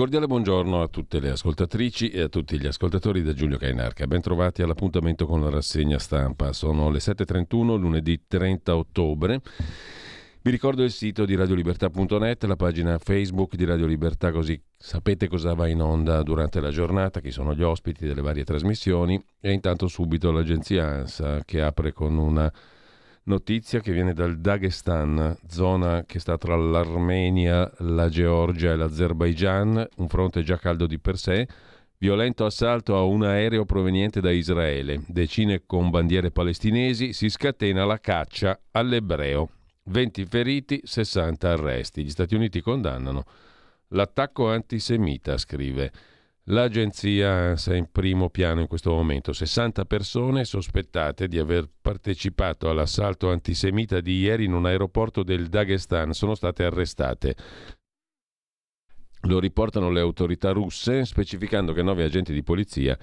Cordiale buongiorno a tutte le ascoltatrici e a tutti gli ascoltatori da Giulio Cainarca. Ben trovati all'appuntamento con la rassegna stampa. Sono le 7.31, lunedì 30 ottobre. Vi ricordo il sito di radiolibertà.net, la pagina Facebook di Radio Libertà, così sapete cosa va in onda durante la giornata, chi sono gli ospiti delle varie trasmissioni e intanto subito l'agenzia ANSA che apre con una Notizia che viene dal Dagestan, zona che sta tra l'Armenia, la Georgia e l'Azerbaigian, un fronte già caldo di per sé. Violento assalto a un aereo proveniente da Israele. Decine con bandiere palestinesi, si scatena la caccia all'ebreo. 20 feriti, 60 arresti. Gli Stati Uniti condannano l'attacco antisemita, scrive. L'agenzia ANSA è in primo piano in questo momento. 60 persone sospettate di aver partecipato all'assalto antisemita di ieri in un aeroporto del Dagestan sono state arrestate. Lo riportano le autorità russe, specificando che nove agenti di polizia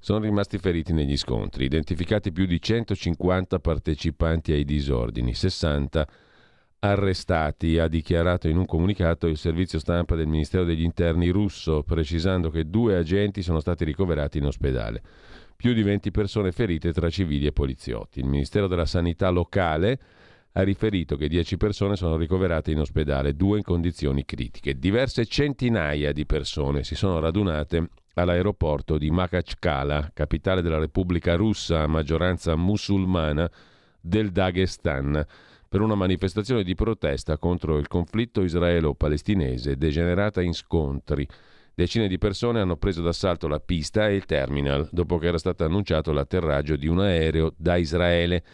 sono rimasti feriti negli scontri. Identificati più di 150 partecipanti ai disordini, 60 arrestati, ha dichiarato in un comunicato il servizio stampa del Ministero degli Interni russo, precisando che due agenti sono stati ricoverati in ospedale. Più di 20 persone ferite tra civili e poliziotti. Il Ministero della Sanità locale ha riferito che 10 persone sono ricoverate in ospedale, due in condizioni critiche. Diverse centinaia di persone si sono radunate all'aeroporto di Makhachkala, capitale della Repubblica russa a maggioranza musulmana del Dagestan per una manifestazione di protesta contro il conflitto israelo-palestinese degenerata in scontri. Decine di persone hanno preso d'assalto la pista e il terminal dopo che era stato annunciato l'atterraggio di un aereo da Israele.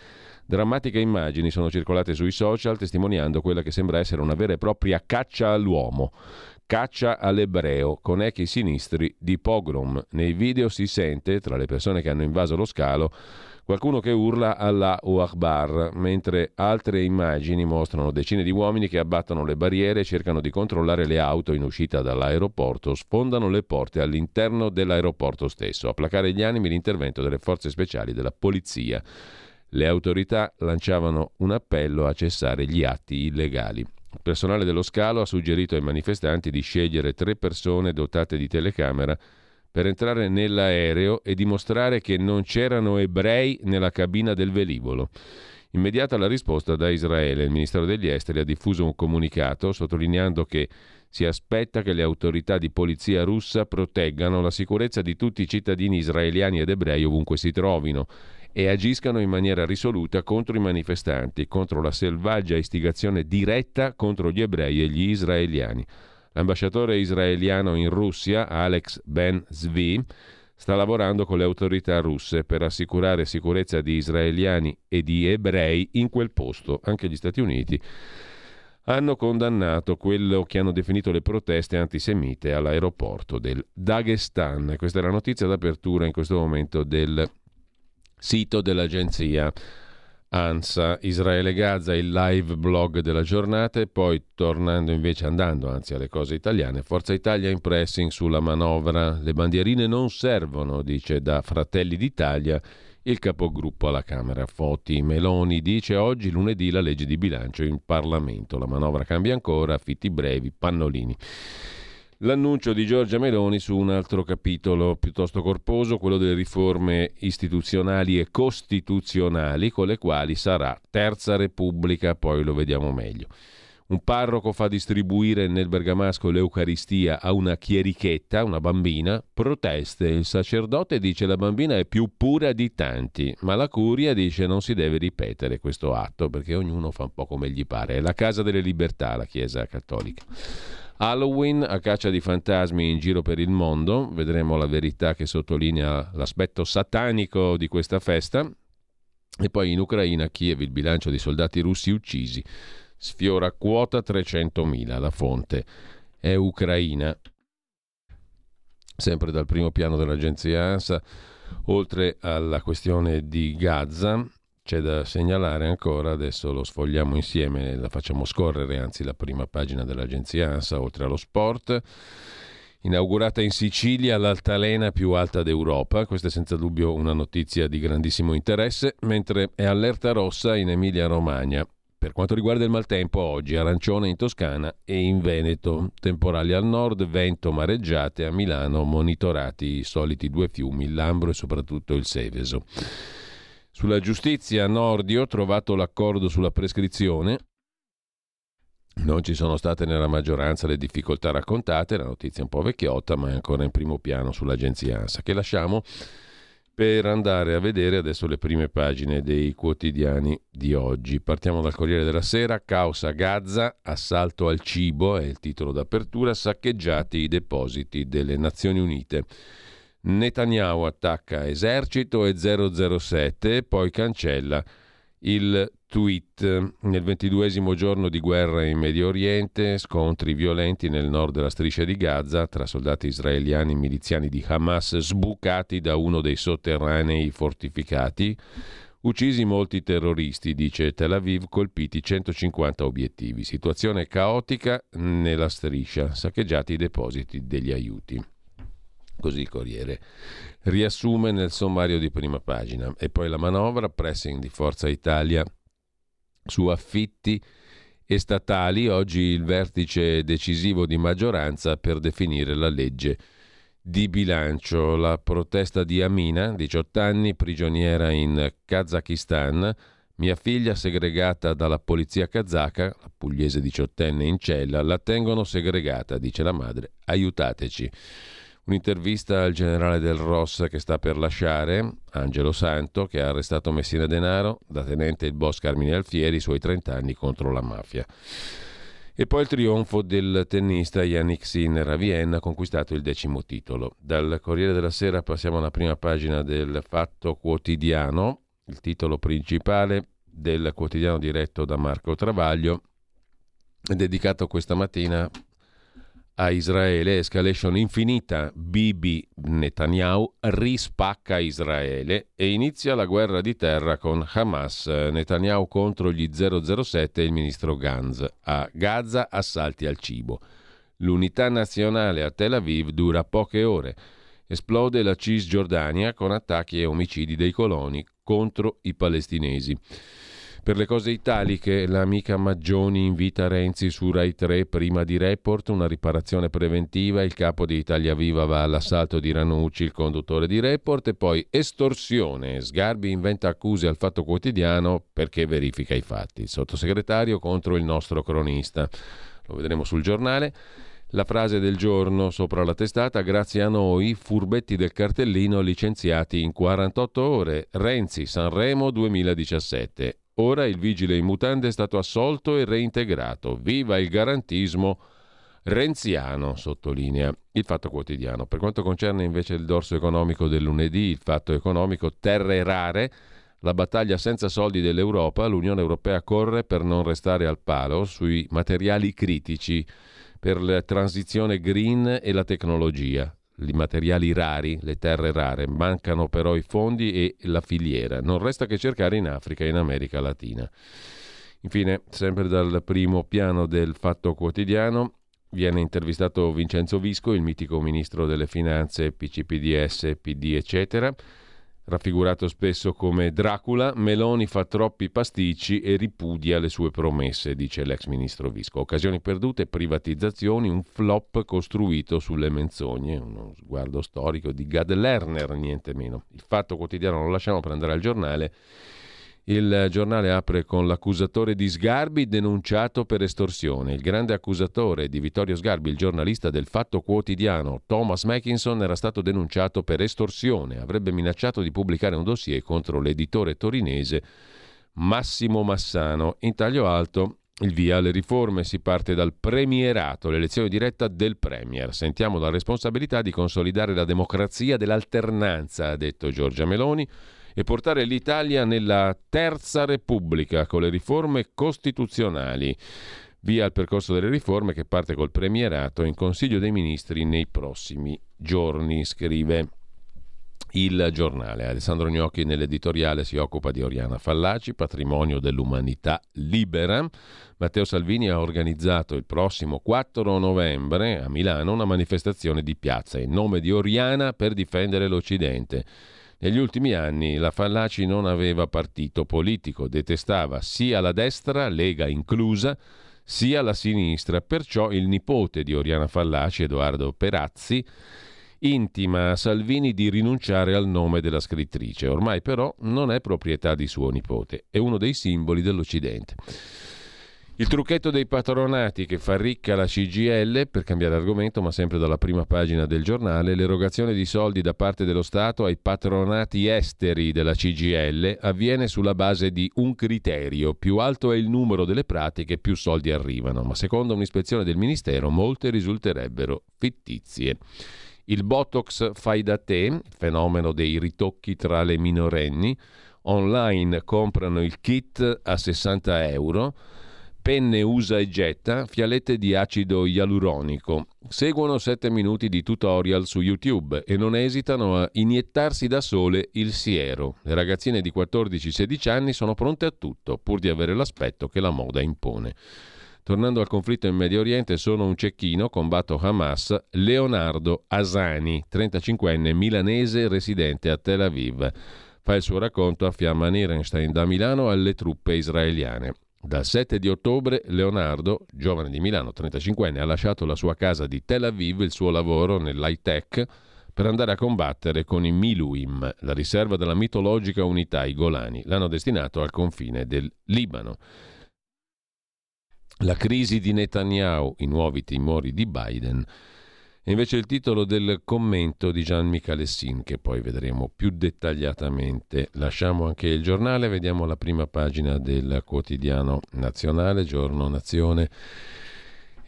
Drammatiche immagini sono circolate sui social testimoniando quella che sembra essere una vera e propria caccia all'uomo, caccia all'ebreo con echi sinistri di pogrom. Nei video si sente, tra le persone che hanno invaso lo scalo, Qualcuno che urla Allah Akbar, mentre altre immagini mostrano decine di uomini che abbattono le barriere cercano di controllare le auto in uscita dall'aeroporto, sfondano le porte all'interno dell'aeroporto stesso. A placare gli animi l'intervento delle forze speciali della polizia. Le autorità lanciavano un appello a cessare gli atti illegali. Il personale dello scalo ha suggerito ai manifestanti di scegliere tre persone dotate di telecamera per entrare nell'aereo e dimostrare che non c'erano ebrei nella cabina del velivolo. Immediata la risposta da Israele. Il Ministero degli Esteri ha diffuso un comunicato sottolineando che si aspetta che le autorità di polizia russa proteggano la sicurezza di tutti i cittadini israeliani ed ebrei ovunque si trovino e agiscano in maniera risoluta contro i manifestanti, contro la selvaggia istigazione diretta contro gli ebrei e gli israeliani. L'ambasciatore israeliano in Russia, Alex Ben Zvi, sta lavorando con le autorità russe per assicurare sicurezza di israeliani e di ebrei in quel posto. Anche gli Stati Uniti hanno condannato quello che hanno definito le proteste antisemite all'aeroporto del Dagestan. Questa è la notizia d'apertura in questo momento del sito dell'agenzia ANSA, Israele Gaza, il live blog della giornata e poi tornando invece, andando anzi alle cose italiane, Forza Italia in pressing sulla manovra, le bandierine non servono, dice da Fratelli d'Italia il capogruppo alla Camera. Foti Meloni dice oggi lunedì la legge di bilancio in Parlamento, la manovra cambia ancora, affitti brevi, pannolini. L'annuncio di Giorgia Meloni su un altro capitolo piuttosto corposo, quello delle riforme istituzionali e costituzionali, con le quali sarà Terza Repubblica, poi lo vediamo meglio. Un parroco fa distribuire nel Bergamasco l'Eucaristia a una chierichetta, una bambina, proteste. Il sacerdote dice la bambina è più pura di tanti, ma la curia dice non si deve ripetere questo atto perché ognuno fa un po' come gli pare. È la casa delle libertà, la Chiesa cattolica. Halloween a caccia di fantasmi in giro per il mondo, vedremo la verità che sottolinea l'aspetto satanico di questa festa. E poi in Ucraina, Kiev, il bilancio di soldati russi uccisi sfiora quota 300.000. La fonte è ucraina. Sempre dal primo piano dell'agenzia ANSA, oltre alla questione di Gaza, c'è da segnalare ancora, adesso lo sfogliamo insieme, la facciamo scorrere, anzi la prima pagina dell'agenzia ANSA, oltre allo sport. Inaugurata in Sicilia l'altalena più alta d'Europa, questa è senza dubbio una notizia di grandissimo interesse, mentre è allerta rossa in Emilia-Romagna. Per quanto riguarda il maltempo, oggi arancione in Toscana e in Veneto, temporali al nord, vento mareggiate a Milano, monitorati i soliti due fiumi, Lambro e soprattutto il Seveso. Sulla giustizia Nordio, trovato l'accordo sulla prescrizione, non ci sono state nella maggioranza le difficoltà raccontate, la notizia è un po' vecchiotta, ma è ancora in primo piano sull'agenzia ANSA, che lasciamo per andare a vedere adesso le prime pagine dei quotidiani di oggi. Partiamo dal Corriere della Sera, causa Gaza, assalto al cibo, è il titolo d'apertura, saccheggiati i depositi delle Nazioni Unite. Netanyahu attacca esercito e 007 poi cancella il tweet. Nel ventiduesimo giorno di guerra in Medio Oriente, scontri violenti nel nord della striscia di Gaza tra soldati israeliani e miliziani di Hamas sbucati da uno dei sotterranei fortificati. Uccisi molti terroristi, dice Tel Aviv, colpiti 150 obiettivi. Situazione caotica nella striscia, saccheggiati i depositi degli aiuti. Così il Corriere riassume nel sommario di prima pagina. E poi la manovra, pressing di Forza Italia su affitti e statali, oggi il vertice decisivo di maggioranza per definire la legge di bilancio. La protesta di Amina, 18 anni, prigioniera in Kazakistan, mia figlia segregata dalla polizia kazaka, la pugliese diciottenne in cella, la tengono segregata, dice la madre, aiutateci. Un'intervista al generale del Ross che sta per lasciare, Angelo Santo, che ha arrestato Messina Denaro, da tenente il boss Carmine Alfieri, i suoi 30 anni contro la mafia. E poi il trionfo del tennista Yannick Sinner a Vienna, conquistato il decimo titolo. Dal Corriere della Sera passiamo alla prima pagina del Fatto Quotidiano, il titolo principale del quotidiano diretto da Marco Travaglio, dedicato questa mattina a Israele, escalation infinita, Bibi Netanyahu rispacca Israele e inizia la guerra di terra con Hamas, Netanyahu contro gli 007 e il ministro Gantz. A Gaza assalti al cibo. L'unità nazionale a Tel Aviv dura poche ore. Esplode la Cisgiordania con attacchi e omicidi dei coloni contro i palestinesi. Per le cose italiche, l'amica Maggioni invita Renzi su Rai 3 prima di report, una riparazione preventiva, il capo di Italia Viva va all'assalto di Ranucci, il conduttore di report, e poi estorsione. Sgarbi inventa accuse al Fatto Quotidiano perché verifica i fatti. Il sottosegretario contro il nostro cronista. Lo vedremo sul giornale. La frase del giorno sopra la testata, grazie a noi, furbetti del cartellino licenziati in 48 ore. Renzi, Sanremo 2017. Ora il vigile in mutande è stato assolto e reintegrato. Viva il garantismo renziano, sottolinea il Fatto Quotidiano. Per quanto concerne invece il dorso economico del lunedì, il Fatto Economico Terre Rare, La battaglia senza soldi dell'Europa, l'Unione Europea corre per non restare al palo sui materiali critici per la transizione green e la tecnologia i materiali rari, le terre rare, mancano però i fondi e la filiera. Non resta che cercare in Africa e in America Latina. Infine, sempre dal primo piano del Fatto Quotidiano, viene intervistato Vincenzo Visco, il mitico ministro delle finanze, PCPDS, PD, eccetera Raffigurato spesso come Dracula, Meloni fa troppi pasticci e ripudia le sue promesse, dice l'ex ministro Visco. Occasioni perdute, privatizzazioni, un flop costruito sulle menzogne, uno sguardo storico di Gad Lerner, niente meno. Il fatto quotidiano lo lasciamo per andare al giornale il giornale apre con l'accusatore di Sgarbi denunciato per estorsione. Il grande accusatore di Vittorio Sgarbi, il giornalista del Fatto Quotidiano, Thomas Mackinson, era stato denunciato per estorsione. Avrebbe minacciato di pubblicare un dossier contro l'editore torinese Massimo Massano. In taglio alto il via alle riforme si parte dal premierato, l'elezione diretta del Premier. Sentiamo la responsabilità di consolidare la democrazia dell'alternanza, ha detto Giorgia Meloni e portare l'Italia nella terza repubblica con le riforme costituzionali. Via il percorso delle riforme che parte col premierato in Consiglio dei Ministri nei prossimi giorni, scrive il giornale. Alessandro Gnocchi nell'editoriale si occupa di Oriana Fallaci, patrimonio dell'umanità libera. Matteo Salvini ha organizzato il prossimo 4 novembre a Milano una manifestazione di piazza in nome di Oriana per difendere l'Occidente. Negli ultimi anni la Fallaci non aveva partito politico, detestava sia la destra, Lega inclusa, sia la sinistra, perciò il nipote di Oriana Fallaci, Edoardo Perazzi, intima a Salvini di rinunciare al nome della scrittrice. Ormai però non è proprietà di suo nipote, è uno dei simboli dell'Occidente. Il trucchetto dei patronati che fa ricca la CGL, per cambiare argomento, ma sempre dalla prima pagina del giornale, l'erogazione di soldi da parte dello Stato ai patronati esteri della CGL avviene sulla base di un criterio. Più alto è il numero delle pratiche, più soldi arrivano, ma secondo un'ispezione del Ministero molte risulterebbero fittizie. Il Botox fai da te, fenomeno dei ritocchi tra le minorenni, online comprano il kit a 60 euro penne usa e getta, fialette di acido ialuronico. Seguono 7 minuti di tutorial su YouTube e non esitano a iniettarsi da sole il siero. Le ragazzine di 14-16 anni sono pronte a tutto, pur di avere l'aspetto che la moda impone. Tornando al conflitto in Medio Oriente, sono un cecchino, combatto Hamas, Leonardo Asani, 35enne milanese residente a Tel Aviv. Fa il suo racconto a Fiamma Nierenstein da Milano alle truppe israeliane. Dal 7 di ottobre Leonardo, giovane di Milano, 35enne, ha lasciato la sua casa di Tel Aviv, il suo lavoro nell'high tech, per andare a combattere con i Miluim, la riserva della mitologica unità, i Golani. L'hanno destinato al confine del Libano. La crisi di Netanyahu, i nuovi timori di Biden e invece il titolo del commento di Gian Michalessin, che poi vedremo più dettagliatamente. Lasciamo anche il giornale, vediamo la prima pagina del quotidiano nazionale, giorno nazione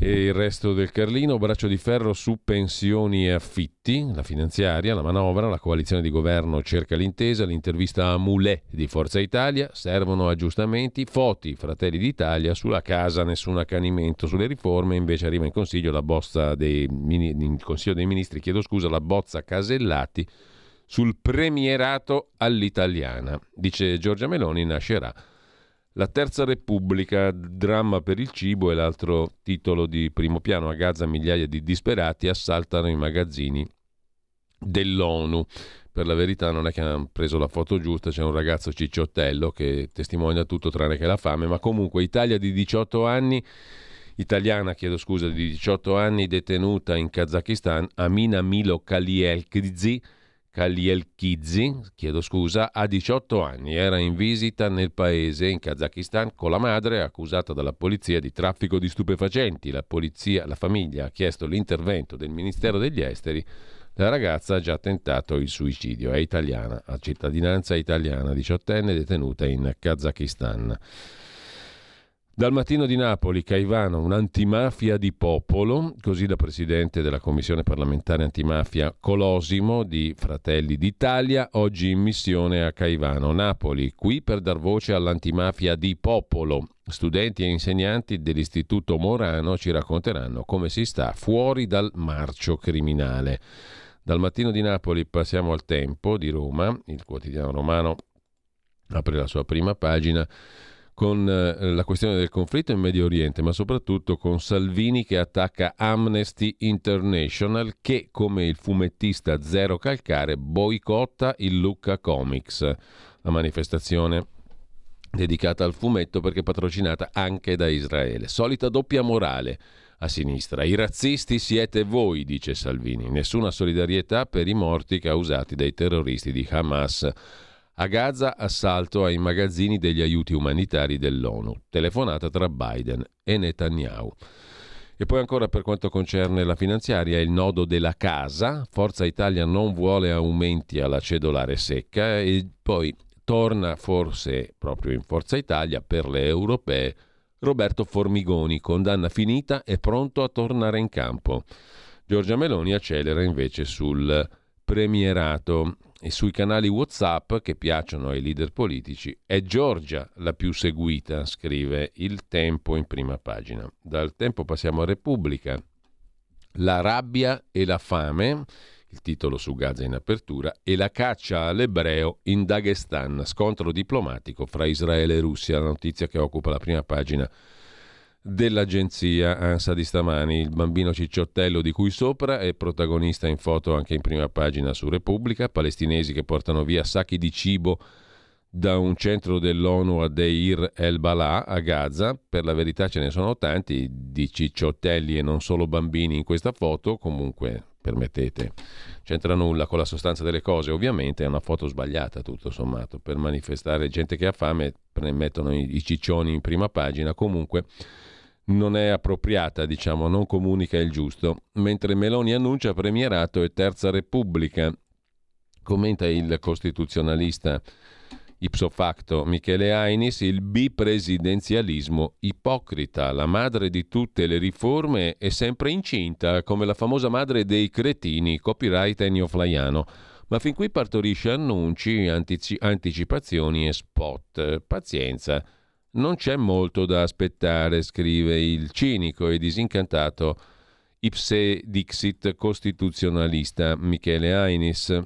e il resto del Carlino, braccio di ferro su pensioni e affitti, la finanziaria, la manovra, la coalizione di governo cerca l'intesa, l'intervista a Moulet di Forza Italia, servono aggiustamenti, Foti, Fratelli d'Italia, sulla casa nessun accanimento, sulle riforme invece arriva in consiglio la bozza dei, in Consiglio dei Ministri, chiedo scusa, la bozza Casellati sul premierato all'italiana. Dice Giorgia Meloni nascerà la Terza Repubblica, dramma per il cibo, è l'altro titolo di primo piano. A Gaza migliaia di disperati assaltano i magazzini dell'ONU. Per la verità non è che hanno preso la foto giusta, c'è un ragazzo cicciottello che testimonia tutto tranne che la fame, ma comunque Italia di 18 anni, italiana chiedo scusa, di 18 anni detenuta in Kazakistan, Amina Milo Kalielkidzi, Kalielkidzi, chiedo scusa, ha 18 anni, era in visita nel paese, in Kazakistan, con la madre accusata dalla polizia di traffico di stupefacenti. La, polizia, la famiglia ha chiesto l'intervento del Ministero degli Esteri. La ragazza ha già tentato il suicidio, è italiana, ha cittadinanza italiana, 18enne, detenuta in Kazakistan. Dal mattino di Napoli, Caivano, un'antimafia di popolo, così da presidente della Commissione parlamentare antimafia Colosimo di Fratelli d'Italia, oggi in missione a Caivano, Napoli, qui per dar voce all'antimafia di popolo. Studenti e insegnanti dell'Istituto Morano ci racconteranno come si sta fuori dal marcio criminale. Dal mattino di Napoli passiamo al Tempo di Roma, il quotidiano romano apre la sua prima pagina con eh, la questione del conflitto in Medio Oriente, ma soprattutto con Salvini che attacca Amnesty International che, come il fumettista Zero Calcare, boicotta il Lucca Comics, la manifestazione dedicata al fumetto perché patrocinata anche da Israele. Solita doppia morale a sinistra. I razzisti siete voi, dice Salvini. Nessuna solidarietà per i morti causati dai terroristi di Hamas. A Gaza assalto ai magazzini degli aiuti umanitari dell'ONU. Telefonata tra Biden e Netanyahu. E poi ancora per quanto concerne la finanziaria, il nodo della casa. Forza Italia non vuole aumenti alla cedolare secca e poi torna forse proprio in Forza Italia per le europee Roberto Formigoni, condanna finita e pronto a tornare in campo. Giorgia Meloni accelera invece sul premierato e sui canali WhatsApp che piacciono ai leader politici è Giorgia la più seguita, scrive il Tempo in prima pagina. Dal Tempo passiamo a Repubblica. La rabbia e la fame, il titolo su Gaza in apertura, e la caccia all'ebreo in Dagestan, scontro diplomatico fra Israele e Russia, la notizia che occupa la prima pagina dell'agenzia ANSA di stamani. Il bambino cicciottello di cui sopra è protagonista in foto anche in prima pagina su Repubblica. Palestinesi che portano via sacchi di cibo da un centro dell'ONU a Deir el-Balà a Gaza. Per la verità ce ne sono tanti di cicciottelli e non solo bambini in questa foto. Comunque, permettete, c'entra nulla con la sostanza delle cose. Ovviamente è una foto sbagliata tutto sommato. Per manifestare gente che ha fame mettono i, i ciccioni in prima pagina. Comunque non è appropriata, diciamo, non comunica il giusto, mentre Meloni annuncia premierato e terza repubblica. Commenta il costituzionalista ipso facto Michele Ainis, il bipresidenzialismo ipocrita, la madre di tutte le riforme è sempre incinta, come la famosa madre dei cretini, copyright Ennio Flaiano ma fin qui partorisce annunci, antici- anticipazioni e spot. Pazienza. Non c'è molto da aspettare, scrive il cinico e disincantato Ipse Dixit costituzionalista Michele Ainis.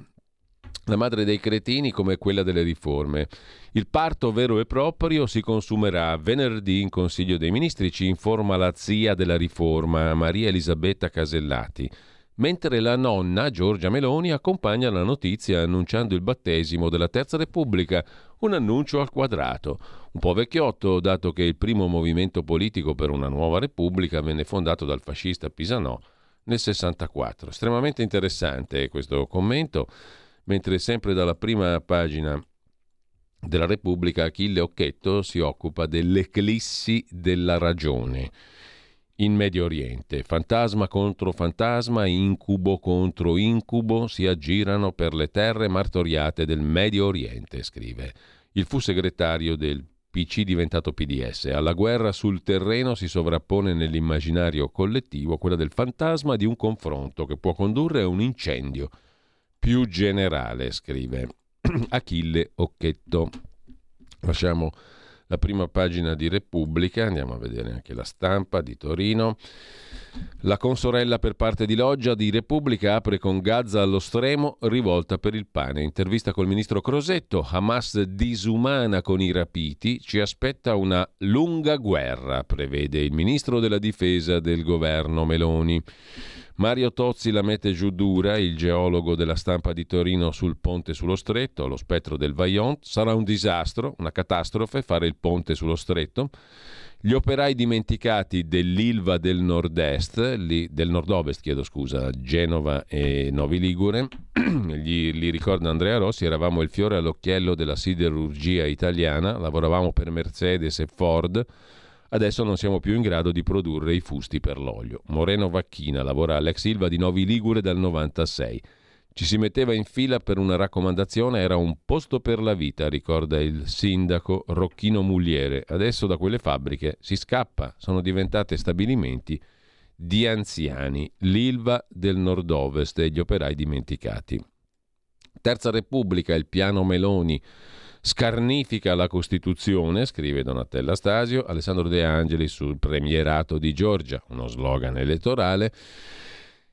La madre dei cretini come quella delle riforme. Il parto vero e proprio si consumerà venerdì in Consiglio dei Ministri, ci informa la zia della riforma, Maria Elisabetta Casellati mentre la nonna Giorgia Meloni accompagna la notizia annunciando il battesimo della Terza Repubblica, un annuncio al quadrato, un po' vecchiotto dato che il primo movimento politico per una nuova Repubblica venne fondato dal fascista Pisanò nel 64. Estremamente interessante questo commento, mentre sempre dalla prima pagina della Repubblica Achille Occhetto si occupa dell'eclissi della ragione in Medio Oriente. Fantasma contro fantasma, incubo contro incubo si aggirano per le terre martoriate del Medio Oriente, scrive. Il fu segretario del PC diventato PDS. Alla guerra sul terreno si sovrappone nell'immaginario collettivo quella del fantasma di un confronto che può condurre a un incendio più generale, scrive Achille Occhetto. Lasciamo la prima pagina di Repubblica, andiamo a vedere anche la stampa di Torino. La consorella per parte di Loggia di Repubblica apre con Gaza allo stremo, rivolta per il pane. Intervista col ministro Crosetto, Hamas disumana con i rapiti, ci aspetta una lunga guerra, prevede il ministro della difesa del governo Meloni. Mario Tozzi la mette giù dura, il geologo della stampa di Torino sul ponte sullo stretto, lo spettro del Vaillant. Sarà un disastro, una catastrofe fare il ponte sullo stretto. Gli operai dimenticati dell'Ilva del nord-est, del nord-ovest, chiedo scusa, Genova e Novi Ligure, gli, li ricorda Andrea Rossi, eravamo il fiore all'occhiello della siderurgia italiana, lavoravamo per Mercedes e Ford, Adesso non siamo più in grado di produrre i fusti per l'olio. Moreno Vacchina lavora all'ex Silva di Novi Ligure dal 96. Ci si metteva in fila per una raccomandazione, era un posto per la vita, ricorda il sindaco Rocchino Muliere. Adesso da quelle fabbriche si scappa, sono diventate stabilimenti di anziani, l'Ilva del nord-ovest e gli operai dimenticati. Terza Repubblica, il piano Meloni scarnifica la Costituzione, scrive Donatella Stasio, Alessandro De Angeli sul premierato di Giorgia, uno slogan elettorale.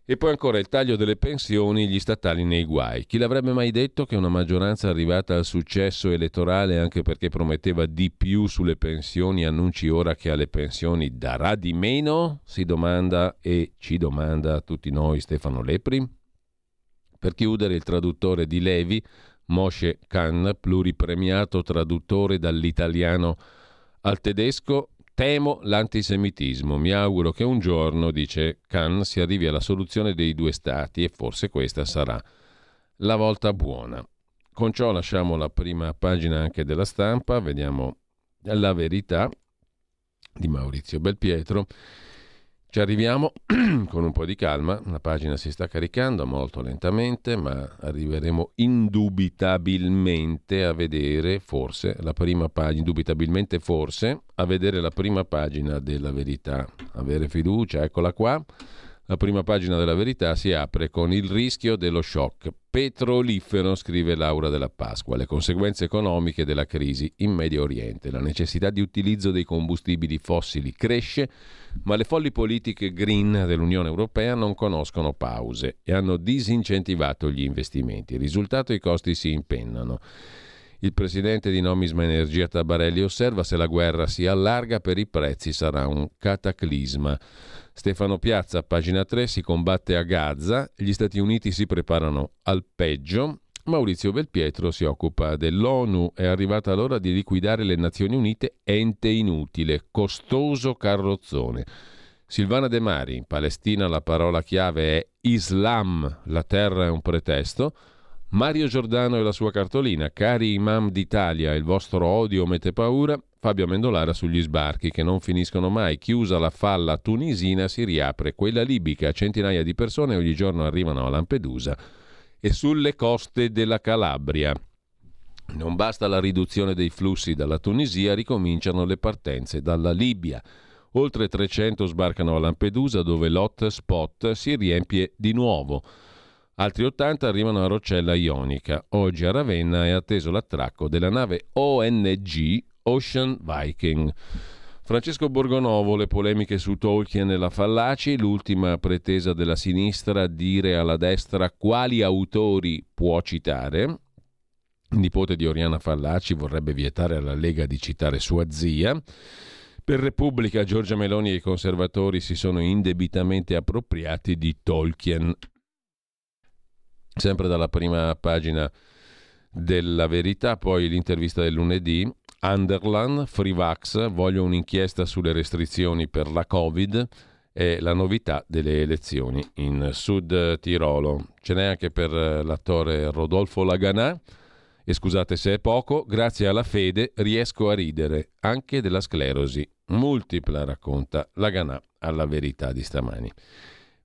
E poi ancora il taglio delle pensioni, gli statali nei guai. Chi l'avrebbe mai detto che una maggioranza arrivata al successo elettorale anche perché prometteva di più sulle pensioni annunci ora che alle pensioni darà di meno? Si domanda e ci domanda a tutti noi Stefano Lepri. Per chiudere il traduttore di Levi, Moshe Khan, pluripremiato traduttore dall'italiano al tedesco, Temo l'antisemitismo. Mi auguro che un giorno, dice Khan, si arrivi alla soluzione dei due stati e forse questa sarà la volta buona. Con ciò lasciamo la prima pagina anche della stampa, vediamo la verità di Maurizio Belpietro. Ci arriviamo con un po' di calma, la pagina si sta caricando molto lentamente, ma arriveremo indubitabilmente a vedere, forse, la prima pagina, indubitabilmente forse, a vedere la prima pagina della verità. Avere fiducia, eccola qua. La prima pagina della verità si apre con il rischio dello shock petrolifero, scrive Laura della Pasqua, le conseguenze economiche della crisi in Medio Oriente. La necessità di utilizzo dei combustibili fossili cresce, ma le folli politiche green dell'Unione Europea non conoscono pause e hanno disincentivato gli investimenti. Il risultato i costi si impennano. Il presidente di Nomisma Energia Tabarelli osserva se la guerra si allarga per i prezzi sarà un cataclisma. Stefano Piazza, pagina 3, si combatte a Gaza, gli Stati Uniti si preparano al peggio, Maurizio Belpietro si occupa dell'ONU, è arrivata l'ora di liquidare le Nazioni Unite, ente inutile, costoso carrozzone. Silvana De Mari, in Palestina la parola chiave è Islam, la terra è un pretesto. Mario Giordano e la sua cartolina, cari imam d'Italia, il vostro odio mette paura, Fabio Amendolara sugli sbarchi che non finiscono mai. Chiusa la falla tunisina si riapre quella libica. Centinaia di persone ogni giorno arrivano a Lampedusa e sulle coste della Calabria. Non basta la riduzione dei flussi dalla Tunisia, ricominciano le partenze dalla Libia. Oltre 300 sbarcano a Lampedusa dove l'hotspot si riempie di nuovo. Altri 80 arrivano a Roccella Ionica. Oggi a Ravenna è atteso l'attracco della nave ONG Ocean Viking. Francesco Borgonovo, le polemiche su Tolkien e la Fallaci, l'ultima pretesa della sinistra dire alla destra quali autori può citare. Il nipote di Oriana Fallaci vorrebbe vietare alla Lega di citare sua zia. Per Repubblica Giorgia Meloni e i conservatori si sono indebitamente appropriati di Tolkien. Sempre dalla prima pagina della verità, poi l'intervista del lunedì, Underland, Freevax, voglio un'inchiesta sulle restrizioni per la Covid e la novità delle elezioni in Sud Tirolo. Ce n'è anche per l'attore Rodolfo Laganà. E scusate se è poco, grazie alla fede riesco a ridere anche della sclerosi multipla, racconta Laganà alla verità di stamani.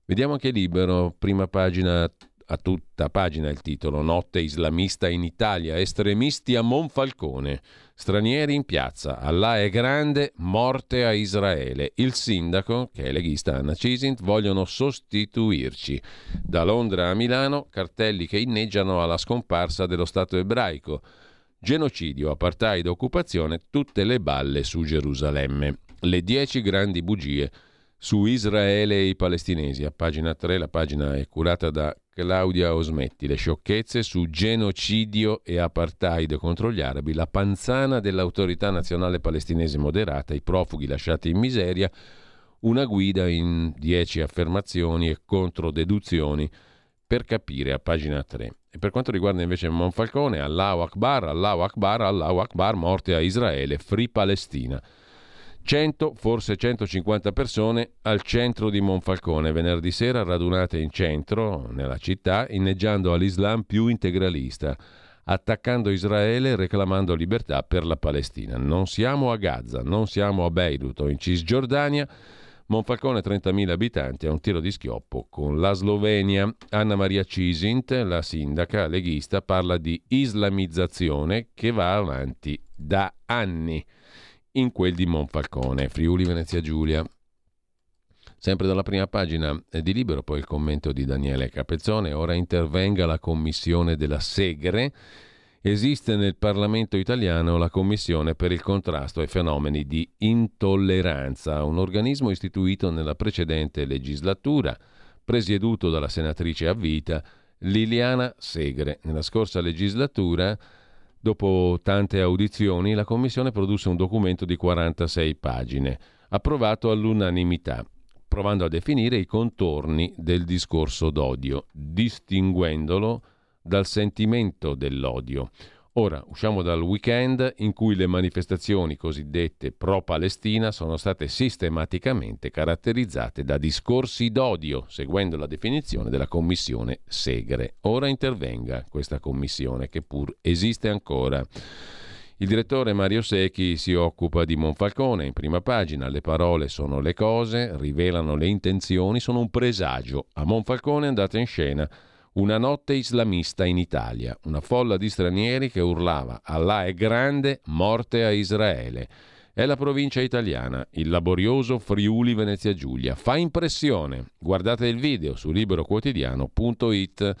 Vediamo anche libero, prima pagina a tutta pagina il titolo Notte islamista in Italia, estremisti a Monfalcone, stranieri in piazza, Allah è grande, morte a Israele. Il sindaco, che è leghista Anna Cisint, vogliono sostituirci. Da Londra a Milano, cartelli che inneggiano alla scomparsa dello Stato ebraico. Genocidio, apartheid, occupazione, tutte le balle su Gerusalemme. Le dieci grandi bugie su Israele e i palestinesi. A pagina 3 la pagina è curata da Claudia Osmetti, le sciocchezze su genocidio e apartheid contro gli arabi, la panzana dell'autorità nazionale palestinese moderata, i profughi lasciati in miseria, una guida in dieci affermazioni e controdeduzioni per capire a pagina 3. E per quanto riguarda invece Monfalcone, Allahu Akbar, Allahu Akbar, Allahu Akbar, morte a Israele, Free Palestina. 100, forse 150 persone al centro di Monfalcone, venerdì sera radunate in centro, nella città, inneggiando all'Islam più integralista, attaccando Israele e reclamando libertà per la Palestina. Non siamo a Gaza, non siamo a Beirut o in Cisgiordania, Monfalcone 30.000 abitanti a un tiro di schioppo con la Slovenia. Anna Maria Cisint, la sindaca leghista, parla di islamizzazione che va avanti da anni in quel di Monfalcone, Friuli Venezia Giulia. Sempre dalla prima pagina di Libero, poi il commento di Daniele Capezzone, ora intervenga la commissione della Segre esiste nel Parlamento italiano la Commissione per il contrasto ai fenomeni di intolleranza, un organismo istituito nella precedente legislatura, presieduto dalla senatrice a vita Liliana Segre. Nella scorsa legislatura, dopo tante audizioni, la Commissione produsse un documento di 46 pagine, approvato all'unanimità provando a definire i contorni del discorso d'odio, distinguendolo dal sentimento dell'odio. Ora usciamo dal weekend in cui le manifestazioni cosiddette pro-Palestina sono state sistematicamente caratterizzate da discorsi d'odio, seguendo la definizione della commissione Segre. Ora intervenga questa commissione che pur esiste ancora. Il direttore Mario Secchi si occupa di Monfalcone in prima pagina. Le parole sono le cose, rivelano le intenzioni, sono un presagio. A Monfalcone è andata in scena una notte islamista in Italia, una folla di stranieri che urlava Allah è grande, morte a Israele. È la provincia italiana, il laborioso Friuli Venezia Giulia. Fa impressione. Guardate il video su liberoquotidiano.it.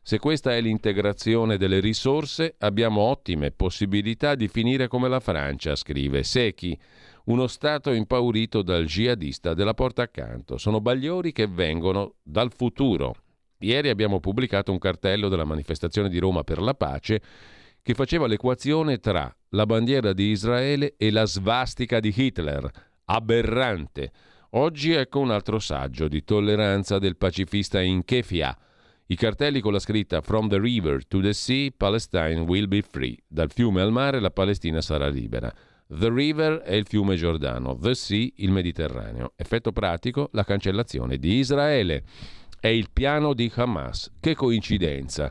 Se questa è l'integrazione delle risorse, abbiamo ottime possibilità di finire come la Francia, scrive Secchi uno Stato impaurito dal jihadista della porta accanto. Sono bagliori che vengono dal futuro. Ieri abbiamo pubblicato un cartello della manifestazione di Roma per la pace che faceva l'equazione tra la bandiera di Israele e la svastica di Hitler. Aberrante. Oggi ecco un altro saggio di tolleranza del pacifista in Kefia. I cartelli con la scritta From the river to the sea, Palestine will be free. Dal fiume al mare la Palestina sarà libera. The river è il fiume Giordano, the sea il Mediterraneo. Effetto pratico, la cancellazione di Israele. È il piano di Hamas. Che coincidenza!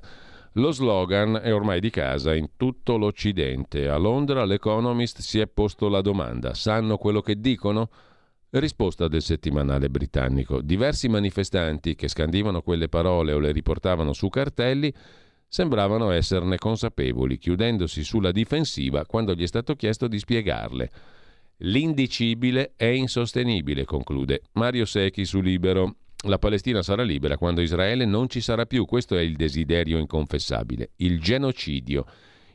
Lo slogan è ormai di casa in tutto l'Occidente. A Londra l'Economist si è posto la domanda: sanno quello che dicono? Risposta del settimanale britannico. Diversi manifestanti che scandivano quelle parole o le riportavano su cartelli sembravano esserne consapevoli, chiudendosi sulla difensiva quando gli è stato chiesto di spiegarle. L'indicibile è insostenibile, conclude Mario Secchi su Libero. La Palestina sarà libera quando Israele non ci sarà più, questo è il desiderio inconfessabile, il genocidio.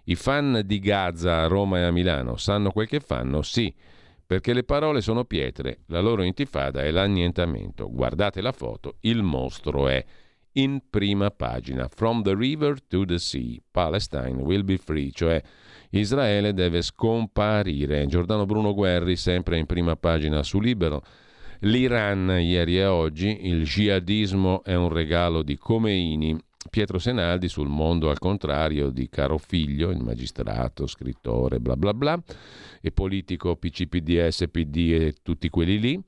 I fan di Gaza a Roma e a Milano sanno quel che fanno? Sì, perché le parole sono pietre, la loro intifada è l'annientamento. Guardate la foto, il mostro è in prima pagina. From the river to the sea, Palestine will be free, cioè Israele deve scomparire. Giordano Bruno Guerri, sempre in prima pagina su Libero L'Iran ieri e oggi, il jihadismo è un regalo di Comeini. Pietro Senaldi sul mondo al contrario di Caro Figlio, il magistrato, scrittore, bla bla bla, e politico PCPDS, PD e tutti quelli lì.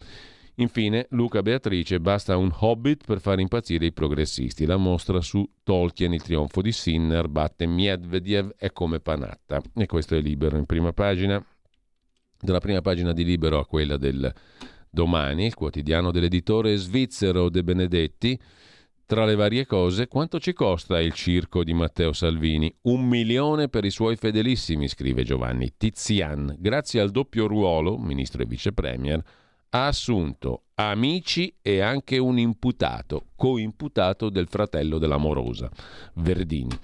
Infine, Luca Beatrice, basta un hobbit per far impazzire i progressisti. La mostra su Tolkien, il trionfo di Sinner, batte Medvedev, è come Panatta. E questo è libero in prima pagina. Dalla prima pagina di Libero a quella del Domani, il quotidiano dell'editore svizzero De Benedetti, tra le varie cose, quanto ci costa il circo di Matteo Salvini? Un milione per i suoi fedelissimi, scrive Giovanni Tizian. Grazie al doppio ruolo, ministro e vice premier, ha assunto amici e anche un imputato, coimputato del fratello dell'amorosa, Verdini.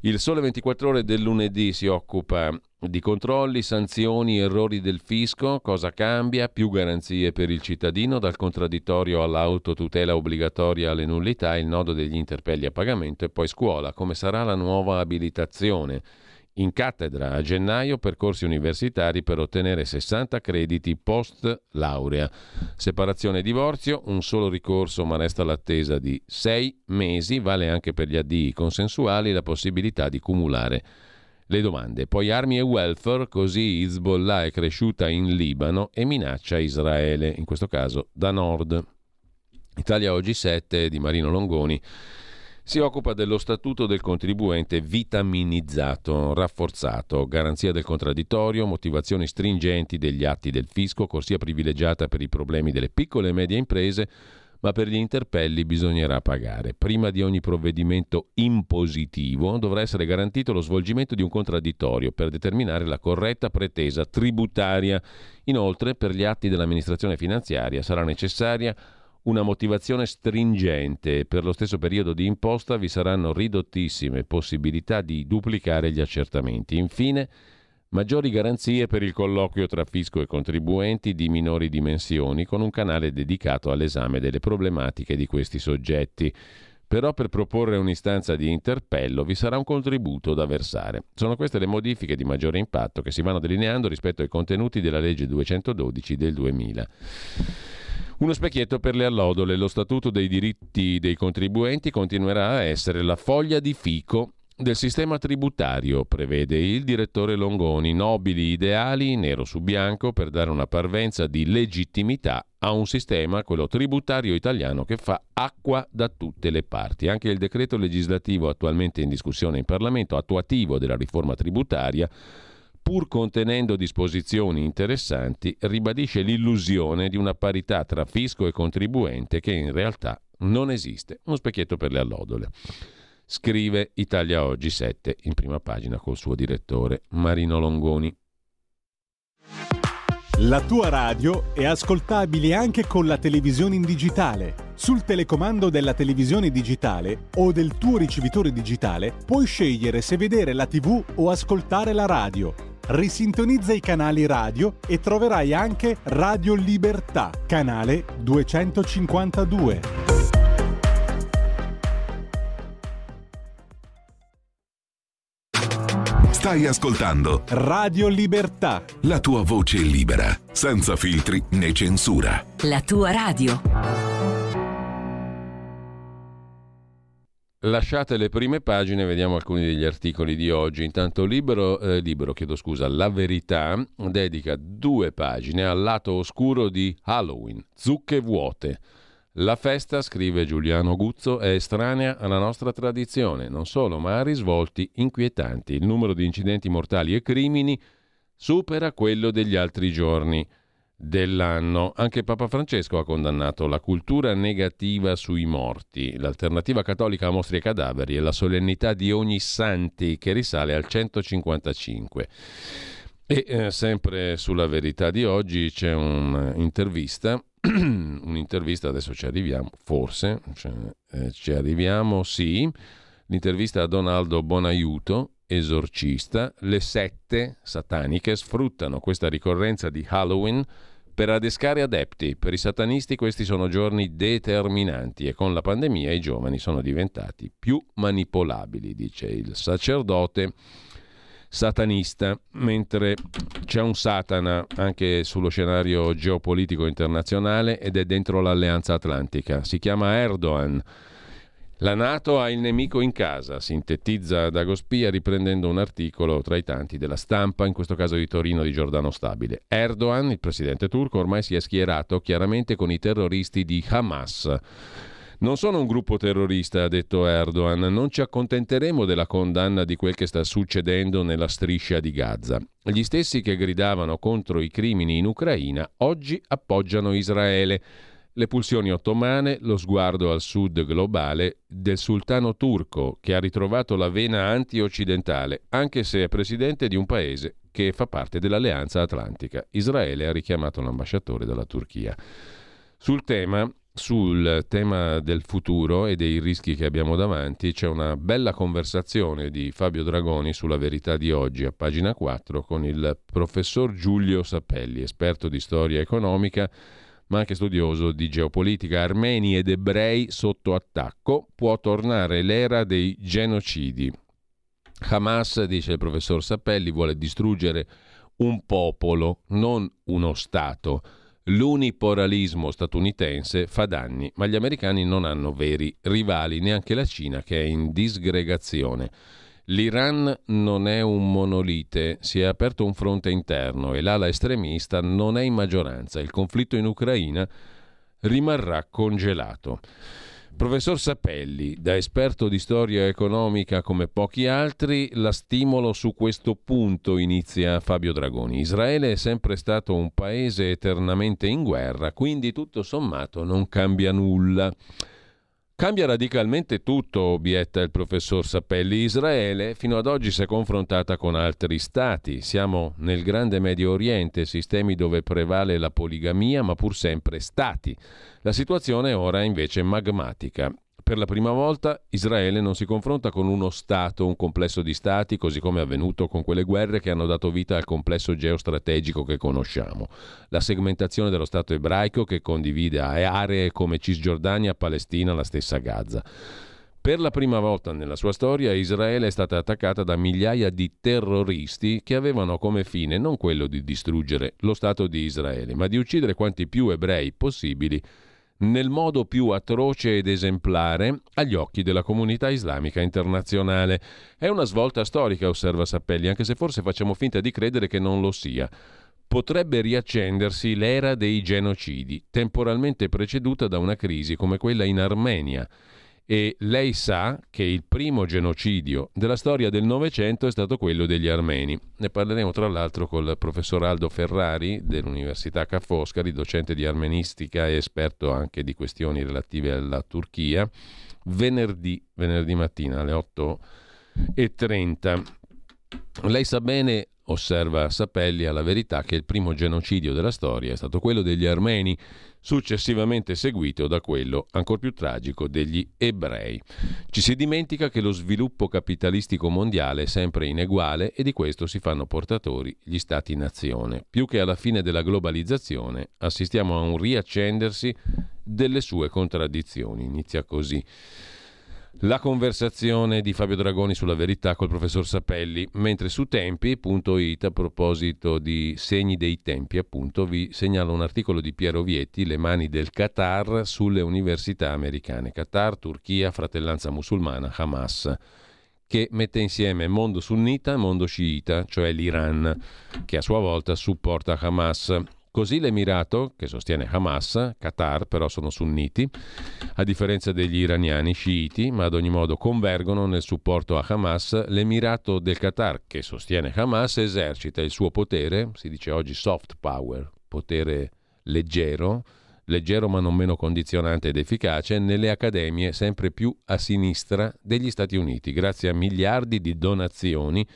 Il Sole 24 ore del lunedì si occupa di controlli, sanzioni, errori del fisco, cosa cambia? Più garanzie per il cittadino, dal contraddittorio all'autotutela obbligatoria alle nullità, il nodo degli interpelli a pagamento e poi scuola, come sarà la nuova abilitazione. In cattedra a gennaio percorsi universitari per ottenere 60 crediti post laurea. Separazione e divorzio, un solo ricorso ma resta l'attesa di 6 mesi, vale anche per gli addii consensuali la possibilità di cumulare le domande. Poi armi e welfare, così Hezbollah è cresciuta in Libano e minaccia Israele, in questo caso da nord. Italia oggi 7 di Marino Longoni si occupa dello statuto del contribuente vitaminizzato, rafforzato, garanzia del contraddittorio, motivazioni stringenti degli atti del fisco, corsia privilegiata per i problemi delle piccole e medie imprese, ma per gli interpelli bisognerà pagare. Prima di ogni provvedimento impositivo dovrà essere garantito lo svolgimento di un contraddittorio per determinare la corretta pretesa tributaria. Inoltre, per gli atti dell'amministrazione finanziaria sarà necessaria una motivazione stringente. Per lo stesso periodo di imposta vi saranno ridottissime possibilità di duplicare gli accertamenti. Infine, maggiori garanzie per il colloquio tra fisco e contribuenti di minori dimensioni con un canale dedicato all'esame delle problematiche di questi soggetti. Però per proporre un'istanza di interpello vi sarà un contributo da versare. Sono queste le modifiche di maggiore impatto che si vanno delineando rispetto ai contenuti della legge 212 del 2000. Uno specchietto per le allodole. Lo Statuto dei diritti dei contribuenti continuerà a essere la foglia di fico del sistema tributario, prevede il direttore Longoni, nobili ideali nero su bianco per dare una parvenza di legittimità a un sistema, quello tributario italiano, che fa acqua da tutte le parti. Anche il decreto legislativo attualmente in discussione in Parlamento, attuativo della riforma tributaria, pur contenendo disposizioni interessanti, ribadisce l'illusione di una parità tra fisco e contribuente che in realtà non esiste. Uno specchietto per le allodole. Scrive Italia Oggi 7 in prima pagina col suo direttore Marino Longoni. La tua radio è ascoltabile anche con la televisione in digitale. Sul telecomando della televisione digitale o del tuo ricevitore digitale puoi scegliere se vedere la TV o ascoltare la radio risintonizza i canali radio e troverai anche Radio Libertà, canale 252. Stai ascoltando Radio Libertà. La tua voce libera, senza filtri né censura. La tua radio. Lasciate le prime pagine, vediamo alcuni degli articoli di oggi. Intanto Libero, eh, libero chiedo scusa, La Verità dedica due pagine al lato oscuro di Halloween, zucche vuote. La festa, scrive Giuliano Guzzo, è estranea alla nostra tradizione, non solo, ma ha risvolti inquietanti. Il numero di incidenti mortali e crimini supera quello degli altri giorni dell'anno. Anche Papa Francesco ha condannato la cultura negativa sui morti, l'alternativa cattolica a mostri e cadaveri e la solennità di ogni santi che risale al 155. E eh, sempre sulla verità di oggi c'è un'intervista, un'intervista adesso ci arriviamo, forse, cioè, eh, ci arriviamo, sì, l'intervista a Donaldo Bonaiuto, esorcista, le sette sataniche sfruttano questa ricorrenza di Halloween per adescare adepti, per i satanisti questi sono giorni determinanti e con la pandemia i giovani sono diventati più manipolabili, dice il sacerdote satanista, mentre c'è un Satana anche sullo scenario geopolitico internazionale ed è dentro l'Alleanza Atlantica. Si chiama Erdogan la Nato ha il nemico in casa, sintetizza Dagospia riprendendo un articolo tra i tanti della stampa, in questo caso di Torino di Giordano Stabile. Erdogan, il presidente turco, ormai si è schierato chiaramente con i terroristi di Hamas. Non sono un gruppo terrorista, ha detto Erdogan, non ci accontenteremo della condanna di quel che sta succedendo nella striscia di Gaza. Gli stessi che gridavano contro i crimini in Ucraina oggi appoggiano Israele le pulsioni ottomane, lo sguardo al sud globale del sultano turco che ha ritrovato la vena anti-occidentale, anche se è presidente di un paese che fa parte dell'Alleanza Atlantica. Israele ha richiamato l'ambasciatore della Turchia. Sul tema, sul tema del futuro e dei rischi che abbiamo davanti c'è una bella conversazione di Fabio Dragoni sulla verità di oggi a pagina 4 con il professor Giulio Sapelli, esperto di storia economica ma anche studioso di geopolitica, armeni ed ebrei sotto attacco, può tornare l'era dei genocidi. Hamas, dice il professor Sappelli, vuole distruggere un popolo, non uno Stato. L'uniporalismo statunitense fa danni, ma gli americani non hanno veri rivali, neanche la Cina che è in disgregazione. L'Iran non è un monolite, si è aperto un fronte interno e l'ala estremista non è in maggioranza. Il conflitto in Ucraina rimarrà congelato. Professor Sapelli, da esperto di storia economica come pochi altri, la stimolo su questo punto, inizia Fabio Dragoni. Israele è sempre stato un paese eternamente in guerra, quindi tutto sommato non cambia nulla. Cambia radicalmente tutto, obietta il professor Sapelli. Israele fino ad oggi si è confrontata con altri stati. Siamo nel grande Medio Oriente, sistemi dove prevale la poligamia, ma pur sempre stati. La situazione ora è invece magmatica. Per la prima volta Israele non si confronta con uno Stato, un complesso di Stati, così come è avvenuto con quelle guerre che hanno dato vita al complesso geostrategico che conosciamo. La segmentazione dello Stato ebraico che condivide aree come Cisgiordania, Palestina, la stessa Gaza. Per la prima volta nella sua storia Israele è stata attaccata da migliaia di terroristi che avevano come fine non quello di distruggere lo Stato di Israele, ma di uccidere quanti più ebrei possibili nel modo più atroce ed esemplare agli occhi della comunità islamica internazionale. È una svolta storica, osserva Sappelli, anche se forse facciamo finta di credere che non lo sia. Potrebbe riaccendersi l'era dei genocidi, temporalmente preceduta da una crisi come quella in Armenia e lei sa che il primo genocidio della storia del Novecento è stato quello degli armeni. Ne parleremo tra l'altro col professor Aldo Ferrari dell'Università Ca' Foscari, docente di armenistica e esperto anche di questioni relative alla Turchia, venerdì, venerdì mattina alle 8.30. Lei sa bene osserva Sapelli alla verità che il primo genocidio della storia è stato quello degli armeni, successivamente seguito da quello ancora più tragico degli ebrei. Ci si dimentica che lo sviluppo capitalistico mondiale è sempre ineguale e di questo si fanno portatori gli stati-nazione. Più che alla fine della globalizzazione assistiamo a un riaccendersi delle sue contraddizioni. Inizia così. La conversazione di Fabio Dragoni sulla verità col professor Sapelli, mentre su tempi.it a proposito di segni dei tempi, appunto, vi segnalo un articolo di Piero Vietti, Le mani del Qatar sulle università americane. Qatar, Turchia, fratellanza musulmana, Hamas che mette insieme mondo sunnita e mondo sciita, cioè l'Iran, che a sua volta supporta Hamas. Così l'Emirato, che sostiene Hamas, Qatar però sono sunniti, a differenza degli iraniani sciiti, ma ad ogni modo convergono nel supporto a Hamas, l'Emirato del Qatar, che sostiene Hamas, esercita il suo potere, si dice oggi soft power, potere leggero, leggero ma non meno condizionante ed efficace, nelle accademie sempre più a sinistra degli Stati Uniti, grazie a miliardi di donazioni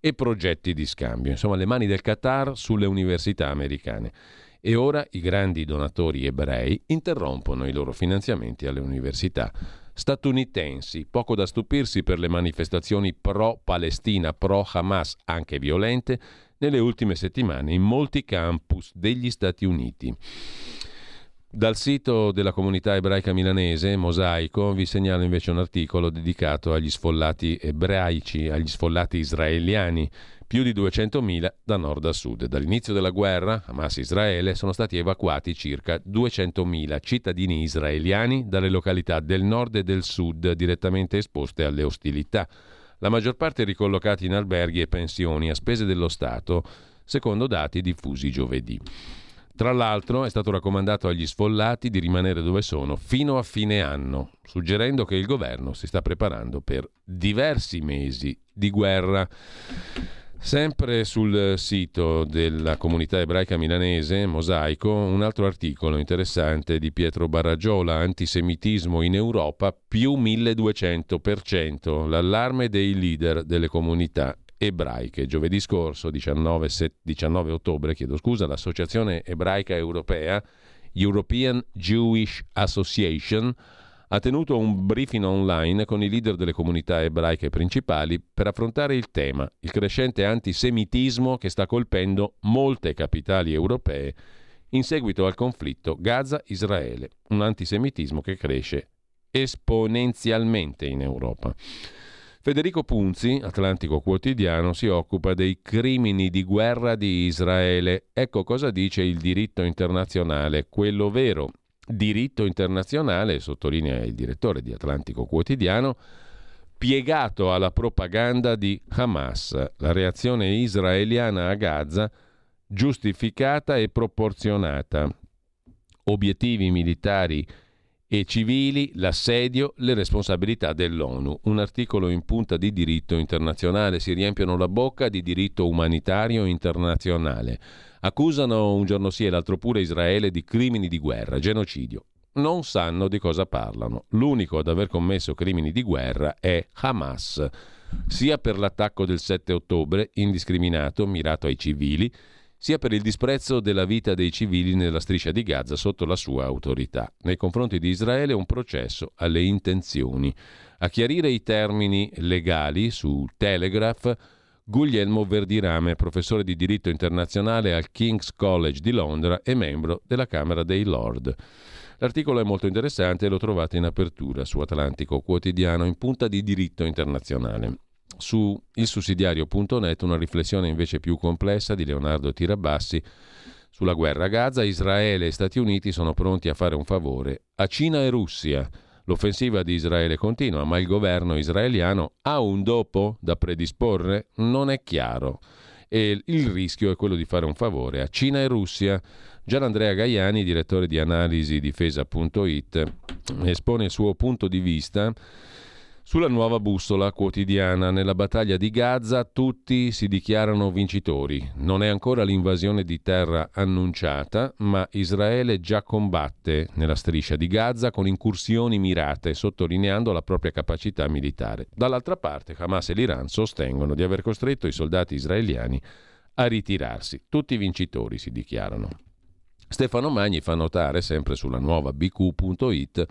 e progetti di scambio. Insomma, le mani del Qatar sulle università americane. E ora i grandi donatori ebrei interrompono i loro finanziamenti alle università statunitensi. Poco da stupirsi per le manifestazioni pro-Palestina, pro-Hamas, anche violente, nelle ultime settimane in molti campus degli Stati Uniti. Dal sito della comunità ebraica milanese, Mosaico, vi segnalo invece un articolo dedicato agli sfollati ebraici, agli sfollati israeliani, più di 200.000 da nord a sud. Dall'inizio della guerra, Hamas-Israele, sono stati evacuati circa 200.000 cittadini israeliani dalle località del nord e del sud direttamente esposte alle ostilità. La maggior parte ricollocati in alberghi e pensioni a spese dello Stato, secondo dati diffusi giovedì. Tra l'altro è stato raccomandato agli sfollati di rimanere dove sono fino a fine anno, suggerendo che il governo si sta preparando per diversi mesi di guerra. Sempre sul sito della comunità ebraica milanese, Mosaico, un altro articolo interessante di Pietro Baragiola, Antisemitismo in Europa più 1200%, l'allarme dei leader delle comunità ebraiche. Giovedì scorso, 19, 19 ottobre, chiedo scusa, l'Associazione Ebraica Europea, European Jewish Association, ha tenuto un briefing online con i leader delle comunità ebraiche principali per affrontare il tema, il crescente antisemitismo che sta colpendo molte capitali europee in seguito al conflitto Gaza-Israele, un antisemitismo che cresce esponenzialmente in Europa. Federico Punzi, Atlantico Quotidiano, si occupa dei crimini di guerra di Israele. Ecco cosa dice il diritto internazionale, quello vero. Diritto internazionale, sottolinea il direttore di Atlantico Quotidiano, piegato alla propaganda di Hamas, la reazione israeliana a Gaza giustificata e proporzionata. Obiettivi militari e civili, l'assedio, le responsabilità dell'ONU. Un articolo in punta di diritto internazionale, si riempiono la bocca di diritto umanitario internazionale. Accusano un giorno sì e l'altro pure Israele di crimini di guerra, genocidio. Non sanno di cosa parlano. L'unico ad aver commesso crimini di guerra è Hamas, sia per l'attacco del 7 ottobre, indiscriminato, mirato ai civili, sia per il disprezzo della vita dei civili nella striscia di Gaza sotto la sua autorità. Nei confronti di Israele un processo alle intenzioni. A chiarire i termini legali su Telegraph Guglielmo Verdirame, professore di diritto internazionale al King's College di Londra e membro della Camera dei Lord. L'articolo è molto interessante e lo trovate in apertura su Atlantico Quotidiano in punta di diritto internazionale. Su ilsussidiario.net una riflessione invece più complessa di Leonardo Tirabassi sulla guerra a Gaza. Israele e Stati Uniti sono pronti a fare un favore a Cina e Russia. L'offensiva di Israele continua, ma il governo israeliano ha un dopo da predisporre? Non è chiaro. E il rischio è quello di fare un favore a Cina e Russia. Gianandrea Gaiani, direttore di analisi difesa.it, espone il suo punto di vista sulla nuova bussola quotidiana, nella battaglia di Gaza tutti si dichiarano vincitori. Non è ancora l'invasione di terra annunciata, ma Israele già combatte nella striscia di Gaza con incursioni mirate, sottolineando la propria capacità militare. Dall'altra parte, Hamas e l'Iran sostengono di aver costretto i soldati israeliani a ritirarsi. Tutti vincitori si dichiarano. Stefano Magni fa notare, sempre sulla nuova bq.it,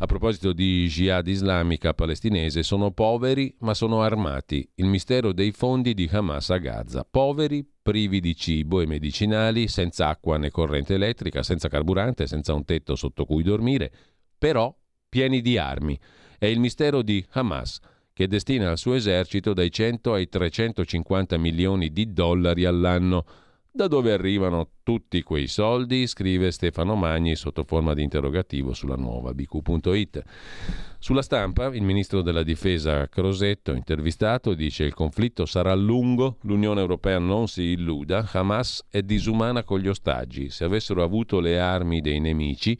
a proposito di jihad islamica palestinese, sono poveri ma sono armati. Il mistero dei fondi di Hamas a Gaza. Poveri, privi di cibo e medicinali, senza acqua né corrente elettrica, senza carburante, senza un tetto sotto cui dormire, però pieni di armi. È il mistero di Hamas che destina al suo esercito dai 100 ai 350 milioni di dollari all'anno da dove arrivano tutti quei soldi? scrive Stefano Magni sotto forma di interrogativo sulla nuova bq.it. Sulla stampa il ministro della difesa Crosetto, intervistato, dice il conflitto sarà lungo, l'Unione Europea non si illuda, Hamas è disumana con gli ostaggi, se avessero avuto le armi dei nemici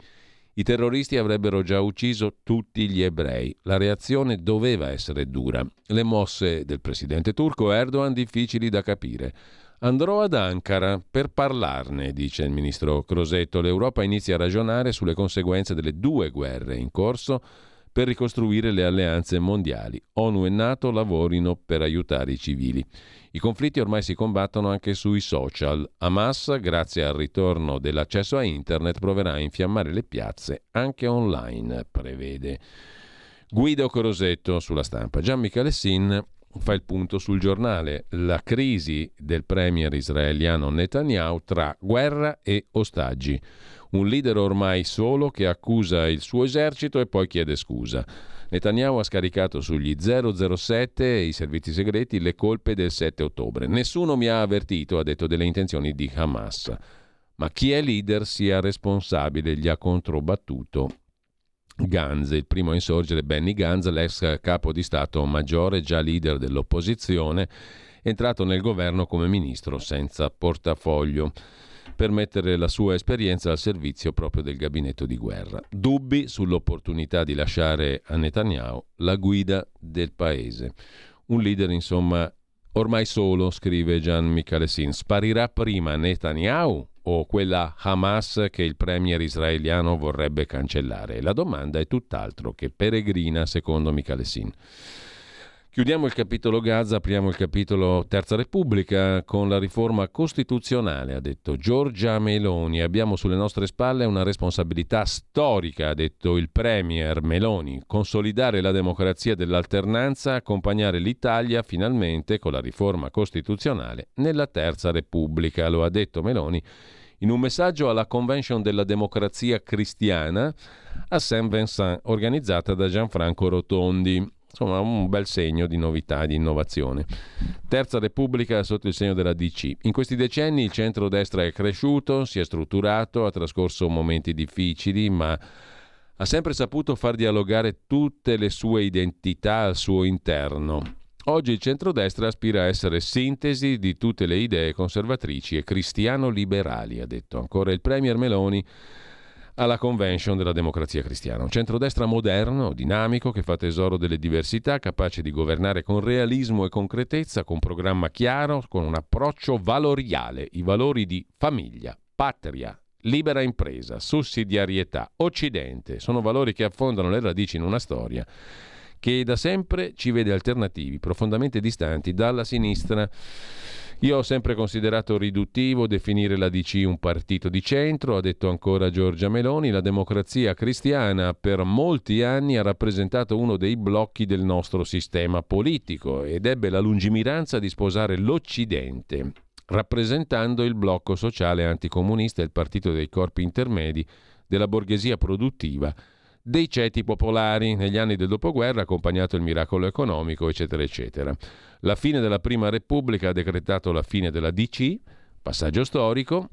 i terroristi avrebbero già ucciso tutti gli ebrei. La reazione doveva essere dura. Le mosse del presidente turco Erdogan difficili da capire. Andrò ad Ankara per parlarne, dice il ministro Crosetto. L'Europa inizia a ragionare sulle conseguenze delle due guerre in corso per ricostruire le alleanze mondiali. ONU e NATO lavorino per aiutare i civili. I conflitti ormai si combattono anche sui social. Hamas, grazie al ritorno dell'accesso a Internet, proverà a infiammare le piazze anche online, prevede. Guido Crosetto sulla stampa. Gian Michele Sin fa il punto sul giornale. La crisi del premier israeliano Netanyahu tra guerra e ostaggi. Un leader ormai solo che accusa il suo esercito e poi chiede scusa. Netanyahu ha scaricato sugli 007 e i servizi segreti le colpe del 7 ottobre. Nessuno mi ha avvertito, ha detto, delle intenzioni di Hamas. Ma chi è leader sia responsabile, gli ha controbattuto Gantz, il primo a insorgere Benny Gantz, l'ex capo di Stato maggiore, già leader dell'opposizione, entrato nel governo come ministro senza portafoglio per mettere la sua esperienza al servizio proprio del gabinetto di guerra. Dubbi sull'opportunità di lasciare a Netanyahu la guida del paese. Un leader, insomma, ormai solo, scrive Gian Michalesin. Sparirà prima Netanyahu o quella Hamas che il premier israeliano vorrebbe cancellare? La domanda è tutt'altro che peregrina, secondo Michalessin. Chiudiamo il capitolo Gaza, apriamo il capitolo Terza Repubblica con la riforma costituzionale, ha detto Giorgia Meloni. Abbiamo sulle nostre spalle una responsabilità storica, ha detto il Premier Meloni, consolidare la democrazia dell'alternanza, accompagnare l'Italia finalmente con la riforma costituzionale nella Terza Repubblica, lo ha detto Meloni in un messaggio alla Convention della Democrazia Cristiana a Saint-Vincent organizzata da Gianfranco Rotondi. Insomma, un bel segno di novità e di innovazione. Terza Repubblica sotto il segno della DC. In questi decenni il centro-destra è cresciuto, si è strutturato, ha trascorso momenti difficili, ma ha sempre saputo far dialogare tutte le sue identità al suo interno. Oggi il centrodestra aspira a essere sintesi di tutte le idee conservatrici e cristiano-liberali, ha detto ancora il Premier Meloni alla convention della democrazia cristiana. Un centrodestra moderno, dinamico, che fa tesoro delle diversità, capace di governare con realismo e concretezza, con programma chiaro, con un approccio valoriale, i valori di famiglia, patria, libera impresa, sussidiarietà, occidente, sono valori che affondano le radici in una storia che da sempre ci vede alternativi, profondamente distanti dalla sinistra. Io ho sempre considerato riduttivo definire la DC un partito di centro, ha detto ancora Giorgia Meloni, la democrazia cristiana per molti anni ha rappresentato uno dei blocchi del nostro sistema politico ed ebbe la lungimiranza di sposare l'Occidente, rappresentando il blocco sociale anticomunista e il partito dei corpi intermedi della borghesia produttiva dei ceti popolari negli anni del dopoguerra, accompagnato il miracolo economico, eccetera, eccetera. La fine della Prima Repubblica ha decretato la fine della DC, passaggio storico,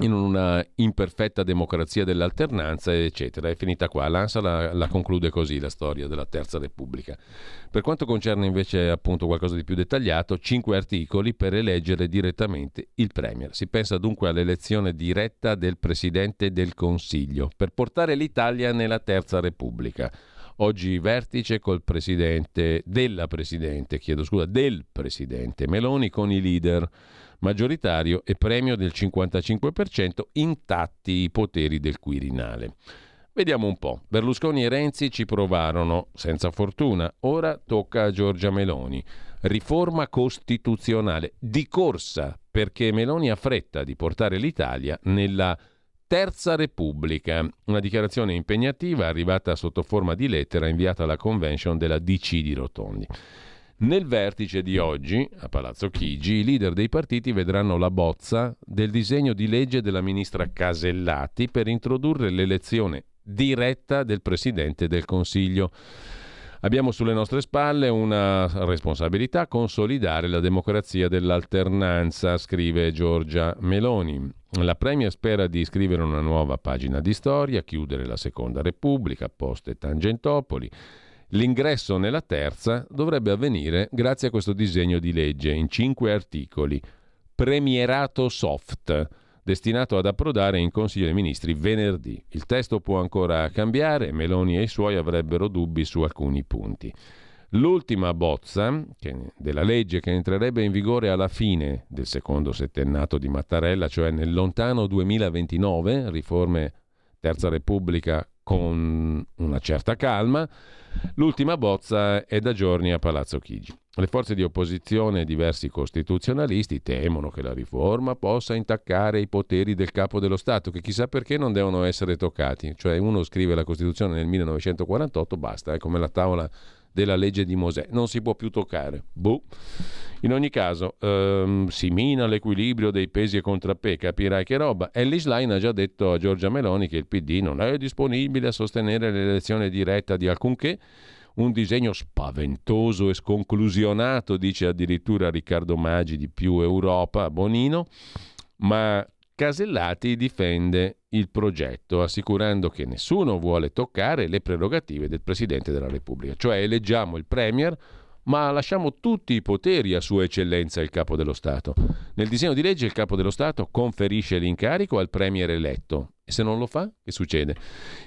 in una imperfetta democrazia dell'alternanza, eccetera. È finita qua. L'ANSA la, la, conclude così la storia della Terza Repubblica. Per quanto concerne invece appunto qualcosa di più dettagliato, cinque articoli per eleggere direttamente il Premier. Si pensa dunque all'elezione diretta del Presidente del Consiglio per portare l'Italia nella Terza Repubblica. Oggi vertice col Presidente, della Presidente, chiedo scusa, del Presidente Meloni con i leader maggioritario e premio del 55%, intatti i poteri del Quirinale. Vediamo un po'. Berlusconi e Renzi ci provarono senza fortuna. Ora tocca a Giorgia Meloni. Riforma costituzionale di corsa perché Meloni ha fretta di portare l'Italia nella Terza Repubblica, una dichiarazione impegnativa arrivata sotto forma di lettera inviata alla convention della DC di Rotondi. Nel vertice di oggi, a Palazzo Chigi, i leader dei partiti vedranno la bozza del disegno di legge della ministra Casellati per introdurre l'elezione diretta del Presidente del Consiglio. Abbiamo sulle nostre spalle una responsabilità, consolidare la democrazia dell'alternanza, scrive Giorgia Meloni. La Premier spera di scrivere una nuova pagina di storia, chiudere la Seconda Repubblica, post e Tangentopoli L'ingresso nella terza dovrebbe avvenire grazie a questo disegno di legge in cinque articoli. Premierato soft, destinato ad approdare in Consiglio dei Ministri venerdì. Il testo può ancora cambiare, Meloni e i suoi avrebbero dubbi su alcuni punti. L'ultima bozza della legge che entrerebbe in vigore alla fine del secondo settennato di Mattarella, cioè nel lontano 2029, riforme Terza Repubblica con una certa calma, L'ultima bozza è da giorni a Palazzo Chigi. Le forze di opposizione e diversi costituzionalisti temono che la riforma possa intaccare i poteri del capo dello Stato, che chissà perché non devono essere toccati. Cioè uno scrive la Costituzione nel 1948, basta, è come la tavola della legge di Mosè, non si può più toccare. Boh. In ogni caso, ehm, si mina l'equilibrio dei pesi e contrappè, capirai che roba. Ellis Line ha già detto a Giorgia Meloni che il PD non è disponibile a sostenere l'elezione diretta di alcunché. Un disegno spaventoso e sconclusionato, dice addirittura Riccardo Maggi di Più Europa Bonino, ma Casellati difende il progetto, assicurando che nessuno vuole toccare le prerogative del Presidente della Repubblica, cioè eleggiamo il Premier, ma lasciamo tutti i poteri a Sua Eccellenza il Capo dello Stato. Nel disegno di legge il Capo dello Stato conferisce l'incarico al Premier eletto e se non lo fa, che succede?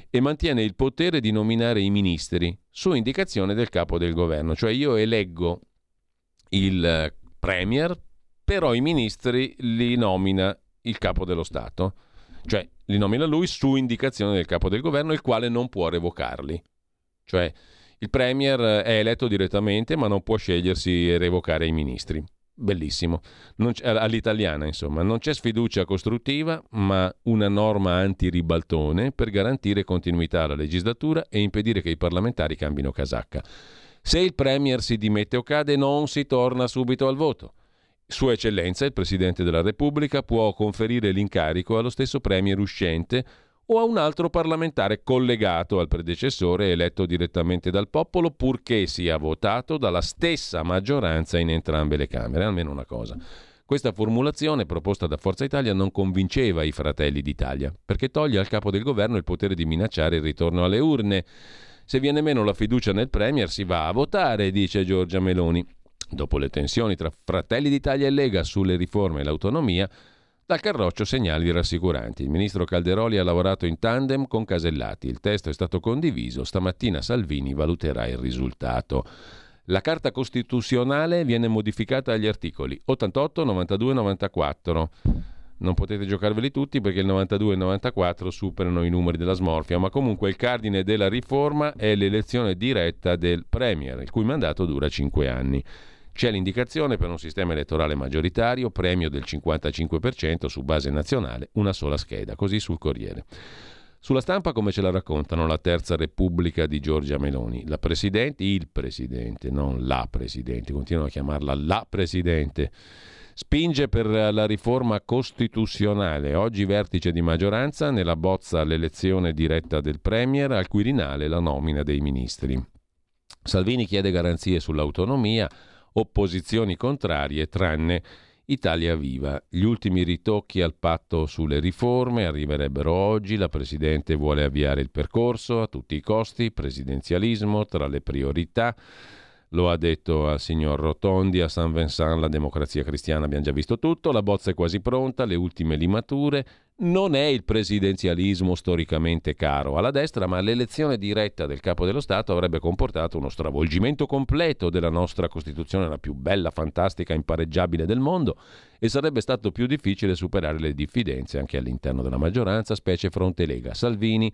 E mantiene il potere di nominare i ministri su indicazione del Capo del Governo, cioè io eleggo il Premier, però i ministri li nomina il capo dello Stato, cioè li nomina lui su indicazione del capo del governo, il quale non può revocarli. Cioè il Premier è eletto direttamente, ma non può scegliersi e revocare i ministri. Bellissimo. all'italiana, insomma, non c'è sfiducia costruttiva, ma una norma anti-ribaltone per garantire continuità alla legislatura e impedire che i parlamentari cambino casacca. Se il Premier si dimette o cade, non si torna subito al voto. Sua Eccellenza, il Presidente della Repubblica, può conferire l'incarico allo stesso Premier uscente o a un altro parlamentare collegato al predecessore eletto direttamente dal popolo, purché sia votato dalla stessa maggioranza in entrambe le Camere, almeno una cosa. Questa formulazione proposta da Forza Italia non convinceva i fratelli d'Italia, perché toglie al capo del governo il potere di minacciare il ritorno alle urne. Se viene meno la fiducia nel Premier si va a votare, dice Giorgia Meloni. Dopo le tensioni tra Fratelli d'Italia e Lega sulle riforme e l'autonomia, Dal Carroccio segnali rassicuranti. Il ministro Calderoli ha lavorato in tandem con Casellati. Il testo è stato condiviso. Stamattina Salvini valuterà il risultato. La Carta Costituzionale viene modificata agli articoli 88, 92 94. Non potete giocarveli tutti perché il 92 e il 94 superano i numeri della smorfia, ma comunque il cardine della riforma è l'elezione diretta del Premier, il cui mandato dura 5 anni. C'è l'indicazione per un sistema elettorale maggioritario, premio del 55% su base nazionale, una sola scheda, così sul Corriere. Sulla stampa come ce la raccontano la terza repubblica di Giorgia Meloni? La Presidente, il Presidente, non la Presidente, continuano a chiamarla la Presidente, spinge per la riforma costituzionale. Oggi vertice di maggioranza nella bozza l'elezione diretta del Premier, al Quirinale la nomina dei ministri. Salvini chiede garanzie sull'autonomia, opposizioni contrarie tranne Italia Viva. Gli ultimi ritocchi al patto sulle riforme arriverebbero oggi, la Presidente vuole avviare il percorso a tutti i costi, presidenzialismo tra le priorità. Lo ha detto al signor Rotondi, a San Vincent, la democrazia cristiana, abbiamo già visto tutto, la bozza è quasi pronta, le ultime limature, non è il presidenzialismo storicamente caro alla destra, ma l'elezione diretta del capo dello Stato avrebbe comportato uno stravolgimento completo della nostra Costituzione, la più bella, fantastica, impareggiabile del mondo, e sarebbe stato più difficile superare le diffidenze anche all'interno della maggioranza, specie fronte Lega. Salvini,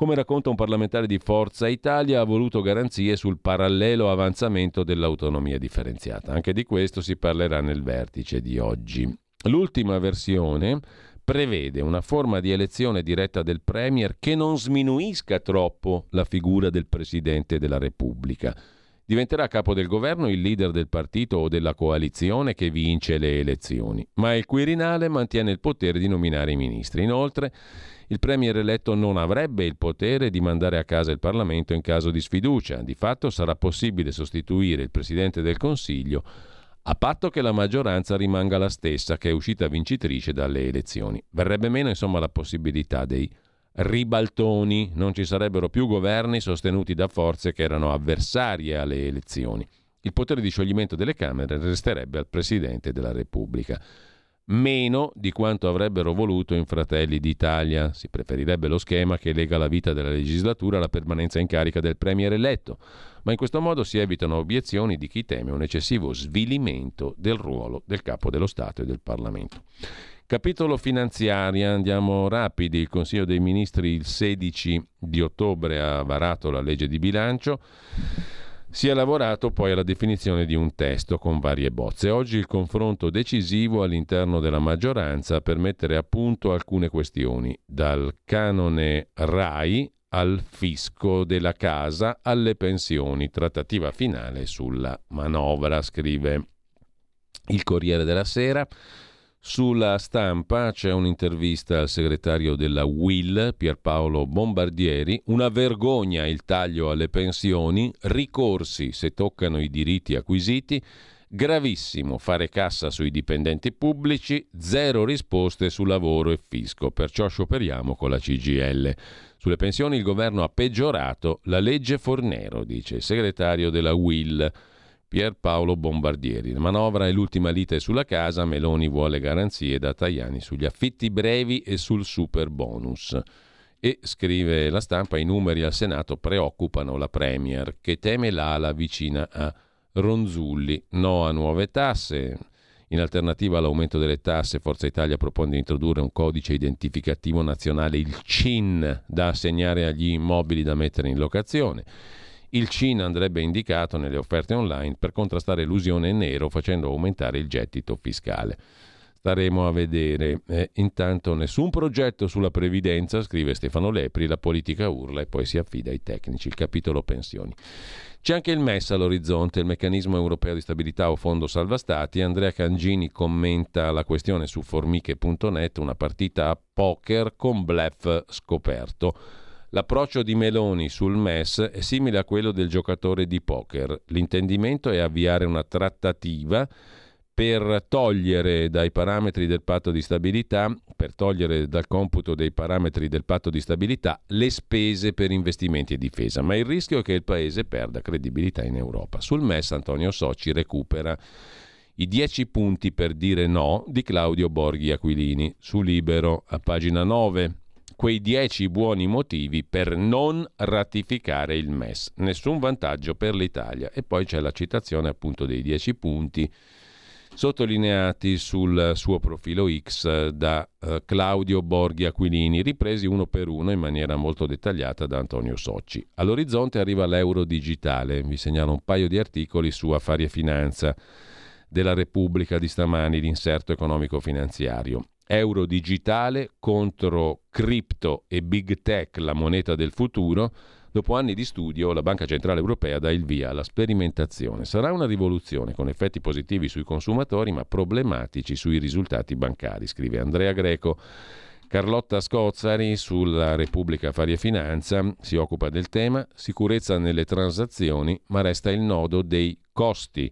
come racconta un parlamentare di Forza Italia, ha voluto garanzie sul parallelo avanzamento dell'autonomia differenziata. Anche di questo si parlerà nel vertice di oggi. L'ultima versione prevede una forma di elezione diretta del Premier che non sminuisca troppo la figura del Presidente della Repubblica. Diventerà capo del governo il leader del partito o della coalizione che vince le elezioni, ma il Quirinale mantiene il potere di nominare i ministri. Inoltre, il Premier eletto non avrebbe il potere di mandare a casa il Parlamento in caso di sfiducia. Di fatto sarà possibile sostituire il Presidente del Consiglio a patto che la maggioranza rimanga la stessa che è uscita vincitrice dalle elezioni. Verrebbe meno insomma la possibilità dei ribaltoni, non ci sarebbero più governi sostenuti da forze che erano avversarie alle elezioni. Il potere di scioglimento delle Camere resterebbe al Presidente della Repubblica. Meno di quanto avrebbero voluto in Fratelli d'Italia. Si preferirebbe lo schema che lega la vita della legislatura alla permanenza in carica del Premier eletto ma in questo modo si evitano obiezioni di chi teme un eccessivo svilimento del ruolo del capo dello Stato e del Parlamento. Capitolo finanziaria, andiamo rapidi. Il Consiglio dei Ministri il 16 di ottobre ha varato la legge di bilancio. Si è lavorato poi alla definizione di un testo con varie bozze. Oggi il confronto decisivo all'interno della maggioranza per mettere a punto alcune questioni, dal canone RAI al fisco della casa, alle pensioni. Trattativa finale sulla manovra, scrive il Corriere della Sera. Sulla stampa c'è un'intervista al segretario della WIL, Pierpaolo Bombardieri. Una vergogna il taglio alle pensioni, ricorsi se toccano i diritti acquisiti. Gravissimo fare cassa sui dipendenti pubblici, zero risposte su lavoro e fisco, perciò scioperiamo con la CGL. Sulle pensioni il governo ha peggiorato la legge Fornero, dice il segretario della WIL. Pierpaolo Bombardieri. La manovra è l'ultima lite sulla casa, Meloni vuole garanzie da Tajani sugli affitti brevi e sul super bonus. E scrive la stampa, i numeri al Senato preoccupano la Premier che teme l'ala vicina a Ronzulli. No a nuove tasse, in alternativa all'aumento delle tasse, Forza Italia propone di introdurre un codice identificativo nazionale, il CIN, da assegnare agli immobili da mettere in locazione. Il CIN andrebbe indicato nelle offerte online per contrastare l'usione nero facendo aumentare il gettito fiscale. Staremo a vedere. Eh, intanto nessun progetto sulla previdenza, scrive Stefano Lepri, la politica urla e poi si affida ai tecnici, il capitolo pensioni. C'è anche il MES all'orizzonte, il meccanismo europeo di stabilità o fondo salva stati. Andrea Cangini commenta la questione su formiche.net, una partita a poker con blef scoperto. L'approccio di Meloni sul MES è simile a quello del giocatore di poker. L'intendimento è avviare una trattativa per togliere dai parametri del patto di stabilità, per togliere dal computo dei parametri del patto di stabilità le spese per investimenti e difesa, ma il rischio è che il Paese perda credibilità in Europa. Sul MES Antonio Soci recupera I dieci punti per dire no di Claudio Borghi Aquilini su Libero a pagina 9 quei dieci buoni motivi per non ratificare il MES. Nessun vantaggio per l'Italia. E poi c'è la citazione appunto dei dieci punti sottolineati sul suo profilo X da uh, Claudio Borghi Aquilini, ripresi uno per uno in maniera molto dettagliata da Antonio Socci. All'orizzonte arriva l'euro digitale, vi segnalo un paio di articoli su affari e finanza della Repubblica di stamani, l'inserto economico-finanziario. Euro digitale contro cripto e big tech, la moneta del futuro, Dopo anni di studio, la Banca Centrale Europea dà il via alla sperimentazione. Sarà una rivoluzione con effetti positivi sui consumatori, ma problematici sui risultati bancari, scrive Andrea Greco. Carlotta Scozzari sulla Repubblica Affari e Finanza si occupa del tema sicurezza nelle transazioni, ma resta il nodo dei costi.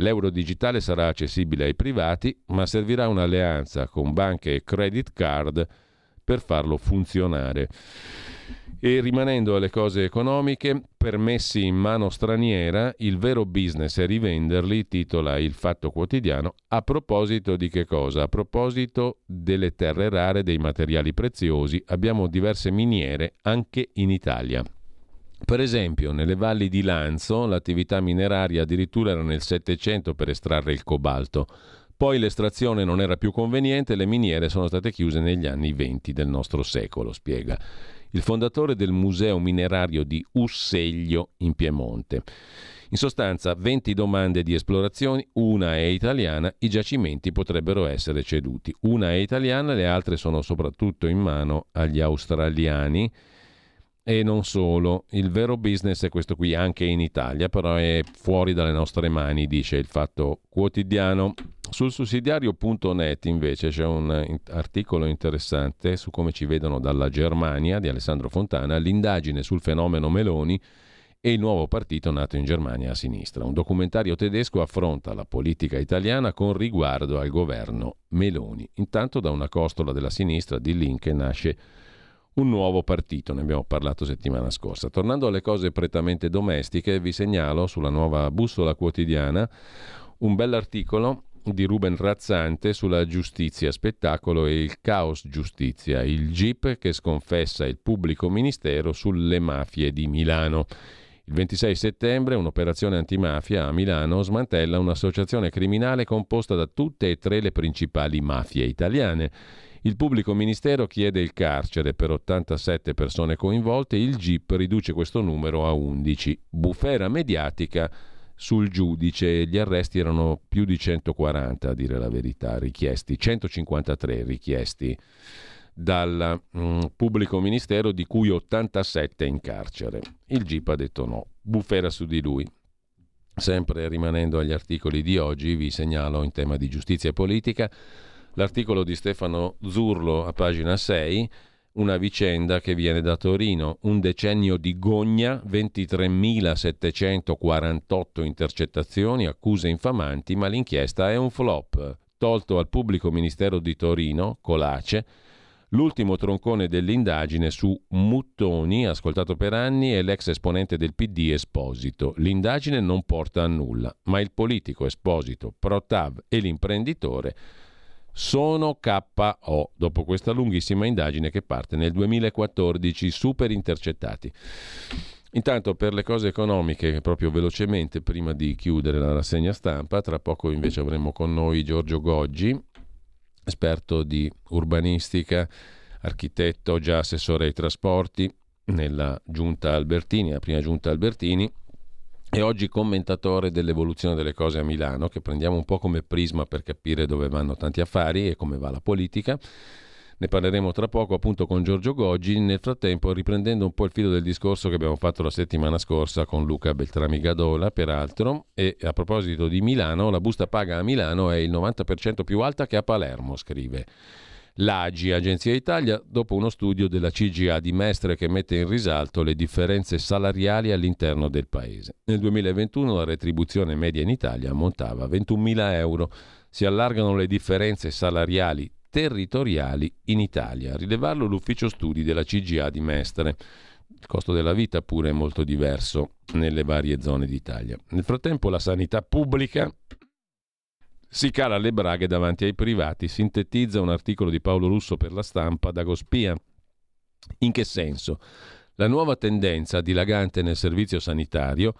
L'euro digitale sarà accessibile ai privati, ma servirà un'alleanza con banche e credit card per farlo funzionare. E rimanendo alle cose economiche, permessi in mano straniera, il vero business è rivenderli, titola il Fatto Quotidiano, a proposito di che cosa? A proposito delle terre rare, dei materiali preziosi, abbiamo diverse miniere anche in Italia. Per esempio, nelle valli di Lanzo l'attività mineraria addirittura era nel Settecento per estrarre il cobalto. Poi l'estrazione non era più conveniente e le miniere sono state chiuse negli anni venti del nostro secolo, spiega il fondatore del Museo Minerario di Usseglio in Piemonte. In sostanza, 20 domande di esplorazioni, una è italiana, i giacimenti potrebbero essere ceduti. Una è italiana, le altre sono soprattutto in mano agli australiani e non solo. Il vero business è questo qui anche in Italia, però è fuori dalle nostre mani, dice il fatto quotidiano. Sul sussidiario.net invece c'è un articolo interessante su come ci vedono dalla Germania di Alessandro Fontana, l'indagine sul fenomeno Meloni e il nuovo partito nato in Germania a sinistra. Un documentario tedesco affronta la politica italiana con riguardo al governo Meloni. Intanto da una costola della sinistra di Linke nasce un nuovo partito, ne abbiamo parlato settimana scorsa. Tornando alle cose prettamente domestiche, vi segnalo sulla nuova bussola quotidiana un bell'articolo di Ruben Razzante sulla giustizia, spettacolo e il caos giustizia, il GIP che sconfessa il pubblico ministero sulle mafie di Milano. Il 26 settembre un'operazione antimafia a Milano smantella un'associazione criminale composta da tutte e tre le principali mafie italiane. Il pubblico ministero chiede il carcere per 87 persone coinvolte, il GIP riduce questo numero a 11. Bufera mediatica sul giudice. Gli arresti erano più di 140, a dire la verità, richiesti, 153 richiesti dal mm, pubblico ministero, di cui 87 in carcere. Il GIP ha detto no, bufera su di lui. Sempre rimanendo agli articoli di oggi, vi segnalo in tema di giustizia politica l'articolo di Stefano Zurlo a pagina 6 una vicenda che viene da Torino, un decennio di gogna, 23.748 intercettazioni, accuse infamanti, ma l'inchiesta è un flop. Tolto al pubblico ministero di Torino, Colace, l'ultimo troncone dell'indagine su Muttoni, ascoltato per anni, e l'ex esponente del PD Esposito. L'indagine non porta a nulla, ma il politico Esposito, Protav e l'imprenditore sono KO dopo questa lunghissima indagine che parte nel 2014, super intercettati. Intanto per le cose economiche, proprio velocemente prima di chiudere la rassegna stampa, tra poco invece avremo con noi Giorgio Goggi, esperto di urbanistica, architetto, già assessore ai trasporti nella giunta Albertini, la prima giunta Albertini, e oggi commentatore dell'evoluzione delle cose a Milano, che prendiamo un po' come prisma per capire dove vanno tanti affari e come va la politica. Ne parleremo tra poco appunto con Giorgio Goggi, nel frattempo riprendendo un po' il filo del discorso che abbiamo fatto la settimana scorsa con Luca Beltrami Gadola, peraltro, e a proposito di Milano, la busta paga a Milano è il 90% più alta che a Palermo, scrive L'AGI, Agenzia Italia, dopo uno studio della CGA di Mestre che mette in risalto le differenze salariali all'interno del paese. Nel 2021 la retribuzione media in Italia ammontava a 21.000 euro. Si allargano le differenze salariali territoriali in Italia. A rilevarlo l'ufficio studi della CGA di Mestre. Il costo della vita pure è molto diverso nelle varie zone d'Italia. Nel frattempo la sanità pubblica Si cala le braghe davanti ai privati, sintetizza un articolo di Paolo Russo per la stampa da Gospia. In che senso? La nuova tendenza dilagante nel servizio sanitario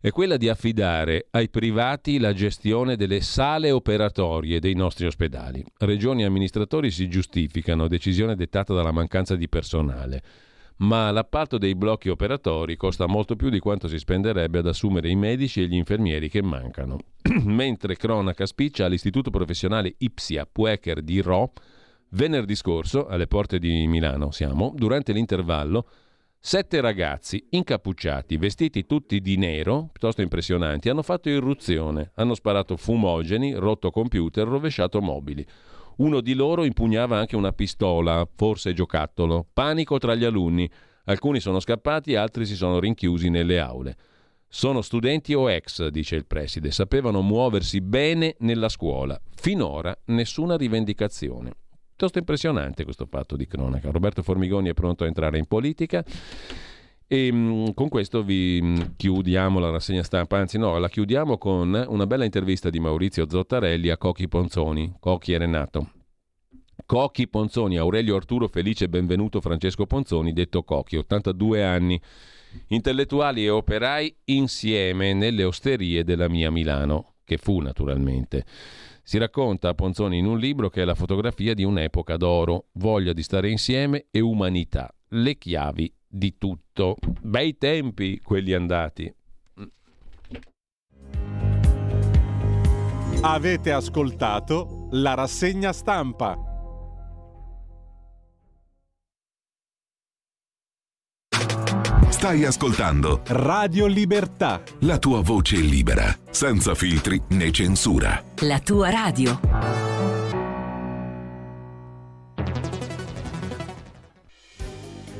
è quella di affidare ai privati la gestione delle sale operatorie dei nostri ospedali. Regioni e amministratori si giustificano, decisione dettata dalla mancanza di personale. Ma l'appalto dei blocchi operatori costa molto più di quanto si spenderebbe ad assumere i medici e gli infermieri che mancano. Mentre cronaca spiccia all'Istituto Professionale Ipsia Puecher di Ro, venerdì scorso, alle porte di Milano siamo, durante l'intervallo, Sette ragazzi incappucciati, vestiti tutti di nero, piuttosto impressionanti, hanno fatto irruzione, hanno sparato fumogeni, rotto computer, rovesciato mobili. Uno di loro impugnava anche una pistola, forse giocattolo. Panico tra gli alunni. Alcuni sono scappati, altri si sono rinchiusi nelle aule. Sono studenti o ex, dice il preside, sapevano muoversi bene nella scuola. Finora nessuna rivendicazione piuttosto impressionante questo fatto di cronaca. Roberto Formigoni è pronto a entrare in politica. E mm, con questo vi mm, chiudiamo la rassegna stampa, anzi no, la chiudiamo con una bella intervista di Maurizio Zottarelli a Cocchi Ponzoni, Cocchi e Renato. Cocchi Ponzoni, Aurelio Arturo Felice Benvenuto Francesco Ponzoni, detto Cocchi, 82 anni, intellettuali e operai insieme nelle osterie della mia Milano, che fu naturalmente. Si racconta a Ponzoni in un libro che è la fotografia di un'epoca d'oro, voglia di stare insieme e umanità, le chiavi di tutto. Bei tempi quelli andati. Avete ascoltato la rassegna stampa. Stai ascoltando Radio Libertà. La tua voce libera, senza filtri né censura. La tua radio.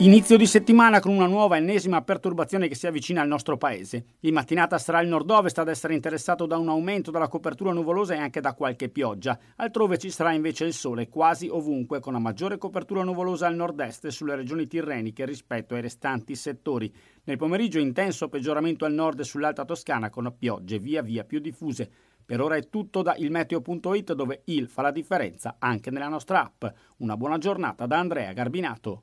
Inizio di settimana con una nuova ennesima perturbazione che si avvicina al nostro paese. In mattinata sarà il nord-ovest ad essere interessato da un aumento della copertura nuvolosa e anche da qualche pioggia. Altrove ci sarà invece il sole quasi ovunque con una maggiore copertura nuvolosa al nord-est e sulle regioni tirreniche rispetto ai restanti settori. Nel pomeriggio intenso peggioramento al nord e sull'alta Toscana con piogge via via più diffuse. Per ora è tutto da ilmeteo.it dove il fa la differenza anche nella nostra app. Una buona giornata da Andrea Garbinato.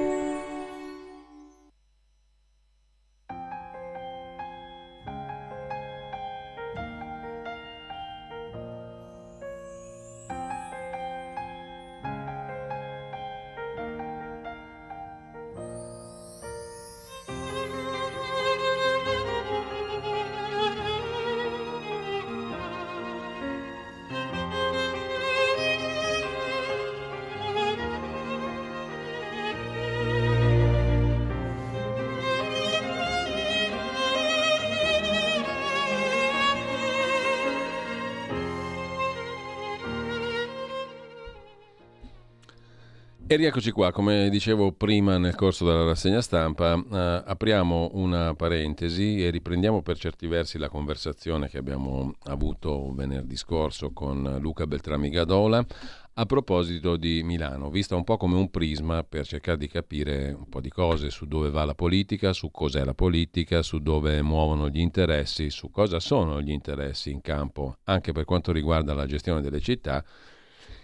E rieccoci qua, come dicevo prima nel corso della rassegna stampa, eh, apriamo una parentesi e riprendiamo per certi versi la conversazione che abbiamo avuto venerdì scorso con Luca Beltrami Gadola a proposito di Milano, vista un po' come un prisma per cercare di capire un po' di cose su dove va la politica, su cos'è la politica, su dove muovono gli interessi, su cosa sono gli interessi in campo, anche per quanto riguarda la gestione delle città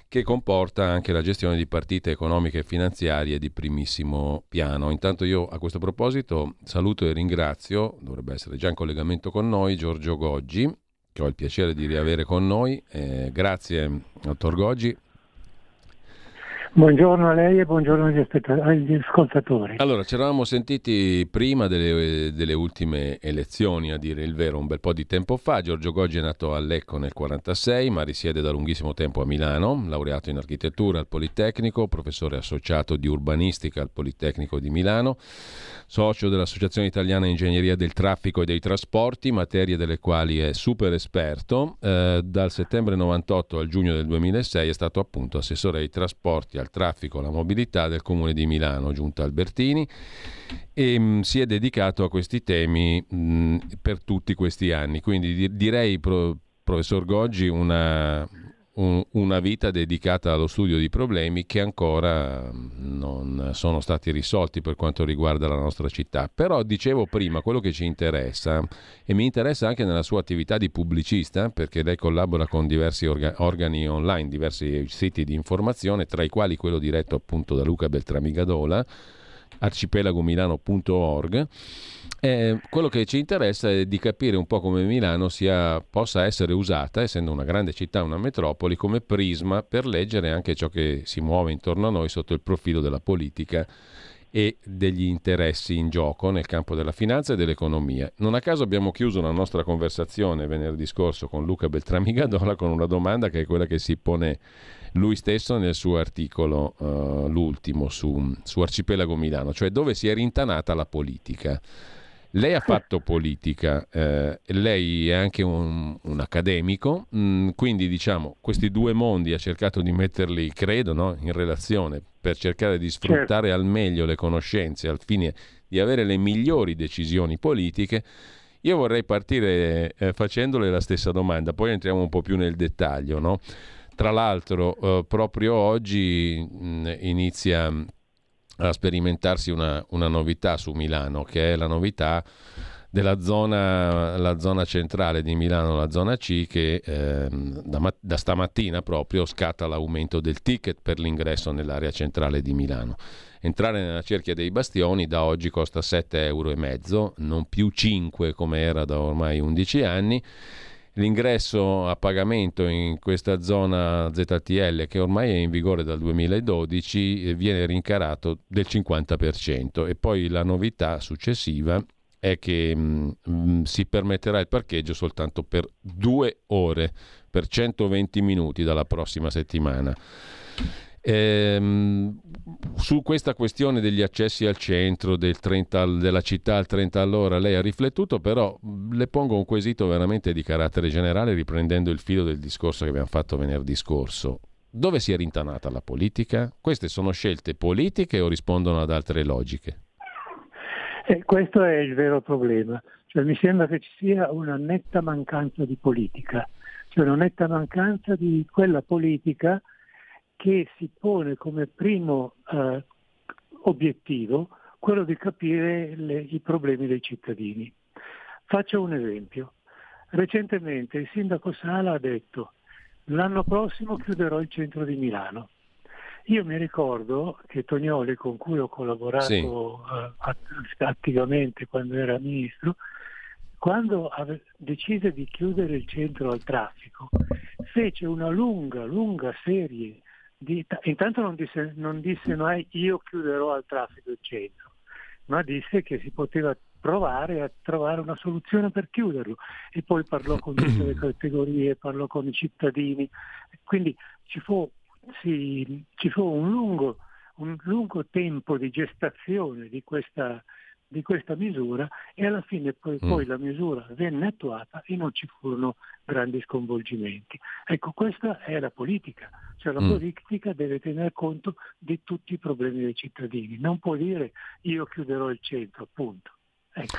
che comporta anche la gestione di partite economiche e finanziarie di primissimo piano. Intanto io a questo proposito saluto e ringrazio, dovrebbe essere già in collegamento con noi, Giorgio Goggi, che ho il piacere di riavere con noi. Eh, grazie, dottor Goggi. Buongiorno a lei e buongiorno agli, agli ascoltatori. Allora, ci eravamo sentiti prima delle, delle, ultime elezioni, a dire il vero, un bel po' di tempo fa. Giorgio Goggi è nato a Lecco nel 1946, ma risiede da lunghissimo tempo a Milano, laureato in architettura al Politecnico, professore associato di urbanistica al Politecnico di Milano socio dell'Associazione Italiana Ingegneria del Traffico e dei Trasporti, materie delle quali è super esperto. Eh, dal settembre 98 al giugno del 2006 è stato appunto assessore ai trasporti, al traffico, alla mobilità del Comune di Milano, Giunta Albertini, e mh, mm, si è dedicato a questi temi mh, mm, per tutti questi anni. Quindi di- direi, pro- professor Goggi, una, un, una vita dedicata allo studio di problemi che ancora non sono stati risolti per quanto riguarda la nostra città. Però dicevo prima, quello che ci interessa, e mi interessa anche nella sua attività di pubblicista, perché lei collabora con diversi orga- organi online, diversi siti di informazione, tra i quali quello diretto appunto da Luca Beltramigadola, arcipelagomilano.org. Eh, quello che ci interessa è di capire un po' come Milano sia, possa essere usata, essendo una grande città, una metropoli, come prisma per leggere anche ciò che si muove intorno a noi sotto il profilo della politica e degli interessi in gioco nel campo della finanza e dell'economia. Non a caso abbiamo chiuso la nostra conversazione venerdì scorso con Luca Beltrami Gadola con una domanda che è quella che si pone lui stesso nel suo articolo, uh, l'ultimo, su, su Arcipelago Milano, cioè dove si è rintanata la politica. Lei ha fatto politica, eh, lei è anche un, un accademico, mh, mm, quindi diciamo questi due mondi ha cercato di metterli, credo, no, in relazione per cercare di sfruttare certo. al meglio le conoscenze al fine di avere le migliori decisioni politiche. Io vorrei partire eh, facendole la stessa domanda, poi entriamo un po' più nel dettaglio. No? Tra l'altro, eh, proprio oggi mh, inizia a sperimentarsi una, una, novità su Milano, che è la novità della zona, zona centrale di Milano, la zona C, che eh, da, da, stamattina proprio scatta l'aumento del ticket per l'ingresso nell'area centrale di Milano. Entrare nella cerchia dei bastioni da oggi costa 7,5 euro, non più 5 come era da ormai 11 anni L'ingresso a pagamento in questa zona ZTL, che ormai è in vigore dal 2012, eh, viene rincarato del 50% e poi la novità successiva è che mh, mm, mm, si permetterà il parcheggio soltanto per due ore, per 120 minuti dalla prossima settimana. Ehm, su questa questione degli accessi al centro del 30, della città al 30 all'ora lei ha riflettuto, però le pongo un quesito veramente di carattere generale riprendendo il filo del discorso che abbiamo fatto venerdì scorso. Dove si è rintanata la politica? Queste sono scelte politiche o rispondono ad altre logiche? Eh, questo è il vero problema. Cioè, mi sembra che ci sia una netta mancanza di politica, cioè una netta mancanza di quella politica che si pone come primo eh, obiettivo quello di capire le, i problemi dei cittadini. Faccio un esempio. Recentemente il sindaco Sala ha detto l'anno prossimo chiuderò il centro di Milano. Io mi ricordo che Tognoli, con cui ho collaborato sì. uh, attivamente quando era ministro, quando ave- decise di chiudere il centro al traffico, fece una lunga, lunga serie di, intanto non disse, non disse mai io chiuderò al traffico il centro, ma disse che si poteva provare a trovare una soluzione per chiuderlo. E poi parlò con tutte le categorie, parlò con i cittadini, quindi ci fu, sì, ci fu un, lungo, un lungo tempo di gestazione di questa, di questa misura e alla fine poi, mm. poi, la misura venne attuata e non ci furono grandi sconvolgimenti. Ecco, questa è la politica, cioè la mm. politica deve tener conto di tutti i problemi dei cittadini, non può dire io chiuderò il centro, appunto. Ecco.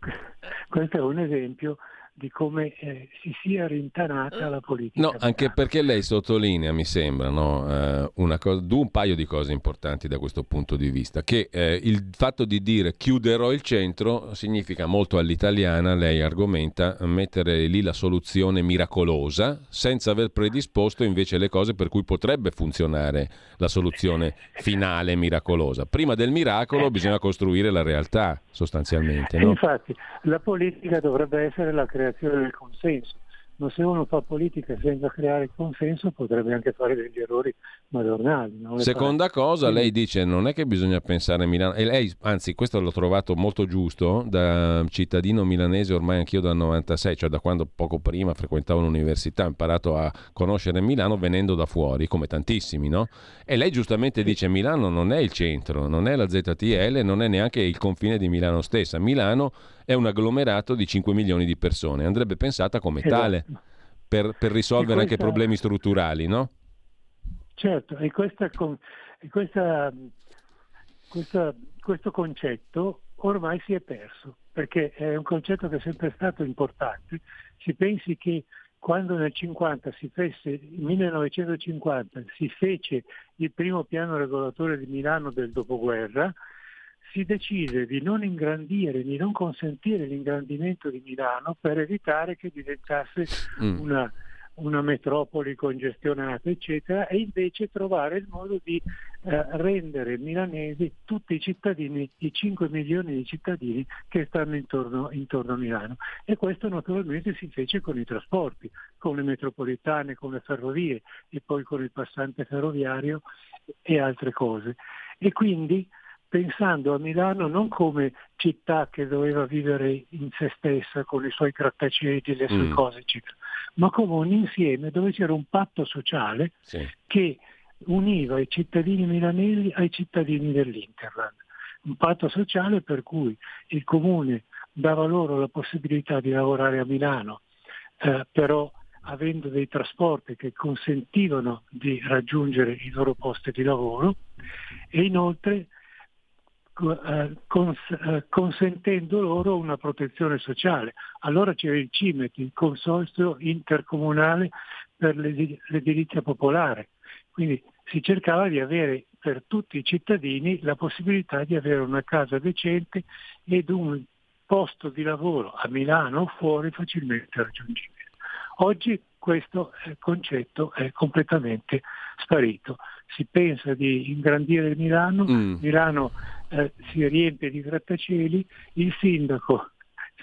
Questo è un esempio di come eh, si sia rintanata la politica. No, anche perché lei sottolinea, mi sembra, no, eh, una cosa, un paio di cose importanti da questo punto di vista, che eh, il fatto di dire chiuderò il centro significa molto all'italiana, lei argomenta, mettere lì la soluzione miracolosa senza aver predisposto invece le cose per cui potrebbe funzionare la soluzione finale miracolosa. Prima del miracolo bisogna costruire la realtà sostanzialmente. No? Infatti la politica dovrebbe essere la creazione creazione del consenso ma se uno fa politica senza creare consenso potrebbe anche fare degli errori madornali. Seconda fa. cosa, lei dice non è che bisogna pensare a Milano, e lei, anzi questo l'ho trovato molto giusto, da cittadino milanese ormai anch'io dal 96, cioè da quando poco prima frequentavo l'università, ho imparato a conoscere Milano venendo da fuori, come tantissimi, no? E lei giustamente dice Milano non è il centro, non è la ZTL, non è neanche il confine di Milano stessa, Milano è un agglomerato di 5 milioni di persone, andrebbe pensata come esatto. tale per, per risolvere questa, anche problemi strutturali, no? Certo, e, questa, e questa, questo concetto ormai si è perso, perché è un concetto che è sempre stato importante. Si pensi che quando nel 50 si fece, 1950 si fece il primo piano regolatore di Milano del dopoguerra, si decise di non ingrandire, di non consentire l'ingrandimento di Milano per evitare che diventasse mm. una, una, metropoli congestionata, eccetera, e invece trovare il modo di eh, rendere milanesi tutti i cittadini, i 5 milioni di cittadini che stanno intorno, intorno a Milano. E questo naturalmente si fece con i trasporti, con le metropolitane, con le ferrovie e poi con il passante ferroviario e altre cose. E quindi pensando a Milano non come città che doveva vivere in se stessa con i suoi grattacieli, le sue mm. cose, eccetera, ma come un insieme dove c'era un patto sociale sì. che univa i cittadini milanesi ai cittadini dell'Interland. Un patto sociale per cui il comune dava loro la possibilità di lavorare a Milano, eh, però avendo dei trasporti che consentivano di raggiungere i loro posti di lavoro e inoltre consentendo loro una protezione sociale. Allora c'era il CIMET, il Consorzio Intercomunale per l'edilizia popolare, quindi si cercava di avere per tutti i cittadini la possibilità di avere una casa decente ed un posto di lavoro a Milano o fuori facilmente raggiungibile. Oggi questo eh, concetto è completamente sparito. Si pensa di ingrandire Milano, mm. Milano eh, si riempie di grattacieli, il sindaco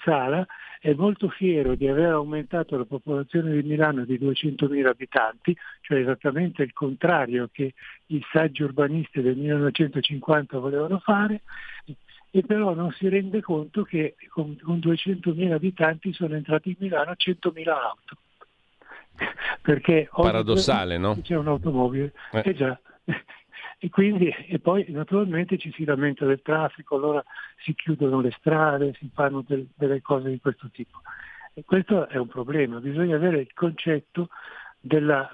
Sala è molto fiero di aver aumentato la popolazione di Milano di 200.000 abitanti, cioè esattamente il contrario che i saggi urbanisti del 1950 volevano fare, e però non si rende conto che con, con 200.000 abitanti sono entrati in Milano 100.000 auto. Perché Paradossale, no? C'è un'automobile. Eh. eh già. E, quindi, e poi naturalmente ci si lamenta del traffico, allora si chiudono le strade, si fanno del, delle cose di questo tipo. E questo è un problema, bisogna avere il concetto della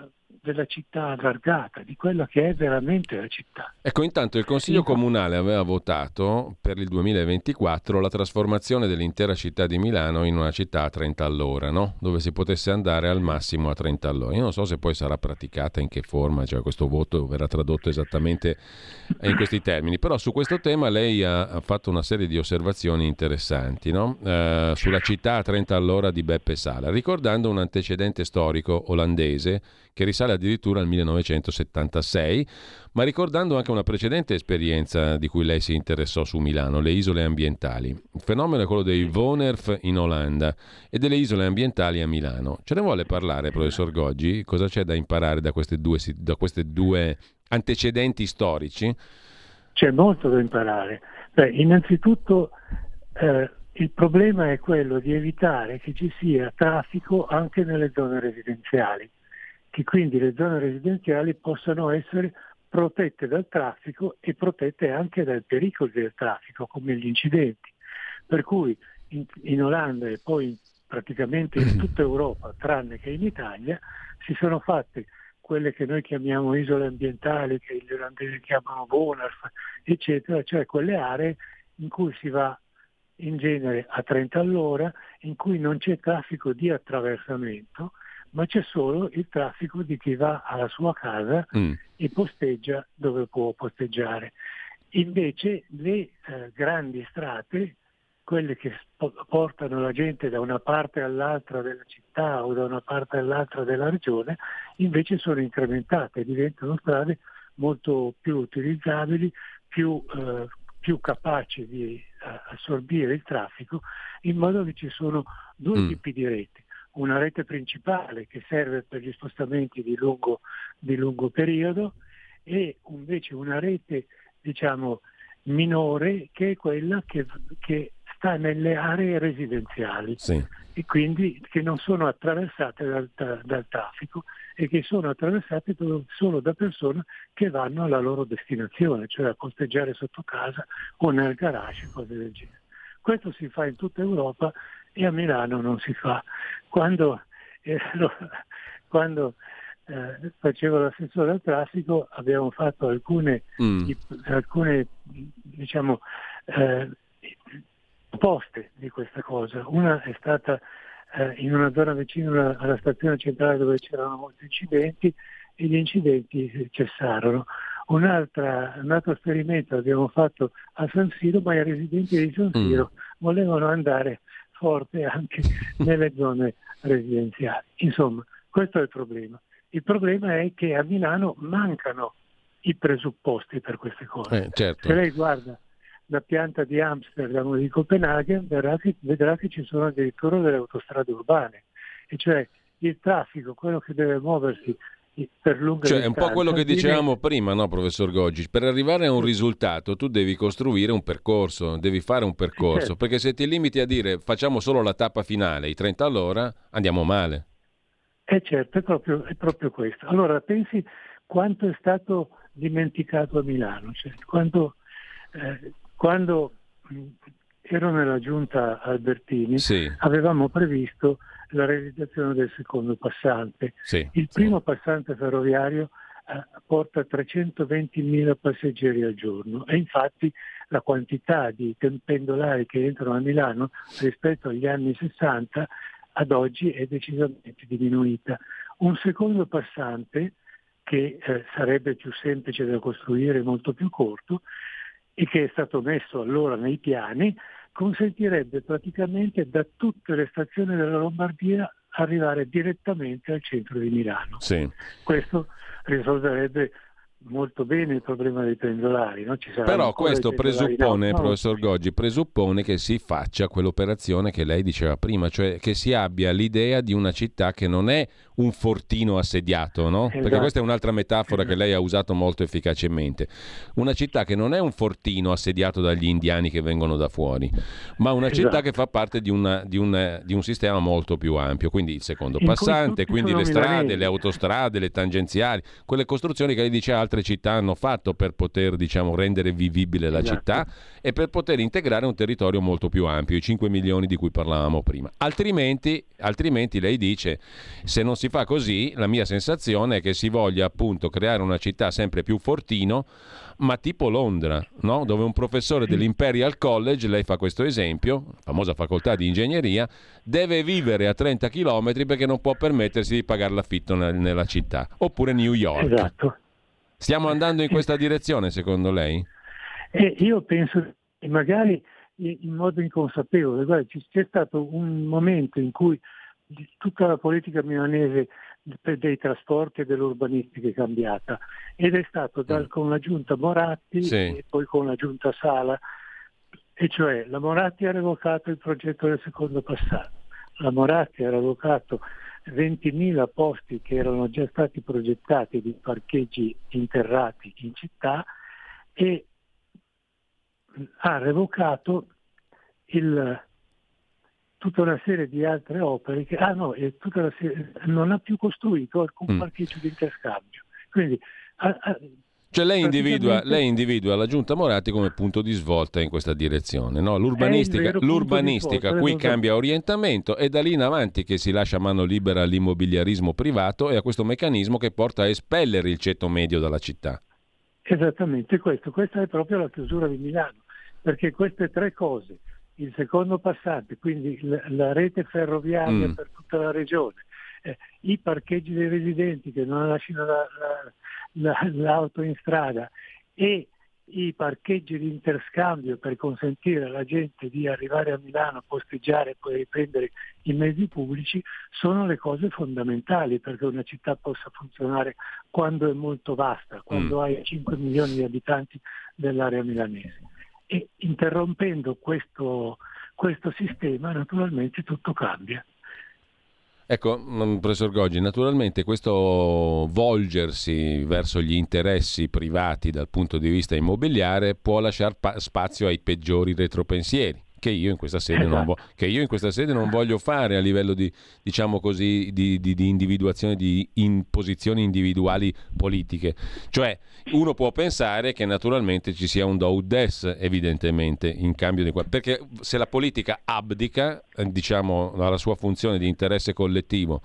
della città allargata, di quella che è veramente la città. Ecco, intanto il Consiglio Comunale aveva votato per il 2024 la trasformazione dell'intera città di Milano in una città a 30 all'ora, no? dove si potesse andare al massimo a 30 all'ora. Io non so se poi sarà praticata, in che forma, cioè questo voto verrà tradotto esattamente in questi termini, però su questo tema lei ha, fatto una serie di osservazioni interessanti no? uh, sulla città a 30 all'ora di Beppe Sala, ricordando un antecedente storico olandese che risale addirittura al 1976, ma ricordando anche una precedente esperienza di cui lei si interessò su Milano, le isole ambientali. Il fenomeno è quello dei Vonerf in Olanda e delle isole ambientali a Milano. Ce ne vuole parlare, professor Goggi? Cosa c'è da imparare da queste due, due antecedenti storici? C'è molto da imparare. Beh, innanzitutto eh, il problema è quello di evitare che ci sia traffico anche nelle zone residenziali che quindi le zone residenziali possano essere protette dal traffico e protette anche dai pericoli del traffico, come gli incidenti. Per cui in, in Olanda e poi praticamente in tutta Europa, tranne che in Italia, si sono fatte quelle che noi chiamiamo isole ambientali, che gli olandesi chiamano Bonarf, eccetera, cioè quelle aree in cui si va in genere a 30 all'ora, in cui non c'è traffico di attraversamento ma c'è solo il traffico di chi va alla sua casa mm. e posteggia dove può posteggiare. Invece le eh, grandi strade, quelle che portano la gente da una parte all'altra della città o da una parte all'altra della regione, invece sono incrementate, diventano strade molto più utilizzabili, più, eh, più capaci di assorbire il traffico in modo che ci sono due mm. tipi di reti. Una rete principale che serve per gli spostamenti di lungo, di lungo periodo e invece una rete diciamo, minore che è quella che, che sta nelle aree residenziali sì. e quindi che non sono attraversate dal, dal, traffico e che sono attraversate solo da persone che vanno alla loro destinazione, cioè a posteggiare sotto casa o nel garage, cose del genere. Questo si fa in tutta Europa e a Milano non si fa. Quando, eh, quando eh, facevo l'assessore al traffico abbiamo fatto alcune, mm. alcune diciamo, eh, poste di questa cosa. Una è stata eh, in una zona vicino alla stazione centrale dove c'erano molti incidenti e gli incidenti cessarono. un altro esperimento l'abbiamo fatto a San Siro, ma i residenti di San Siro mm. volevano andare forte anche nelle zone residenziali. Insomma, questo è il problema. Il problema è che a Milano mancano i presupposti per queste cose. Eh, certo. Se lei guarda la pianta di Amsterdam o di Copenaghen, vedrà che, vedrà che ci sono addirittura delle autostrade urbane, e cioè il traffico, quello che deve muoversi per lunghe cioè, è un po' quello che dicevamo prima, no, professor Goggi? Per arrivare a un risultato tu devi costruire un percorso, devi fare un percorso, certo. perché se ti limiti a dire facciamo solo la tappa finale, i 30 all'ora, andiamo male. Eh certo, è proprio, è proprio questo. Allora pensi quanto è stato dimenticato a Milano, cioè, quando, eh, quando ero nella giunta Albertini sì. avevamo previsto la realizzazione del secondo passante. Sì, Il primo sì. passante ferroviario eh, porta 320.000 passeggeri al giorno e infatti la quantità di pendolari che entrano a Milano rispetto agli anni 60 ad oggi è decisamente diminuita. Un secondo passante, che eh, sarebbe più semplice da costruire molto più corto, e che è stato messo allora nei piani, consentirebbe praticamente da tutte le stazioni della Lombardia arrivare direttamente al centro di Milano. Sì. Questo risolverebbe molto bene il problema dei pendolari. No? Però questo presuppone, professor Goggi, presuppone che si faccia quell'operazione che lei diceva prima, cioè che si abbia l'idea di una città che non è un fortino assediato, no? Esatto. Perché questa è un'altra metafora che lei ha usato molto efficacemente. Una città che non è un fortino assediato dagli indiani che vengono da fuori, ma una esatto. città che fa parte di, una, di, un, di, un, sistema molto più ampio. Quindi il secondo passante, quindi le strade, milanesi. le autostrade, le tangenziali, quelle costruzioni che lei dice altre città hanno fatto per poter diciamo, rendere vivibile la esatto. città e per poter integrare un territorio molto più ampio, i 5 milioni di cui parlavamo prima. Altrimenti, altrimenti lei dice, se non si si fa così, la mia sensazione è che si voglia appunto creare una città sempre più fortino, ma tipo Londra, no? dove un professore dell'Imperial College, lei fa questo esempio, famosa facoltà di ingegneria, deve vivere a 30 km perché non può permettersi di pagare l'affitto nella città. Oppure New York. Esatto. Stiamo andando in questa direzione, secondo lei? Eh, io penso che magari in modo inconsapevole. Guarda, c'è stato un momento in cui tutta la politica milanese dei trasporti e dell'urbanistica è cambiata ed è stato dal, mm. con la giunta Moratti sì. e poi con la giunta Sala e cioè la Moratti ha revocato il progetto del secondo passaggio la Moratti ha revocato 20.000 posti che erano già stati progettati di parcheggi interrati in città e ha revocato il, tutta una serie di altre opere che ah no, serie, non ha più costruito alcun mm. parcheggio di interscambio. Quindi, a, a, cioè lei individua, lei individua, la giunta Moratti come punto di svolta in questa direzione. No? L'urbanistica, l'urbanistica qui cambia orientamento e da lì in avanti che si lascia mano libera all'immobiliarismo privato e a questo meccanismo che porta a espellere il ceto medio dalla città. Esattamente questo, questa è proprio la chiusura di Milano, perché queste tre cose, il secondo passante, quindi la, rete ferroviaria mm. per tutta la regione, eh, i parcheggi dei residenti che non lasciano la, la, l'auto in strada e i parcheggi di interscambio per consentire alla gente di arrivare a Milano, posteggiare e poi riprendere i mezzi pubblici sono le cose fondamentali perché una città possa funzionare quando è molto vasta, quando mm. hai 5 milioni di abitanti dell'area milanese. E interrompendo questo, questo sistema naturalmente tutto cambia. Ecco, mm, professor Goggi, naturalmente questo volgersi verso gli interessi privati dal punto di vista immobiliare può lasciare spazio ai peggiori retropensieri che io in questa sede, esatto. non, vo- in questa sede non, voglio fare a livello di, diciamo così, di, di, di individuazione di in posizioni individuali politiche. Cioè, uno può pensare che naturalmente ci sia un do des, evidentemente, in cambio di quello. Perché se la politica abdica, eh, diciamo, alla sua funzione di interesse collettivo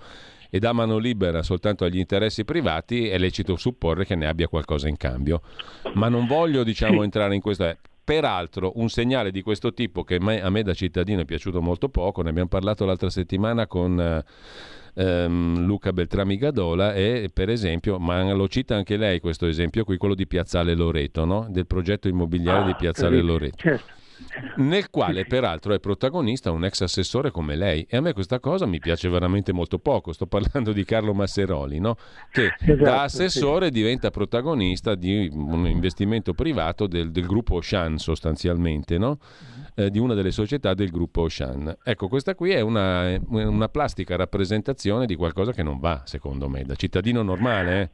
e dà mano libera soltanto agli interessi privati, è lecito supporre che ne abbia qualcosa in cambio. Ma non voglio, diciamo, entrare in questo. Eh, Peraltro un segnale di questo tipo che a me da cittadino è piaciuto molto poco, ne abbiamo parlato l'altra settimana con ehm, Luca Beltrami Gadola è per esempio, ma lo cita anche lei questo esempio qui, quello di Piazzale Loreto, no? del progetto immobiliare ah, di Piazzale Loreto. Certo nel quale peraltro è protagonista un ex assessore come lei e a me questa cosa mi piace veramente molto poco, sto parlando di Carlo Masseroli, no? che esatto, da assessore sì. diventa protagonista di un investimento privato del, del gruppo Ocean sostanzialmente, no? eh, di una delle società del gruppo Ocean. Ecco, questa qui è una, una, plastica rappresentazione di qualcosa che non va, secondo me, da cittadino normale. Eh?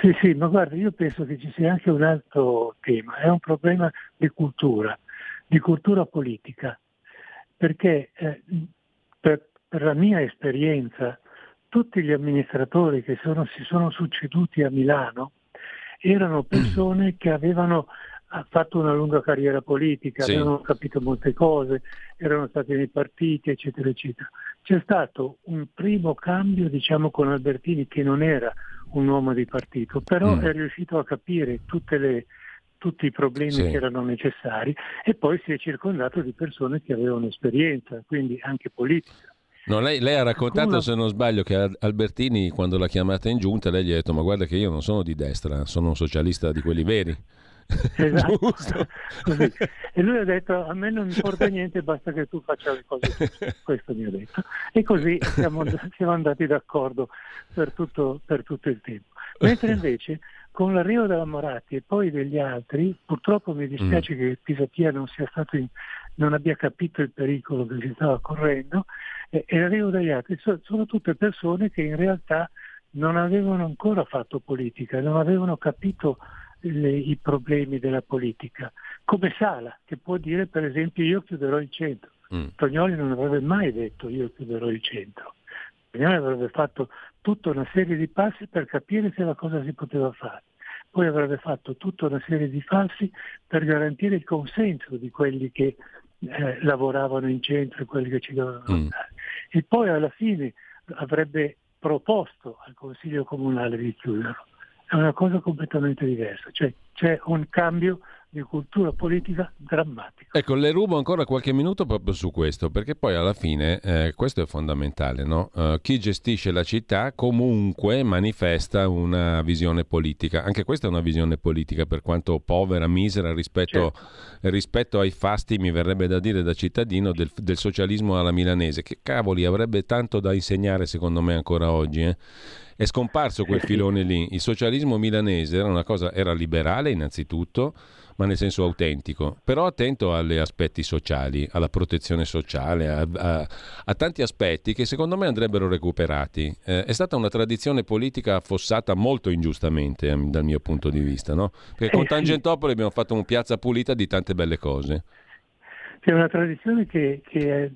Sì, sì, ma guarda, io penso che ci sia anche un altro tema, è un problema di cultura di cultura politica, perché eh, per, per, la mia esperienza tutti gli amministratori che sono, si sono succeduti a Milano erano persone che avevano fatto una lunga carriera politica, sì. avevano capito molte cose, erano stati nei partiti, eccetera, eccetera. C'è stato un primo cambio, diciamo, con Albertini, che non era un uomo di partito, però mm. è riuscito a capire tutte le, tutti i problemi sì. che erano necessari e poi si è circondato di persone che avevano esperienza, quindi anche politica. No, lei, lei, ha raccontato, Una... se non sbaglio, che Albertini, quando l'ha chiamata in giunta, lei gli ha detto: Ma guarda, che io non sono di destra, sono un socialista di quelli veri. Esatto. e lui ha detto: A me non importa niente, basta che tu faccia le cose. Questo mi ha detto. E così siamo, siamo andati d'accordo per tutto, per tutto il tempo. Mentre invece con l'arrivo della Moratti e poi degli altri, purtroppo mi dispiace mm. che Pisapia non, in, non, abbia capito il pericolo che si stava correndo, e, e l'arrivo degli altri so, sono tutte persone che in realtà non avevano ancora fatto politica, non avevano capito le, i problemi della politica, come Sala, che può dire per esempio io chiuderò il centro. Mm. Tognoli non avrebbe mai detto io chiuderò il centro. Tognoli avrebbe fatto tutta una serie di passi per capire se la cosa si poteva fare poi avrebbe fatto tutta una serie di falsi per garantire il consenso di quelli che eh, lavoravano in centro e quelli che ci dovevano mm. andare. E poi alla fine avrebbe proposto al Consiglio Comunale di chiuderlo. È una cosa completamente diversa, cioè c'è un cambio di cultura politica drammatica. Ecco, le rubo ancora qualche minuto proprio su questo, perché poi alla fine eh, questo è fondamentale, no? uh, chi gestisce la città comunque manifesta una visione politica, anche questa è una visione politica per quanto povera, misera rispetto, certo. rispetto ai fasti, mi verrebbe da dire da cittadino, del, del, socialismo alla milanese, che cavoli avrebbe tanto da insegnare secondo me ancora oggi. Eh? È scomparso quel filone lì, il socialismo milanese era una cosa, era liberale innanzitutto, ma nel senso autentico, però attento agli aspetti sociali, alla protezione sociale, a, a, a tanti aspetti che secondo me andrebbero recuperati. Eh, è stata una tradizione politica affossata molto ingiustamente eh, dal mio punto di vista, no? perché con Tangentopoli abbiamo fatto una piazza pulita di tante belle cose. C'è una tradizione che, che,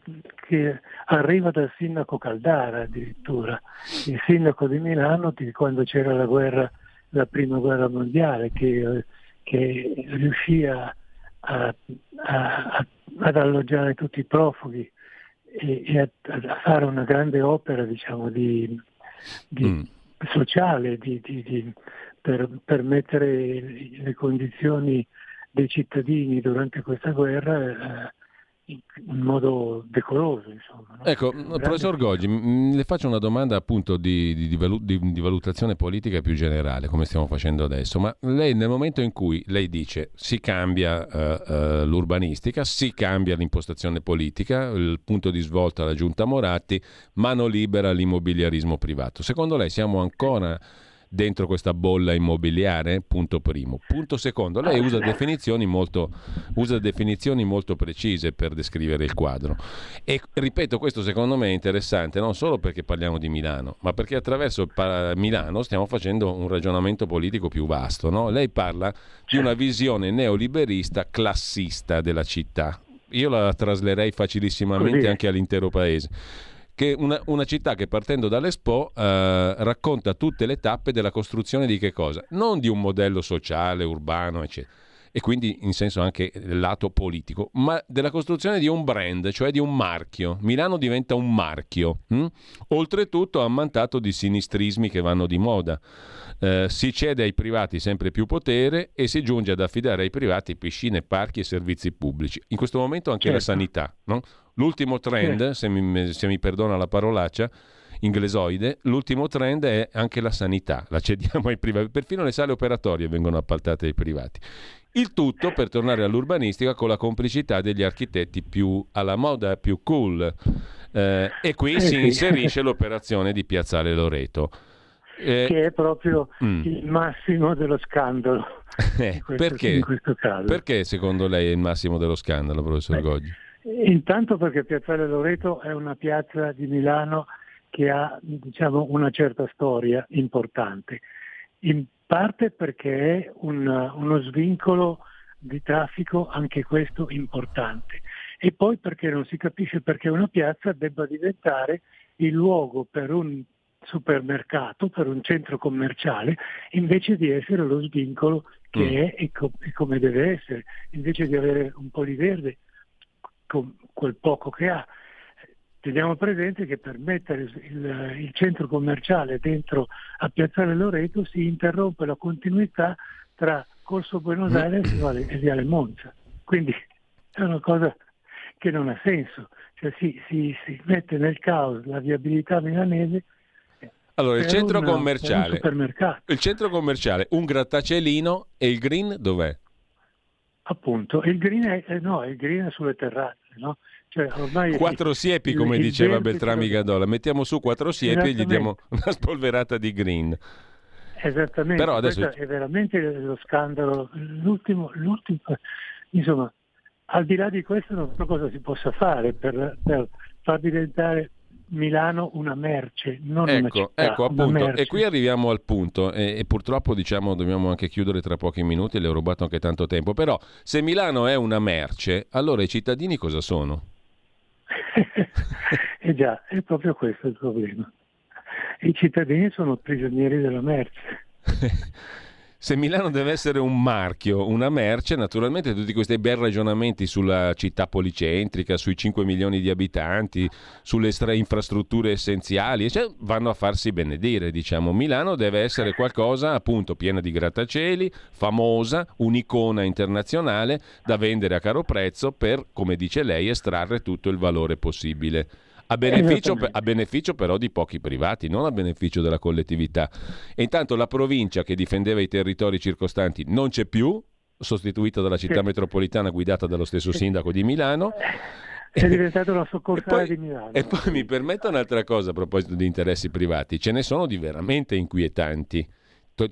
che, arriva dal sindaco Caldara addirittura, il sindaco di Milano di quando c'era la guerra, la prima guerra mondiale, che che riuscì a, a, a, ad alloggiare tutti i profughi e, e a, fare una grande opera diciamo, di, di mm. sociale di, di, per, per, mettere le condizioni dei cittadini durante questa guerra eh, in modo decoroso. Insomma, no? Ecco, Grande... professor Goggi, le faccio una domanda appunto di, di, di, di, valutazione politica più generale, come stiamo facendo adesso, ma lei nel momento in cui lei dice si cambia uh, uh, l'urbanistica, si cambia l'impostazione politica, il punto di svolta la giunta Moratti, mano libera all'immobiliarismo privato, secondo lei siamo ancora dentro questa bolla immobiliare? Punto primo. Punto secondo, lei usa definizioni molto, usa definizioni molto precise per descrivere il quadro. E ripeto, questo secondo me è interessante non solo perché parliamo di Milano, ma perché attraverso Milano stiamo facendo un ragionamento politico più vasto. No? Lei parla di una visione neoliberista classista della città. Io la traslerei facilissimamente anche all'intero paese che una, una, città che partendo dall'Expo eh, racconta tutte le tappe della costruzione di che cosa? Non di un modello sociale, urbano, eccetera, e quindi in senso anche lato politico, ma della costruzione di un brand, cioè di un marchio. Milano diventa un marchio, hm? oltretutto ammantato di sinistrismi che vanno di moda. Eh, si cede ai privati sempre più potere e si giunge ad affidare ai privati piscine, parchi e servizi pubblici. In questo momento anche certo. la sanità. No? L'ultimo trend, se mi, se mi perdona la parolaccia, inglesoide, l'ultimo trend è anche la sanità, la cediamo ai privati, perfino le sale operatorie vengono appaltate ai privati. Il tutto per tornare all'urbanistica con la complicità degli architetti più alla moda, più cool. Eh, e qui eh si sì. inserisce l'operazione di Piazzale Loreto. Eh, che è proprio mm. il massimo dello scandalo. Eh, questo, perché? perché secondo lei è il massimo dello scandalo, professor Goggi? Intanto perché Piazzale Loreto è una piazza di Milano che ha diciamo, una certa storia importante. In parte perché è un, uno svincolo di traffico, anche questo importante, e poi perché non si capisce perché una piazza debba diventare il luogo per un supermercato, per un centro commerciale, invece di essere lo svincolo che mm. è e, co- e, come deve essere, invece di avere un po' di verde, con quel poco che ha. Teniamo presente che per mettere il, il centro commerciale dentro a Piazzale Loreto si interrompe la continuità tra Corso Buenos Aires e Viale Monza. Quindi è una cosa che non ha senso. Cioè si, si, si mette nel caos la viabilità milanese allora, il centro un, commerciale. Il centro commerciale, un grattacielino e il green dov'è? Appunto, il green è, no, il green è sulle terrazze, no? Cioè, quattro siepi, come il, diceva Beltrami Gadola. Mettiamo su quattro siepi e gli diamo una spolverata di green. Esattamente, Però adesso... è veramente lo scandalo. L'ultimo, l'ultimo, insomma, al di là di questo non so cosa si possa fare per, per far diventare Milano una merce, non ecco, una città, ecco, appunto, e qui arriviamo al punto e, e, purtroppo diciamo dobbiamo anche chiudere tra pochi minuti, le ho rubato anche tanto tempo, però se Milano è una merce, allora i cittadini cosa sono? eh già, è proprio questo il problema. I cittadini sono prigionieri della merce. Se Milano deve essere un marchio, una merce, naturalmente tutti questi bei ragionamenti sulla città policentrica, sui 5 milioni di abitanti, sulle infrastrutture essenziali, cioè, vanno a farsi benedire. Diciamo. Milano deve essere qualcosa appunto piena di grattacieli, famosa, un'icona internazionale da vendere a caro prezzo per, come dice lei, estrarre tutto il valore possibile. A beneficio, a beneficio, però di pochi privati, non a beneficio della collettività. E intanto la provincia che difendeva i territori circostanti non c'è più, sostituita dalla città sì. metropolitana guidata dallo stesso sindaco di Milano. È diventata una soccorsa di Milano. E poi mi permetta un'altra cosa a proposito di interessi privati, ce ne sono di veramente inquietanti,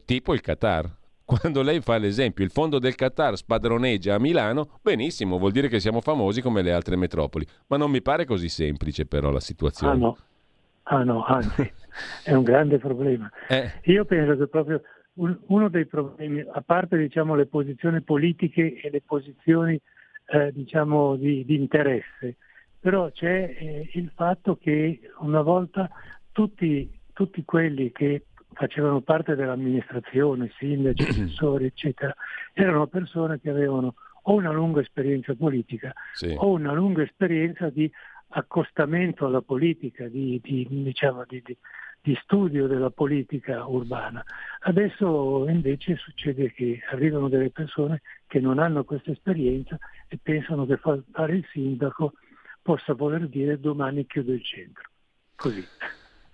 tipo il Qatar. Quando lei fa l'esempio, il fondo del Qatar spadroneggia a Milano, benissimo, vuol dire che siamo famosi come le altre metropoli. Ma non mi pare così semplice però la situazione. Ah no, ah, no anzi, è un grande problema. Eh. Io penso che proprio un, uno dei problemi, a parte diciamo, le posizioni politiche e le posizioni eh, diciamo, di, di, interesse, però c'è eh, il fatto che una volta tutti, tutti quelli che facevano parte dell'amministrazione, sindaci, assessori, eccetera, erano persone che avevano o una lunga esperienza politica sì. o una lunga esperienza di accostamento alla politica, di, di, diciamo, di, di, studio della politica urbana. Adesso invece succede che arrivano delle persone che non hanno questa esperienza e pensano che fare il sindaco possa voler dire domani chiudo il centro. Così.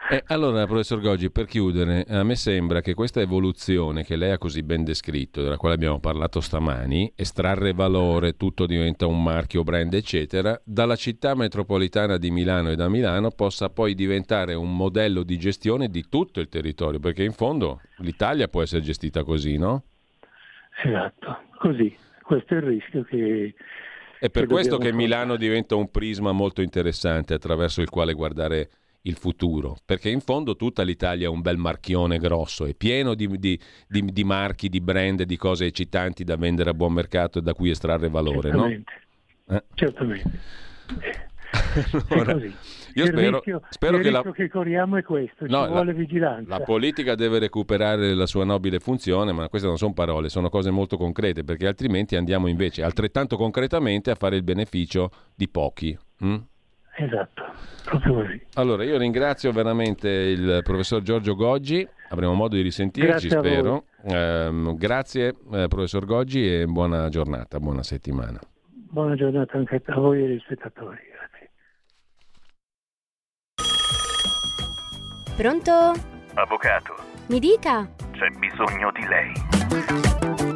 Eh, allora, professor Goggi, per chiudere, a me sembra che questa evoluzione che lei ha così ben descritto, della quale abbiamo parlato stamani, estrarre valore, tutto diventa un marchio, brand, eccetera, dalla città metropolitana di Milano e da Milano possa poi diventare un modello di gestione di tutto il territorio, perché in fondo l'Italia può essere gestita così, no? Esatto, così. Questo è il rischio che... È per che questo che Milano diventa un prisma molto interessante attraverso il quale guardare il futuro, perché in fondo tutta l'Italia è un bel marchione grosso, è pieno di, di, di, di marchi, di brand, di cose eccitanti da vendere a buon mercato e da cui estrarre valore, Certamente. no? Eh? Certamente. allora, io il spero, rischio, spero il che, la, che corriamo è questo, No, vuole vigilanza. la politica deve recuperare la sua nobile funzione, ma queste non sono parole, sono cose molto concrete, perché altrimenti andiamo invece altrettanto concretamente a fare il beneficio di pochi. mm? Esatto, proprio così. Allora, io ringrazio veramente il professor Giorgio Goggi, avremo modo di risentirci, Grazie spero. Ehm, grazie, eh, professor Goggi, e buona giornata, buona settimana. Buona giornata anche a voi e agli spettatori. Grazie. Pronto? Avvocato, Mi dica. c'è bisogno di lei.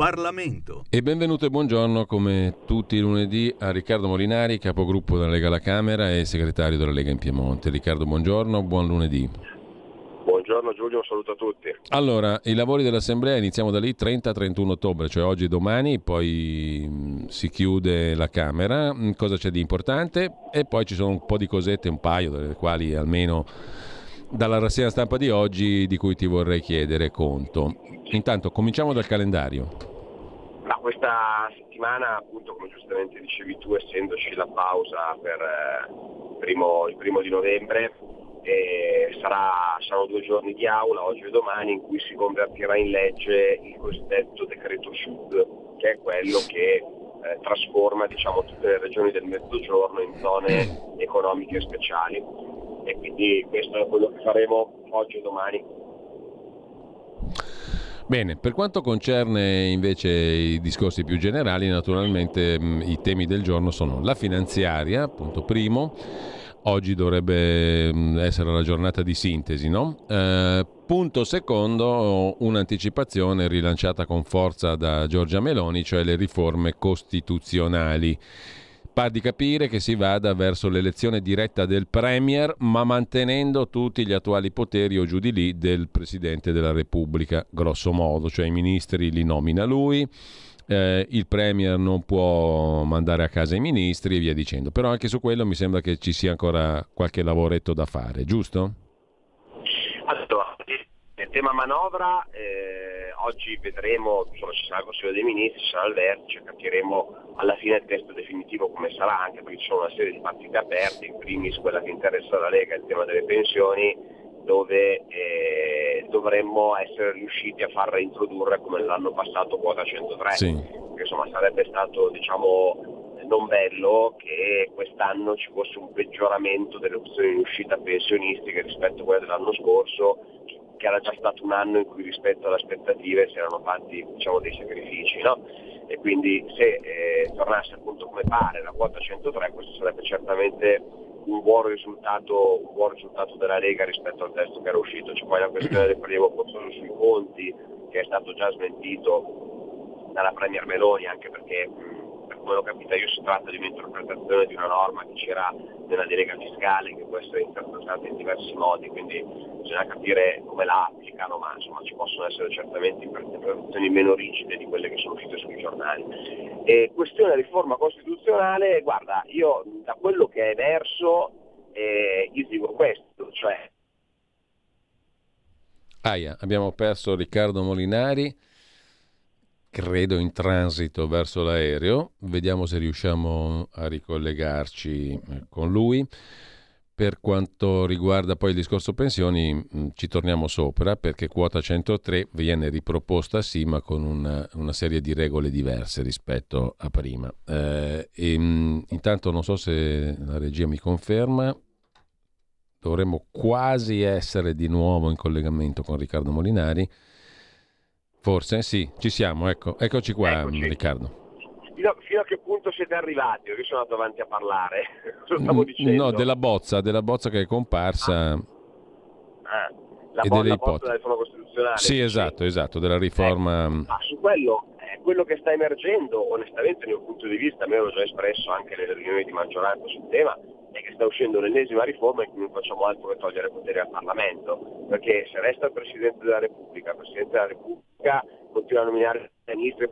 Parlamento. E benvenuto e buongiorno come tutti i lunedì a Riccardo Molinari, capogruppo della Lega alla Camera e segretario della Lega in Piemonte. Riccardo, buongiorno, buon lunedì. Buongiorno Giulio, un saluto a tutti. Allora, i lavori dell'Assemblea iniziamo da lì 30-31 ottobre, cioè oggi e domani, poi mh, si chiude la Camera. Mh, Cosa c'è di importante? E poi ci sono un po' di cosette, un paio, delle quali almeno dalla rassegna stampa di oggi di cui ti vorrei chiedere conto. Intanto cominciamo dal calendario. Ma questa settimana, appunto, come giustamente dicevi tu, essendoci la pausa per eh, primo- il primo di novembre, eh, sarà- saranno due giorni di aula, oggi e domani, in cui si convertirà in legge il cosiddetto decreto Sud, che è quello che eh, trasforma diciamo, tutte le regioni del mezzogiorno in zone economiche speciali. E quindi questo è quello che faremo oggi e domani. Bene, per quanto concerne invece i discorsi più generali, naturalmente mh, i temi del giorno sono la finanziaria, punto primo. Oggi dovrebbe mh, essere la giornata di sintesi, no? Eh, punto secondo, un'anticipazione rilanciata con forza da Giorgia Meloni, cioè le riforme costituzionali. Par di capire che si vada verso l'elezione diretta del Premier, ma mantenendo tutti gli attuali poteri o giù di lì del Presidente della Repubblica, grosso modo, cioè i ministri li nomina lui, eh, il Premier non può mandare a casa i ministri e via dicendo. Però anche su quello mi sembra che ci sia ancora qualche lavoretto da fare, giusto? Allora, il tema manovra, eh, oggi vedremo, insomma, ci sarà il Consiglio dei Ministri, ci sarà il vertice, capiremo alla fine il testo definitivo come sarà, anche perché ci sono una serie di partite aperte, in primis quella che interessa la Lega, il tema delle pensioni, dove eh, dovremmo essere riusciti a far reintrodurre come l'anno passato quota 103, Sì. che insomma sarebbe stato diciamo non bello che quest'anno ci fosse un peggioramento delle opzioni in uscita pensionistiche rispetto a quelle dell'anno scorso, che era già stato un anno in cui rispetto alle aspettative si erano fatti diciamo, dei sacrifici. No? E quindi se eh, tornasse appunto come pare la quota 103 questo sarebbe certamente un buon, risultato, un buon risultato della Lega rispetto al testo che era uscito. C'è poi la questione del prelievo forzoso sui conti che è stato già smentito dalla Premier Meloni anche perché per l'ho capita io si tratta di un'interpretazione di una norma che c'era nella delega fiscale che può essere interpretata in diversi modi, quindi bisogna capire come la applicano, ma insomma ci possono essere certamente interpretazioni meno rigide di quelle che sono uscite sui giornali. E questione riforma costituzionale, guarda, io da quello che è emerso eh, io dico questo, cioè... Aia, abbiamo perso Riccardo Molinari credo in transito verso l'aereo. Vediamo se riusciamo a ricollegarci eh, con lui. Per quanto riguarda poi il discorso pensioni, mm, ci torniamo sopra perché quota 103 viene riproposta sì, ma con una, una serie di regole diverse rispetto a prima. Eh, e, mm, intanto non so se la regia mi conferma, dovremmo quasi essere di nuovo in collegamento con Riccardo Molinari. Forse sì, ci siamo, ecco. eccoci qua Eccoci. Riccardo. Fino, fino, a che punto siete arrivati? Io sono andato avanti a parlare. Cosa stavo dicendo? No, della bozza, della bozza che è comparsa. Ah. Ah, la, delle ipotesi. della riforma costituzionale. Sì, esatto, esatto, della riforma. Ecco. Ma su quello, eh, quello che sta emergendo, onestamente, dal mio punto di vista, me l'ho già espresso anche nelle riunioni di maggioranza sul tema, è che sta uscendo l'ennesima riforma in cui non facciamo altro che togliere potere al Parlamento, perché se resta il Presidente della Repubblica, il Presidente della Repubblica continua a nominare ministri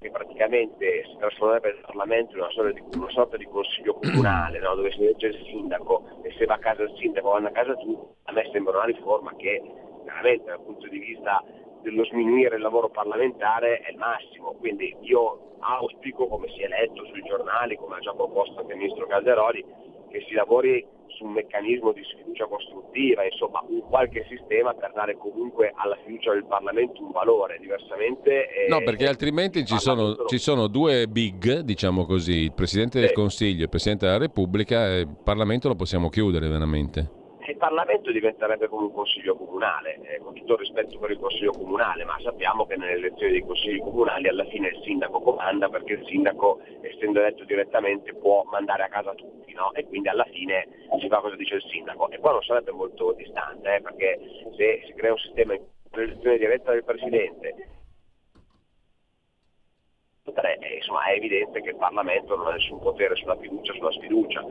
che praticamente si trasformerebbe il Parlamento in una sorta di, una sorta di consiglio comunale, no? dove si elegge il sindaco e se va a casa il sindaco vanno a casa tutti, a me sembra una riforma che veramente dal punto di vista dello sminuire il lavoro parlamentare è il massimo, quindi io auspico, come si è letto sui giornali, come ha già proposto anche il Ministro Calderoli, che si lavori su un meccanismo di sfiducia costruttiva, insomma un qualche sistema per dare comunque alla fiducia del Parlamento un valore, diversamente... eh, No, perché altrimenti ci sono, ci sono due big, diciamo così, il Presidente del Sì. Consiglio e il Presidente della Repubblica, e il Parlamento lo possiamo chiudere veramente. Il Parlamento diventerebbe come un consiglio comunale, eh, con tutto il rispetto per il consiglio comunale, ma sappiamo che nelle elezioni dei consigli comunali alla fine il sindaco comanda perché il sindaco, essendo eletto direttamente, può mandare a casa tutti, no? E quindi alla fine si fa cosa dice il sindaco. E qua non sarebbe molto distante, eh, perché se si crea un sistema in l'elezione diretta del Presidente eh, insomma, è evidente che il Parlamento non ha nessun potere sulla fiducia, sulla sfiducia.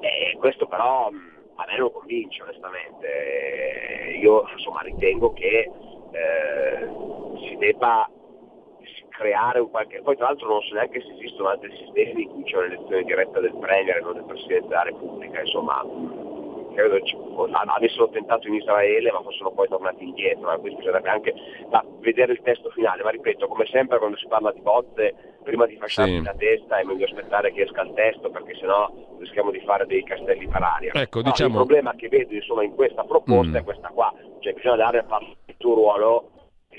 E questo però a me non convince onestamente. Io insomma, ritengo che eh, si debba creare un qualche... Poi tra l'altro non so neanche se esistono altri sistemi in cui c'è un'elezione diretta del Premier e non del Presidente della Repubblica, insomma credo ci- avessero tentato in Israele ma fossero poi tornati indietro, eh, quindi bisognerebbe anche ma, vedere il testo finale, ma ripeto, come sempre quando si parla di bozze, prima di fasciarsi Sì. la testa è meglio aspettare che esca il testo perché sennò rischiamo di fare dei castelli per aria. Ecco, No, diciamo- Il problema che vedo insomma, in questa proposta Mm. è questa qua, cioè bisogna dare al Parlamento un ruolo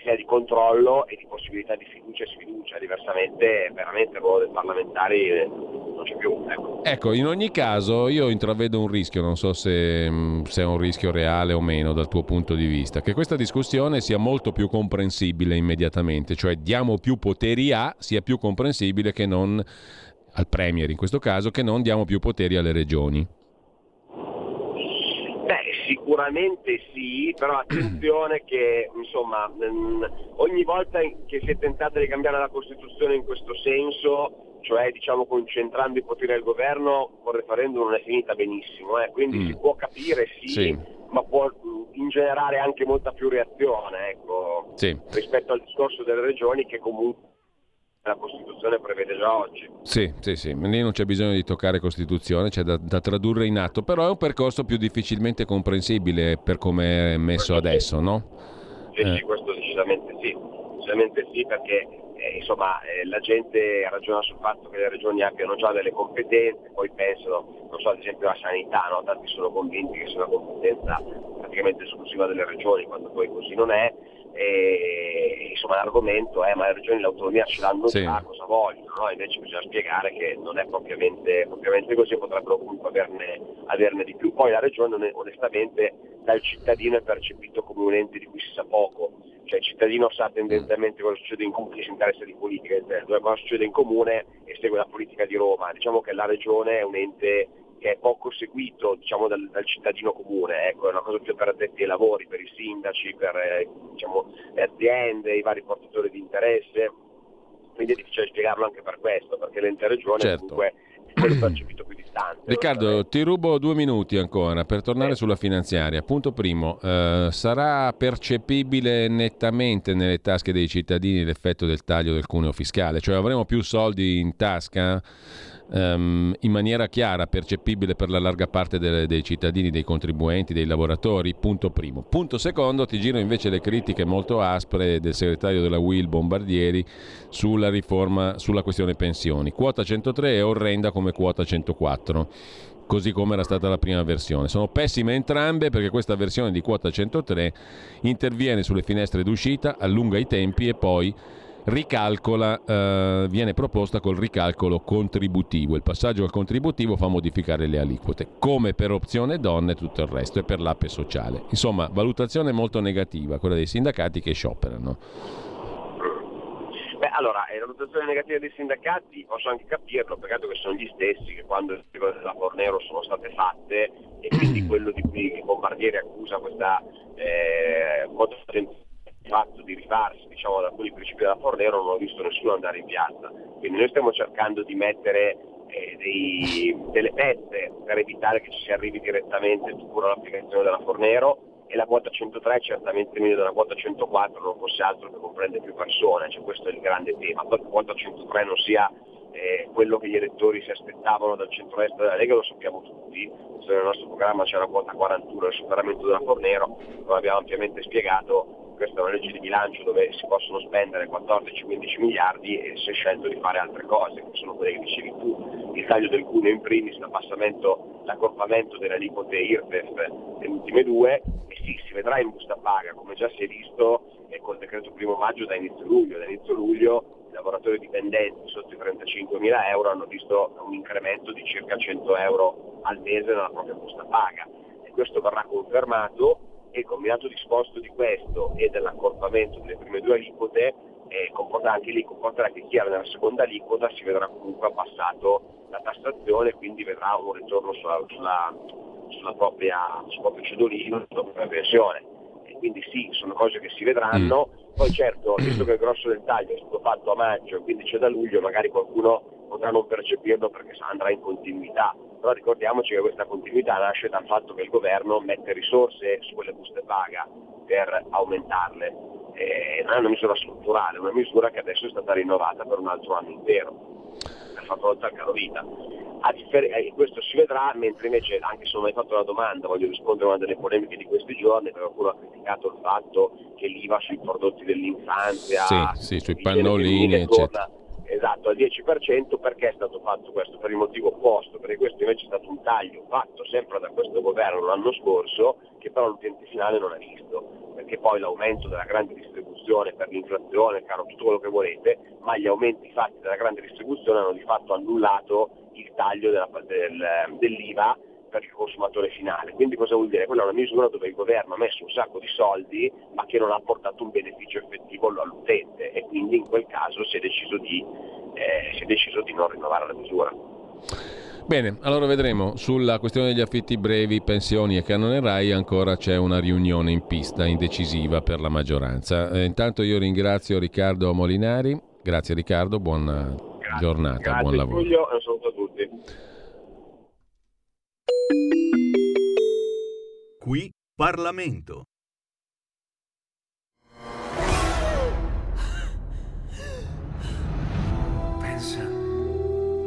sia di controllo e di possibilità di fiducia e sfiducia, diversamente veramente il ruolo dei parlamentari eh, non c'è più. Ecco. Ecco, in ogni caso io intravedo un rischio, non so se, mh, se è un rischio reale o meno dal tuo punto di vista, che questa discussione sia molto più comprensibile immediatamente, cioè diamo più poteri a, sia più comprensibile che non al Premier in questo caso, che non diamo più poteri alle regioni. Sicuramente sì, però attenzione che insomma mm, ogni volta che si è tentato di cambiare la Costituzione in questo senso, cioè diciamo concentrando i poteri al governo, col referendum non è finita benissimo, eh, quindi Mm. si può capire sì, Sì. ma può mm, ingenerare anche molta più reazione ecco, Sì. rispetto al discorso delle regioni che comunque la Costituzione prevede già oggi. Sì, sì, sì, lì non c'è bisogno di toccare Costituzione, c'è da, da tradurre in atto, però è un percorso più difficilmente comprensibile per come è messo adesso, no? Sì, Eh. sì, questo decisamente sì, decisamente sì perché eh, insomma eh, la gente ragiona sul fatto che le regioni abbiano già delle competenze, poi pensano, non so, ad esempio alla sanità, no? tanti sono convinti che sia una competenza praticamente esclusiva delle regioni, quando poi così non è. E, insomma l'argomento è ma le regioni l'autonomia ce l'hanno Sì. già, cosa vogliono? no? Invece bisogna spiegare che non è propriamente, propriamente così, potrebbero comunque averne, averne di più. Poi la regione onestamente dal cittadino è percepito come un ente di cui si sa poco, cioè il cittadino sa tendenzialmente cosa succede in comune, si interessa di politica, intendo, cosa succede in comune e segue la politica di Roma. Diciamo che la regione è un ente che è poco seguito diciamo, dal, dal, cittadino comune, ecco, è una cosa più per addetti ai lavori, per i sindaci, per eh, diciamo, le aziende, i vari portatori di interesse, quindi è difficile spiegarlo anche per questo, perché l'ente regione certo. comunque è quello percepito più distante. Riccardo, ti rubo due minuti ancora per tornare eh. sulla finanziaria. Punto primo, eh, sarà percepibile nettamente nelle tasche dei cittadini l'effetto del taglio del cuneo fiscale? Cioè avremo più soldi in tasca? Um, in maniera chiara, percepibile per la larga parte dei, dei cittadini, dei contribuenti, dei lavoratori, punto primo. Punto secondo, ti giro invece le critiche molto aspre del segretario della Will Bombardieri sulla riforma, sulla questione pensioni. Quota 103 è orrenda come quota 104 così come era stata la prima versione. Sono pessime entrambe perché questa versione di quota 103 interviene sulle finestre d'uscita, allunga i tempi e poi eh, viene proposta col ricalcolo contributivo. Il passaggio al contributivo fa modificare le aliquote, come per opzione donne e tutto il resto e per l'ape sociale. Insomma, valutazione molto negativa, quella dei sindacati che scioperano. Beh, allora, eh, la valutazione negativa dei sindacati posso anche capirlo, peccato che sono gli stessi che quando le cose della Fornero sono state fatte e quindi quello di cui Bombardieri accusa questa eh, fatto di rifarsi diciamo, ad alcuni principi della Fornero non ho visto nessuno andare in piazza. Quindi noi stiamo cercando di mettere eh, dei, delle pezze per evitare che ci si arrivi direttamente pure all'applicazione della Fornero e la quota 103 è certamente meglio della quota 104, non fosse altro che comprende più persone, cioè questo è il grande tema. Poi la quota 103 non sia eh, quello che gli elettori si aspettavano dal centro-est della Lega lo sappiamo tutti, nel nostro programma c'è quota 41 il superamento della Fornero, come abbiamo ampiamente spiegato questa è una legge di bilancio dove si possono spendere 14-15 miliardi e si è scelto di fare altre cose, che sono quelle che dicevi tu, il taglio del cuneo in primis, l'accorpamento delle aliquote IRPEF le ultime due e sì, si vedrà in busta paga, come già si è visto col decreto primo maggio da inizio luglio, da inizio luglio i lavoratori dipendenti sotto i 35 mila euro hanno visto un incremento di circa 100 euro al mese nella propria busta paga. E questo verrà confermato e il combinato disposto di questo e dell'accorpamento delle prime due aliquote eh, comporta anche lì comporterà che chi era nella seconda aliquota si vedrà comunque abbassato la tassazione e quindi vedrà un ritorno sulla, sulla, sulla propria, sul proprio cedolino, sulla propria pensione. E quindi sì, sono cose che si vedranno. Mm. Poi certo, visto che il grosso del taglio è stato fatto a maggio e quindi c'è da luglio, magari qualcuno potrà non percepirlo perché andrà in continuità però ricordiamoci che questa continuità nasce dal fatto che il governo mette risorse su quelle buste paga per aumentarle. E non è una misura strutturale, è una misura che adesso è stata rinnovata per un altro anno intero per far fronte al caro vita. Differ- eh, questo si vedrà, mentre invece, anche se non hai fatto la domanda, voglio rispondere a una delle polemiche di questi giorni, perché qualcuno ha criticato il fatto che l'IVA sui prodotti dell'infanzia, sì, sì, sui pannolini, eccetera esatto al 10% perché è stato fatto questo? Per il motivo opposto, perché questo invece è stato un taglio fatto sempre da questo governo l'anno scorso che però l'utente finale non ha visto, perché poi l'aumento della grande distribuzione per l'inflazione, caro tutto quello che volete, ma gli aumenti fatti dalla grande distribuzione hanno di fatto annullato il taglio della, del, dell'IVA per il consumatore finale. Quindi cosa vuol dire? Quella è una misura dove il governo ha messo un sacco di soldi ma che non ha portato un beneficio effettivo all'utente e quindi in quel caso si è deciso di, eh, si è deciso di non rinnovare la misura. Bene, allora vedremo. Sulla questione degli affitti brevi, pensioni e canone RAI ancora c'è una riunione in pista indecisiva per la maggioranza. Eh, intanto io ringrazio Riccardo Molinari. Grazie Riccardo, buona Grazie. giornata, Grazie, buon lavoro. Giulio, un saluto a tutti. Qui Parlamento. Pensa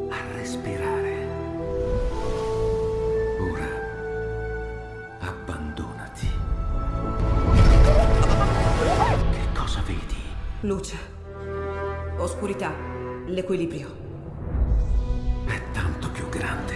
a respirare. Ora abbandonati. Che cosa vedi? Luce. Oscurità. L'equilibrio. È tanto più grande.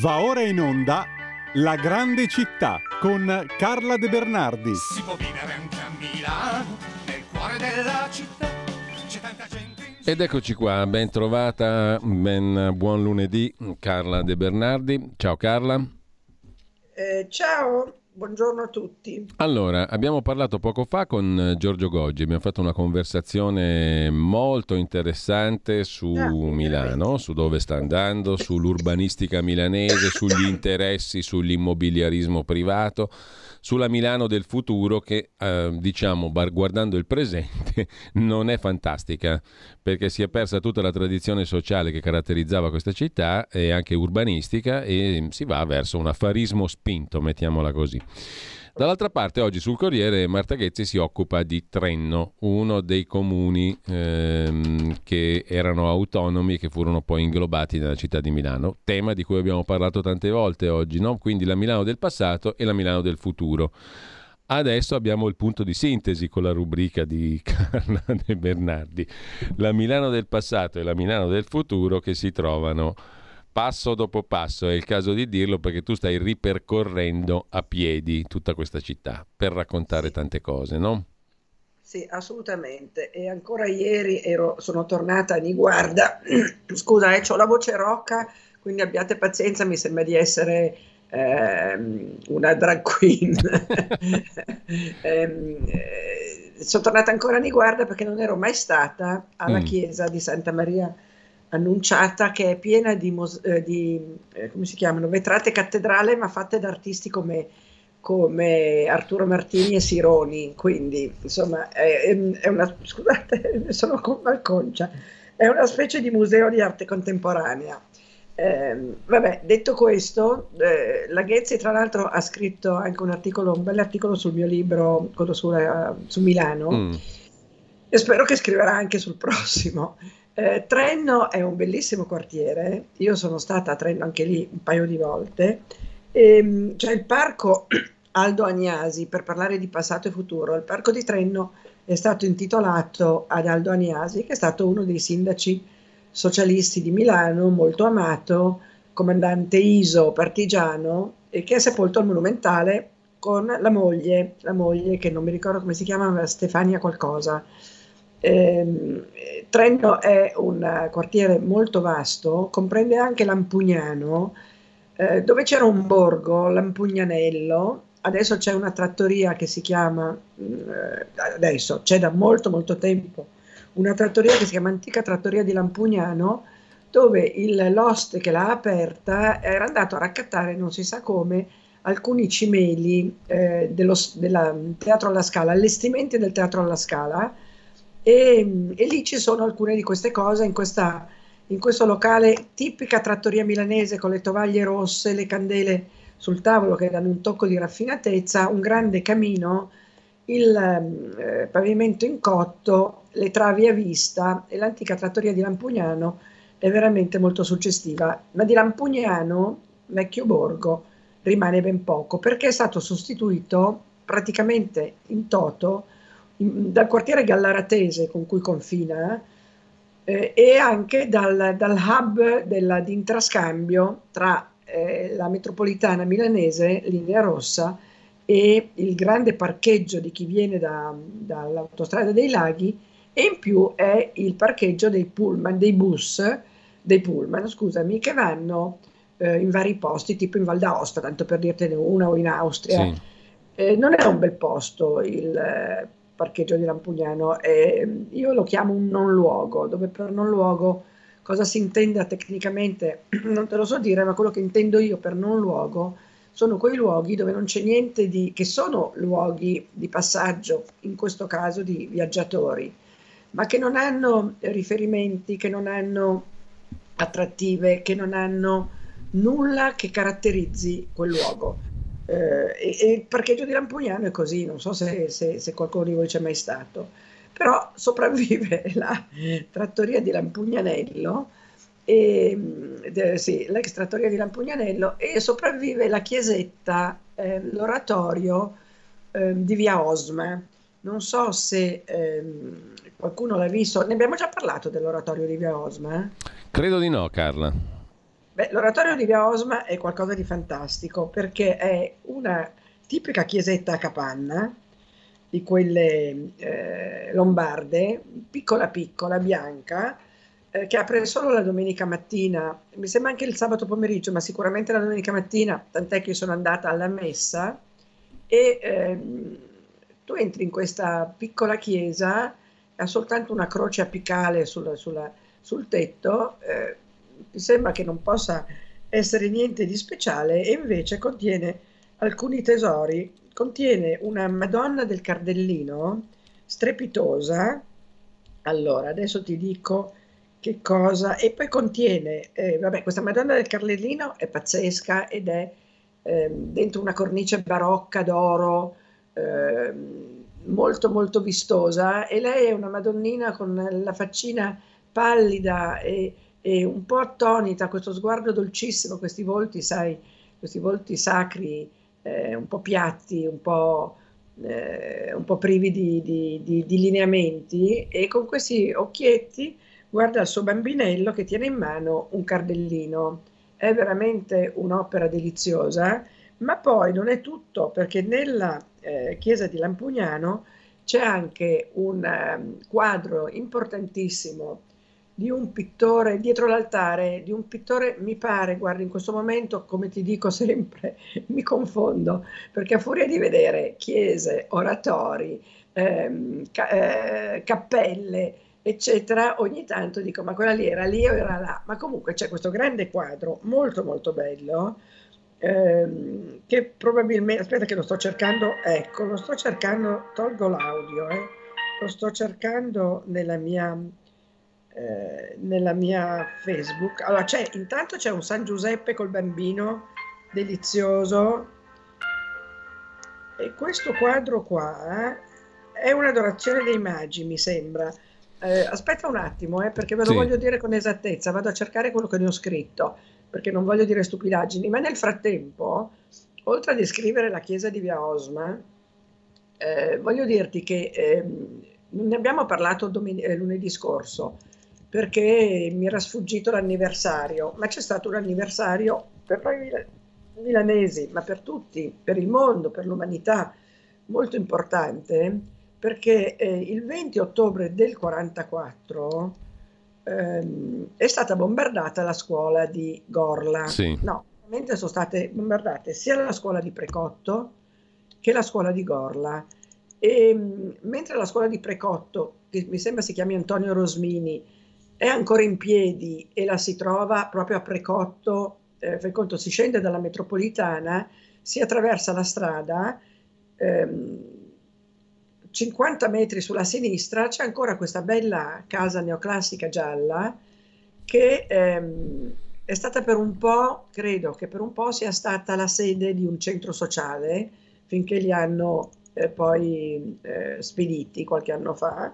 Va ora in onda La grande città con Carla De Bernardi. Si può vivere anche a Milano, nel cuore della città. C'è tanta gente in Ed eccoci qua, ben trovata, ben buon lunedì, Carla De Bernardi. Ciao Carla. Eh, ciao, buongiorno a tutti. Allora, abbiamo parlato poco fa con eh, Giorgio Goggi, abbiamo fatto una conversazione molto interessante su Ah, Milano, su dove sta andando, sull'urbanistica milanese, sugli interessi, sull'immobiliarismo privato, sulla Milano del futuro che, eh, diciamo, guardando il presente, non è fantastica, perché si è persa tutta la tradizione sociale che caratterizzava questa città e anche urbanistica e si va verso un affarismo spinto, mettiamola così. Dall'altra parte, oggi sul Corriere Marta Ghezzi si occupa di Trenno, uno dei comuni ehm, che erano autonomi e che furono poi inglobati nella città di Milano, tema di cui abbiamo parlato tante volte oggi, no? quindi la Milano del passato e la Milano del futuro. Adesso abbiamo il punto di sintesi con la rubrica di Carla De Bernardi, la Milano del passato e la Milano del futuro che si trovano passo dopo passo, è il caso di dirlo perché tu stai ripercorrendo a piedi tutta questa città per raccontare tante cose, no? Sì, assolutamente. E ancora ieri ero- sono tornata a Niguarda. Scusa, eh, ho la voce rocca, quindi abbiate pazienza, mi sembra di essere ehm, una drag queen. Ehm, eh, sono tornata ancora a Niguarda perché non ero mai stata alla Mm. chiesa di Santa Maria Annunciata, che è piena di, mos- eh, di, eh, come si chiamano, vetrate cattedrale, ma fatte da artisti come come Arturo Martini e Sironi, quindi insomma è, è- una, scusate, sono con malconcia, è una specie di museo di arte contemporanea. Ehm, vabbè, detto questo, eh, la Ghezzi tra l'altro ha scritto anche un articolo, un bel articolo sul mio libro, quello sulla- su Milano, Mm. e spero che scriverà anche sul prossimo. Eh, Trenno è un bellissimo quartiere, io sono stata a Trenno anche lì un paio di volte. Ehm, c'è il parco Aldo Agnasi, per parlare di passato e futuro, il parco di Trenno è stato intitolato ad Aldo Agnasi, che è stato uno dei sindaci socialisti di Milano, molto amato, comandante ISO partigiano, e che è sepolto al Monumentale con la moglie, la moglie che non mi ricordo come si chiama, ma Stefania qualcosa. Eh, Trenno è un quartiere molto vasto, comprende anche Lampugnano, eh, dove c'era un borgo, Lampugnanello, adesso c'è una trattoria che si chiama, mm, eh, adesso c'è da molto molto tempo, una trattoria che si chiama Antica Trattoria di Lampugnano, dove il, l'oste che l'ha aperta era andato a raccattare, non si sa come, alcuni cimeli eh, dello della Teatro alla Scala, allestimenti del Teatro alla Scala, e, e lì ci sono alcune di queste cose in, questa, in questo locale tipica trattoria milanese con le tovaglie rosse, le candele sul tavolo che danno un tocco di raffinatezza, un grande camino, il eh, pavimento in cotto, le travi a vista e l'antica trattoria di Lampugnano è veramente molto suggestiva. Ma di Lampugnano, vecchio borgo, rimane ben poco perché è stato sostituito praticamente in toto in- dal quartiere gallaratese con cui confina eh, e anche dal, dal hub della- di intrascambio tra eh, la metropolitana milanese, linea rossa, e il grande parcheggio di chi viene da- dall'autostrada dei laghi e in più è il parcheggio dei pullman, dei bus, dei pullman, scusami, che vanno eh, in vari posti, tipo in Val d'Aosta, tanto per dirtene una, o in Austria. Sì. Eh, non è un bel posto il eh, parcheggio di Lampugnano, eh, io lo chiamo un non luogo, dove per non luogo cosa si intenda tecnicamente non te lo so dire, ma quello che intendo io per non luogo sono quei luoghi dove non c'è niente di, che sono luoghi di passaggio, in questo caso di viaggiatori, ma che non hanno riferimenti, che non hanno attrattive, che non hanno nulla che caratterizzi quel luogo. Eh, e, e il parcheggio di Lampugnano è così, non so se, se- se qualcuno di voi c'è mai stato. però sopravvive la trattoria di Lampugnanello, e, de, sì, l'ex trattoria di Lampugnanello e sopravvive la chiesetta, eh, l'oratorio eh, di Via Osma. Non so se ehm, qualcuno l'ha visto, ne abbiamo già parlato dell'oratorio di Via Osma? Credo di no, Carla. Beh, l'oratorio di Via Osma è qualcosa di fantastico perché è una tipica chiesetta a capanna di quelle eh, lombarde, piccola piccola, bianca, eh, che apre solo la domenica mattina, mi sembra anche il sabato pomeriggio, ma sicuramente la domenica mattina, tant'è che sono andata alla messa e ehm, tu entri in questa piccola chiesa, ha soltanto una croce apicale sul, sulla, sul tetto, eh, sembra che non possa essere niente di speciale e invece contiene alcuni tesori contiene una Madonna del Cardellino strepitosa. Allora, adesso ti dico che cosa. E poi contiene, eh, vabbè, questa Madonna del Cardellino è pazzesca ed è eh, dentro una cornice barocca d'oro, eh, molto molto vistosa. E lei è una Madonnina con la faccina pallida e, e un po' attonita, questo sguardo dolcissimo, questi volti, sai, questi volti sacri eh, un po' piatti, un po', eh, un po privi di, di, di, di, lineamenti e con questi occhietti guarda il suo bambinello che tiene in mano un cardellino. È veramente un'opera deliziosa, ma poi non è tutto perché nella eh, chiesa di Lampugnano c'è anche un um, quadro importantissimo di un pittore dietro l'altare, di un pittore, mi pare, guarda, in questo momento, come ti dico sempre, mi confondo, perché a furia di vedere chiese, oratori, ehm, ca- eh, cappelle, eccetera, ogni tanto dico, ma quella lì era lì o era là? Ma comunque c'è questo grande quadro, molto molto bello, ehm, che probabilmente, aspetta che lo sto cercando, ecco, lo sto cercando, tolgo l'audio, eh, lo sto cercando nella mia eh, nella mia Facebook. Allora, c'è, intanto c'è un San Giuseppe col bambino delizioso e questo quadro qua eh, è un'adorazione dei magi, mi sembra. Eh, aspetta un attimo, eh, perché ve lo sì. voglio dire con esattezza, vado a cercare quello che ne ho scritto, perché non voglio dire stupidaggini, ma nel frattempo, oltre a descrivere la chiesa di Via Osma, eh, voglio dirti che ehm, ne abbiamo parlato domen- eh, lunedì scorso, perché mi era sfuggito l'anniversario, ma c'è stato un anniversario per noi milanesi, ma per tutti, per il mondo, per l'umanità, molto importante, perché eh, il 20 ottobre del 1944 ehm, è stata bombardata la scuola di Gorla. Sì. No, ovviamente sono state bombardate sia la scuola di Precotto che la scuola di Gorla. E, mentre la scuola di Precotto, che mi sembra si chiami Antonio Rosmini, è ancora in piedi e la si trova proprio a Precotto, eh, fai conto, si scende dalla metropolitana, si attraversa la strada, ehm, 50 metri sulla sinistra c'è ancora questa bella casa neoclassica gialla che ehm, è stata per un po', credo che per un po' sia stata la sede di un centro sociale finché li hanno eh, poi eh, spediti qualche anno fa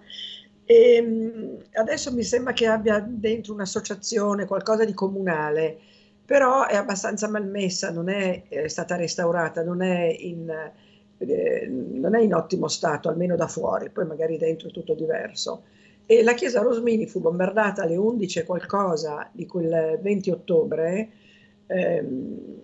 e ehm, adesso mi sembra che abbia dentro un'associazione, qualcosa di comunale, però è abbastanza malmessa, non è, è stata restaurata, non è, in, eh, non è, in, ottimo stato, almeno da fuori, poi magari dentro è tutto diverso. E la chiesa Rosmini fu bombardata alle 11 e qualcosa di quel 20 ottobre. Ehm,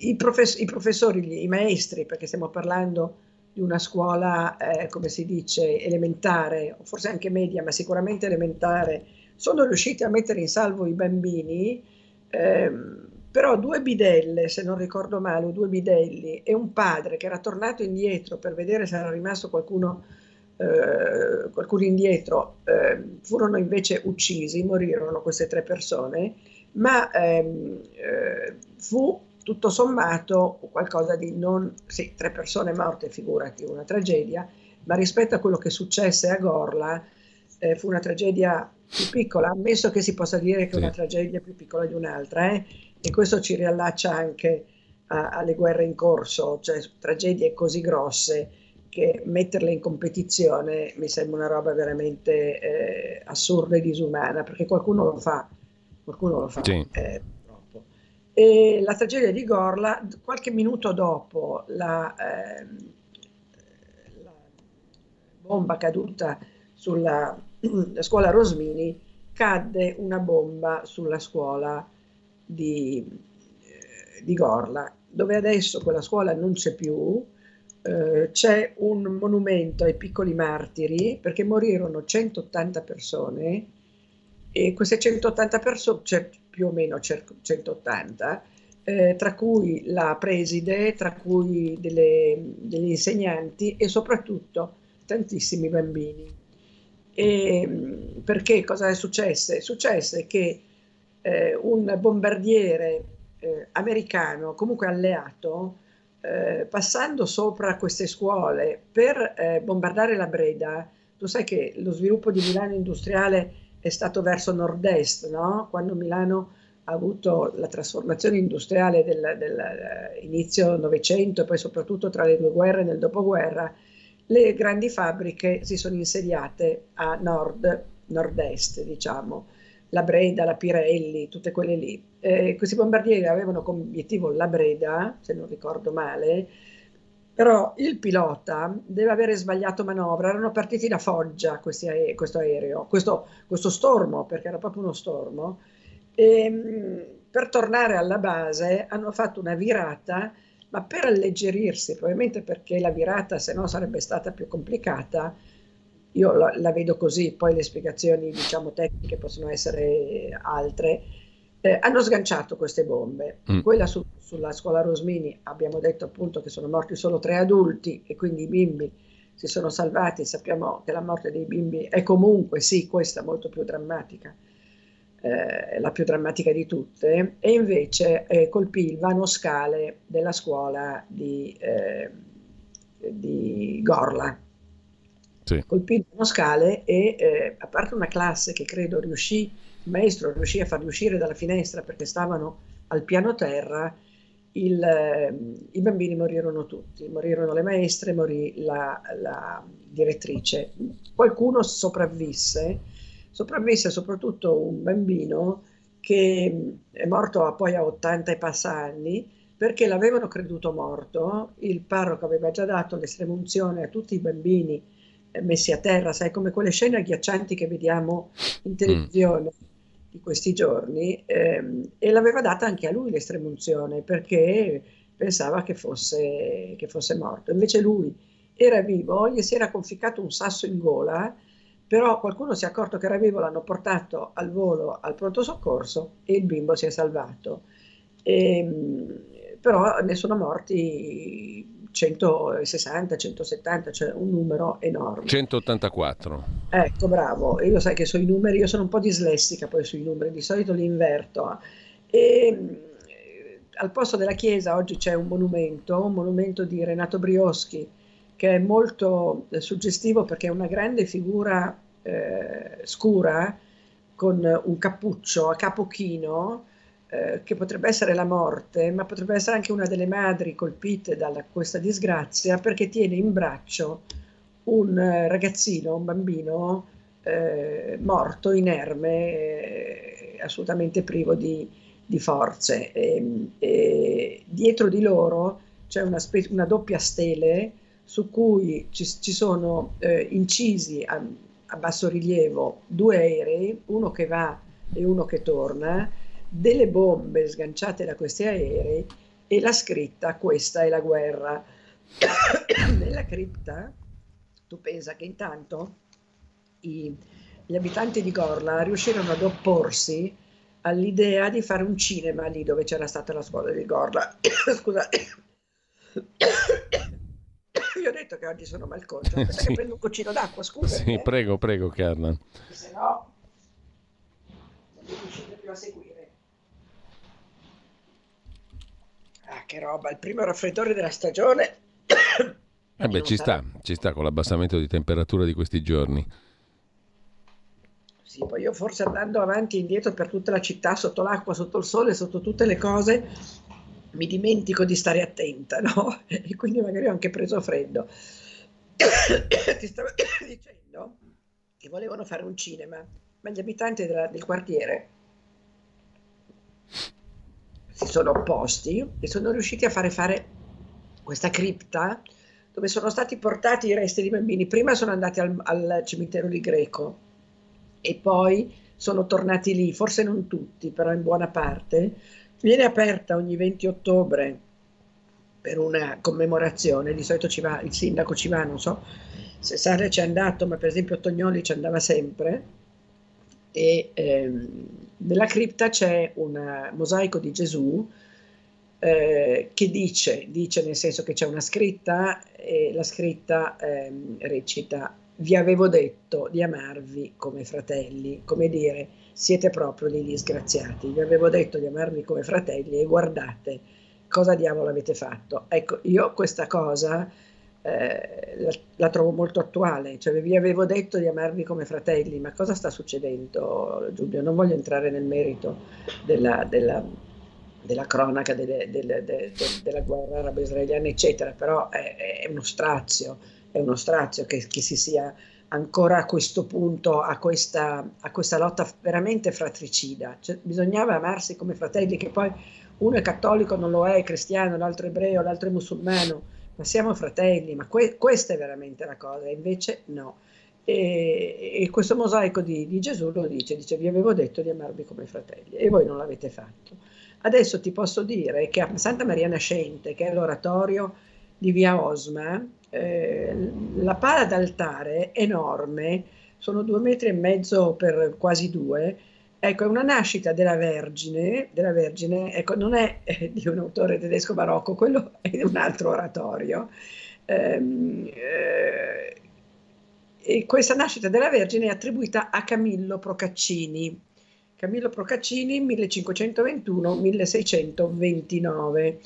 i, profess- i, professori, i maestri, perché stiamo parlando di una scuola, eh, come si dice, elementare, o forse anche media, ma sicuramente elementare, sono riusciti a mettere in salvo i bambini, ehm, però due bidelle, se non ricordo male, due bidelli e un padre che era tornato indietro per vedere se era rimasto qualcuno, eh, qualcuno indietro, eh, furono invece uccisi, morirono queste tre persone, ma ehm, eh, fu tutto sommato qualcosa di non, sì, tre persone morte, figurati, una tragedia, ma rispetto a quello che successe a Gorla eh, fu una tragedia più piccola, ammesso che si possa dire che sì. una tragedia più piccola di un'altra, eh? e questo ci riallaccia anche a, alle guerre in corso, cioè tragedie così grosse che metterle in competizione mi sembra una roba veramente eh, assurda e disumana, perché qualcuno lo fa, qualcuno lo fa. Sì. Eh. E la tragedia di Gorla, qualche minuto dopo la, ehm, la bomba caduta sulla la scuola Rosmini, cadde una bomba sulla scuola di, eh, di Gorla, dove adesso quella scuola non c'è più, eh, c'è un monumento ai piccoli martiri perché morirono 180 persone e queste 180 persone, cioè più o meno 180, eh, tra cui la preside, tra cui delle, degli insegnanti e soprattutto tantissimi bambini. E, perché cosa è successo? È successo che eh, un bombardiere eh, americano, comunque alleato, eh, passando sopra queste scuole per eh, bombardare la Breda, tu sai che lo sviluppo di Milano industriale è stato verso nord-est, no? quando Milano ha avuto la trasformazione industriale dell'inizio del Novecento e poi soprattutto tra le due guerre e nel dopoguerra, le grandi fabbriche si sono insediate a nord, nord-est, diciamo, la Breda, la Pirelli, tutte quelle lì. Eh, questi bombardieri avevano come obiettivo la Breda, se non ricordo male, però il pilota deve avere sbagliato manovra, erano partiti da Foggia questi ae- questo aereo, questo, questo, stormo, perché era proprio uno stormo, e mh, per tornare alla base hanno fatto una virata, ma per alleggerirsi, probabilmente perché la virata se no sarebbe stata più complicata, io la, la, vedo così, poi le spiegazioni diciamo tecniche possono essere altre, eh, hanno sganciato queste bombe. Mm. Quella su, sulla scuola Rosmini abbiamo detto appunto che sono morti solo tre adulti e quindi i bimbi si sono salvati, sappiamo che la morte dei bimbi è comunque, sì, questa molto più drammatica, eh, la più drammatica di tutte, e invece eh, colpì il vano scale della scuola di, eh, di Gorla sì. colpì uno scale e eh, a parte una classe che credo riuscì, il maestro riuscì a farli uscire dalla finestra perché stavano al piano terra, il, eh, i bambini morirono tutti, morirono le maestre, morì la, la direttrice. Qualcuno sopravvisse, sopravvisse soprattutto un bambino che è morto poi a 80 e passa anni perché l'avevano creduto morto, il parroco aveva già dato l'estremunzione a tutti i bambini messi a terra, sai, come quelle scene agghiaccianti che vediamo in televisione mm. Di questi giorni, ehm, e l'aveva data anche a lui l'estremunzione perché pensava che fosse, che fosse morto. Invece lui era vivo, gli si era conficcato un sasso in gola, però qualcuno si è accorto che era vivo, l'hanno portato al volo al pronto soccorso e il bimbo si è salvato. E, ehm, però ne sono morti 160, 170, cioè un numero enorme. 184. Ecco, bravo. Io sai che sui numeri, io sono un po' dislessica poi sui numeri, di solito li inverto. E al posto della chiesa oggi c'è un monumento, un monumento di Renato Brioschi, che è molto eh, suggestivo perché è una grande figura eh, scura con un cappuccio a capo chino eh, che potrebbe essere la morte, ma potrebbe essere anche una delle madri colpite da questa disgrazia perché tiene in braccio un eh, ragazzino, un bambino eh, morto, inerme, eh, assolutamente privo di, di forze. E, e dietro di loro c'è una, spe- una, doppia stele su cui ci, ci sono eh, incisi a, a basso rilievo due aerei, uno che va e uno che torna, delle bombe sganciate da questi aerei e la scritta questa è la guerra. Nella cripta tu pensa che intanto i, gli abitanti di Gorla riuscirono ad opporsi all'idea di fare un cinema lì dove c'era stata la scuola di Gorla. Scusa. Io ho detto che oggi sono malconcio, sì. che prendo un goccino d'acqua, scusa. Sì, eh? prego, prego, Carla. Se no, non riuscite più a seguire. Ah, che roba, il primo raffreddore della stagione. Eh beh, ci sta, ci sta con l'abbassamento di temperatura di questi giorni. Sì, poi io forse andando avanti e indietro per tutta la città, sotto l'acqua, sotto il sole, sotto tutte le cose, mi dimentico di stare attenta, no? E quindi magari ho anche preso freddo. ti stavo dicendo che volevano fare un cinema, ma gli abitanti della, del quartiere si sono opposti e sono riusciti a fare fare questa cripta dove sono stati portati i resti di bambini. Prima sono andati al, al cimitero di Greco e poi sono tornati lì, forse non tutti, però in buona parte. Viene aperta ogni 20 ottobre per una commemorazione, di solito ci va, il sindaco ci va, non so se Sarre ci è andato, ma per esempio Tognoli ci andava sempre. E ehm, nella cripta c'è un mosaico di Gesù eh, che dice, dice nel senso che c'è una scritta e la scritta ehm, recita vi avevo detto di amarvi come fratelli, come dire siete proprio dei disgraziati, vi avevo detto di amarvi come fratelli e guardate cosa diavolo avete fatto. Ecco, io questa cosa eh, la, la, trovo molto attuale, cioè vi avevo detto di amarvi come fratelli, ma cosa sta succedendo Giulio? Non voglio entrare nel merito della, della, della cronaca delle, delle, de, de, della guerra arabo-israeliana, eccetera, però è, è uno strazio, è uno strazio che, che, si sia ancora a questo punto, a questa, a questa lotta veramente fratricida. Cioè, bisognava amarsi come fratelli, che poi uno è cattolico, non lo è, è cristiano, l'altro è ebreo, l'altro è musulmano ma siamo fratelli, ma que- questa è veramente la cosa, invece no. E, e questo mosaico di, di, Gesù lo dice, dice vi avevo detto di amarvi come fratelli e voi non l'avete fatto. Adesso ti posso dire che a Santa Maria Nascente, che è l'oratorio di via Osma, eh, la pala d'altare enorme, sono due metri e mezzo per quasi due, Ecco, è una nascita della Vergine, della Vergine ecco, non è eh, di un autore tedesco barocco, quello è un altro oratorio. Ehm, eh, e questa nascita della Vergine è attribuita a Camillo Procaccini. Camillo Procaccini 1521-1629.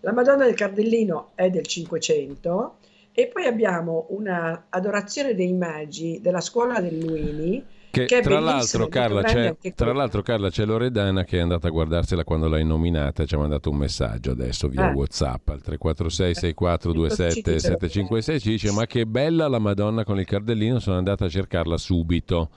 La Madonna del Cardellino è del 500 e poi abbiamo una adorazione dei magi della scuola del Luini che, che tra, l'altro, Carla, c'è, tra l'altro, Carla, c'è Loredana che è andata a guardarsela quando l'hai nominata e ci ha mandato un messaggio adesso via ah. Whatsapp al 346 6427 756 ci dice ma che bella la Madonna con il cardellino sono andata a cercarla subito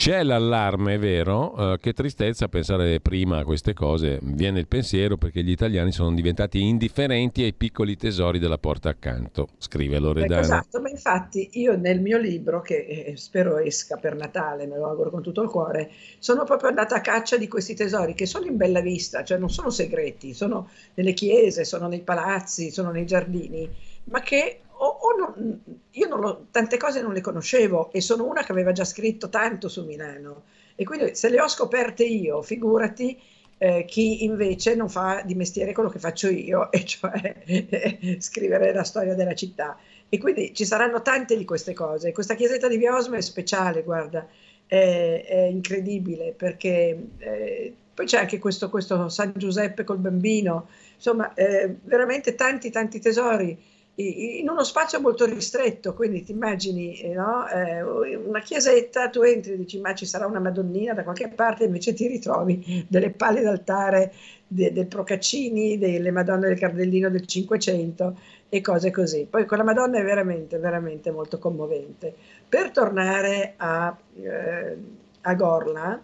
c'è l'allarme, è vero, eh, che tristezza pensare prima a queste cose, viene il pensiero perché gli italiani sono diventati indifferenti ai piccoli tesori della porta accanto, scrive Loredana. Esatto, ma infatti io nel mio libro, che eh, spero esca per Natale, me lo auguro con tutto il cuore, sono proprio andata a caccia di questi tesori che sono in bella vista, cioè non sono segreti, sono nelle chiese, sono nei palazzi, sono nei giardini, ma che o, o non, io non lo, tante cose non le conoscevo e sono una che aveva già scritto tanto su Milano e quindi se le ho scoperte io, figurati eh, chi invece non fa di mestiere quello che faccio io, e cioè eh, scrivere la storia della città. E quindi ci saranno tante di queste cose. Questa chiesetta di Via è speciale, guarda, è, è incredibile perché eh, poi c'è anche questo, questo, San Giuseppe col bambino, insomma, eh, veramente tanti, tanti tesori in uno spazio molto ristretto, quindi ti immagini eh, no? eh, una chiesetta, tu entri e dici ma ci sarà una Madonnina da qualche parte, invece ti ritrovi delle palle d'altare de, del Procaccini, delle Madonne del Cardellino del Cinquecento e cose così. Poi quella Madonna è veramente, veramente molto commovente. Per tornare a, eh, a Gorla,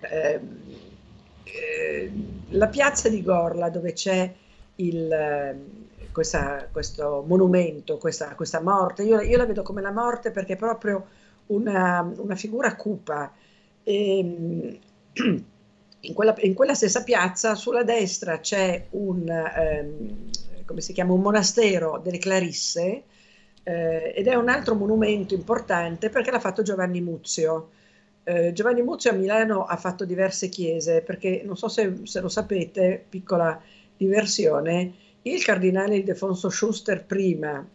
ehm, eh, la piazza di Gorla dove c'è il questa, questo monumento, questa, questa morte. Io, io, la vedo come la morte perché è proprio una, una figura cupa. E, ehm, in, quella, in, quella, stessa piazza, sulla destra, c'è un, ehm, chiama, un monastero delle Clarisse eh, ed è un altro monumento importante perché l'ha fatto Giovanni Muzio. Eh, Giovanni Muzio a Milano ha fatto diverse chiese perché non so se, se lo sapete, piccola diversione, il cardinale Ildefonso Schuster prima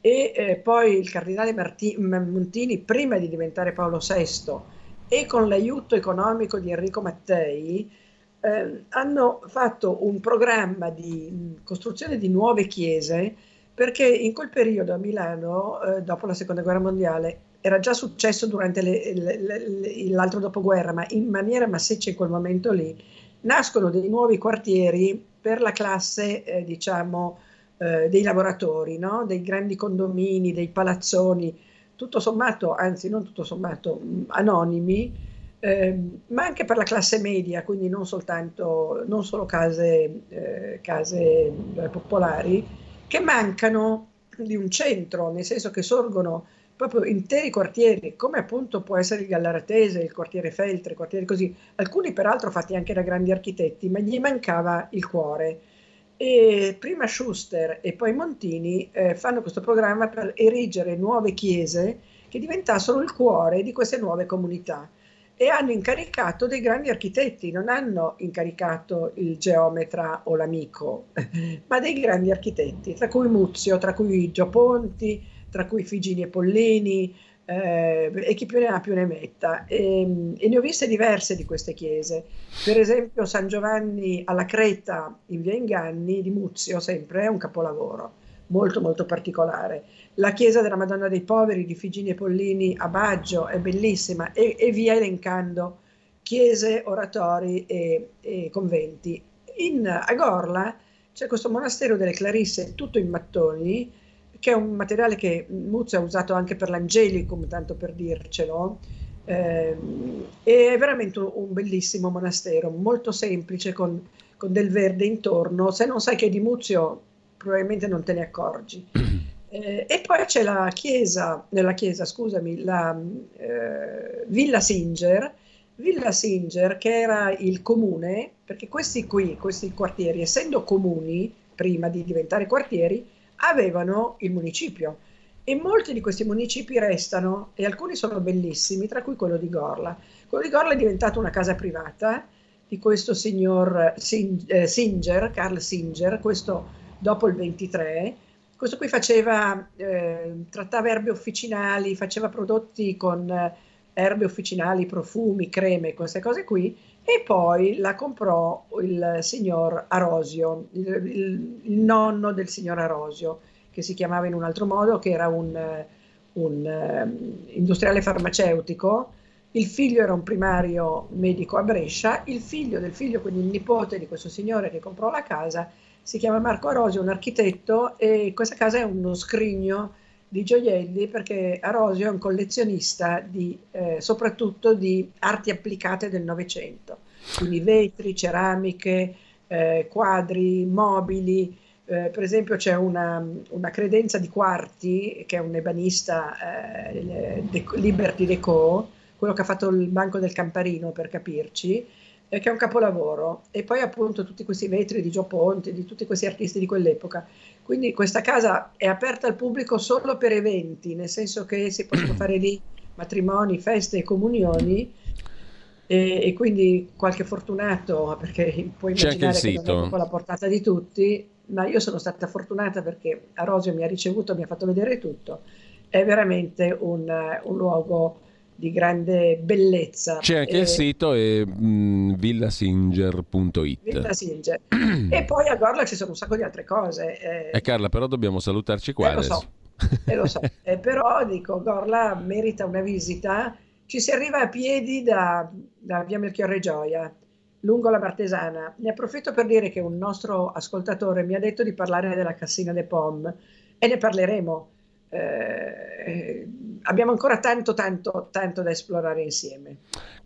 e eh, poi il cardinale Marti- Montini prima di diventare Paolo VI e con l'aiuto economico di Enrico Mattei eh, hanno fatto un programma di costruzione di nuove chiese perché in quel periodo a Milano, eh, dopo la seconda guerra mondiale, era già successo durante le, le, le, l'altro dopoguerra, ma in maniera massiccia in quel momento lì, nascono dei nuovi quartieri per la classe, eh, diciamo, eh, dei lavoratori, no? dei grandi condomini, dei palazzoni, tutto sommato, anzi non tutto sommato, anonimi, eh, ma anche per la classe media, quindi non soltanto, non solo case, eh, case eh, popolari, che mancano di un centro, nel senso che sorgono proprio interi quartieri, come appunto può essere il Gallaratese, il quartiere Feltre, quartieri così, alcuni peraltro fatti anche da grandi architetti, ma gli mancava il cuore. E prima Schuster e poi Montini eh, fanno questo programma per erigere nuove chiese che diventassero il cuore di queste nuove comunità e hanno incaricato dei grandi architetti, non hanno incaricato il geometra o l'amico, ma dei grandi architetti, tra cui Muzio, tra cui Gio Ponti, tra cui Figini e Pollini, eh, e chi più ne ha più ne metta. E, e, ne ho viste diverse di queste chiese. Per esempio San Giovanni alla Creta in via Inganni di Muzio, sempre è un capolavoro, molto molto particolare. La chiesa della Madonna dei Poveri di Figini e Pollini a Baggio è bellissima e, e via elencando chiese, oratori e, e conventi. In, a Gorla c'è questo monastero delle Clarisse tutto in mattoni, che è un materiale che Muzio ha usato anche per l'Angelicum, tanto per dircelo, eh, è veramente un bellissimo monastero, molto semplice, con, con, del verde intorno. Se non sai che è di Muzio, probabilmente non te ne accorgi. Eh, e poi c'è la chiesa, nella chiesa, scusami, la eh, Villa Singer, Villa Singer che era il comune, perché questi qui, questi quartieri, essendo comuni prima di diventare quartieri, avevano il municipio e molti di questi municipi restano e alcuni sono bellissimi, tra cui quello di Gorla. Quello di Gorla è diventato una casa privata di questo signor eh, Singer, Carl Singer, questo dopo il 23. Questo qui faceva, eh, trattava erbe officinali, faceva prodotti con eh, erbe officinali, profumi, creme, queste cose qui, e poi la comprò il signor Arosio, il, il, il, nonno del signor Arosio, che si chiamava in un altro modo, che era un, un um, industriale farmaceutico. Il figlio era un primario medico a Brescia, il figlio del figlio, quindi il nipote di questo signore che comprò la casa, si chiama Marco Arosio, un architetto, e questa casa è uno scrigno di gioielli perché Arosio è un collezionista di, eh, soprattutto di arti applicate del Novecento, quindi vetri, ceramiche, eh, quadri, mobili. Eh, per esempio c'è una, una, credenza di Quarti, che è un ebanista eh, de, Liberty Deco, quello che ha fatto il Banco del Camparino per capirci, che è un capolavoro. E poi appunto tutti questi vetri di Gio Ponte, di tutti questi artisti di quell'epoca. Quindi questa casa è aperta al pubblico solo per eventi, nel senso che si possono fare lì matrimoni, feste e comunioni. E, e quindi qualche fortunato, perché puoi immaginare che non è la portata di tutti, ma io sono stata fortunata perché Arosio mi ha ricevuto, mi ha fatto vedere tutto. È veramente un, un luogo di grande bellezza. C'è anche e... il sito è mm, villasinger.it. Villasinger. e poi a Gorla ci sono un sacco di altre cose. Eh, eh Carla, però dobbiamo salutarci qua eh, adesso. Lo so, eh, lo so. eh, però dico, Gorla merita una visita. Ci si arriva a piedi da, da via Melchiorre Gioia, lungo la Martesana. Ne approfitto per dire che un nostro ascoltatore mi ha detto di parlare della Cassina de Pom e ne parleremo eh, abbiamo ancora tanto, tanto, tanto da esplorare insieme.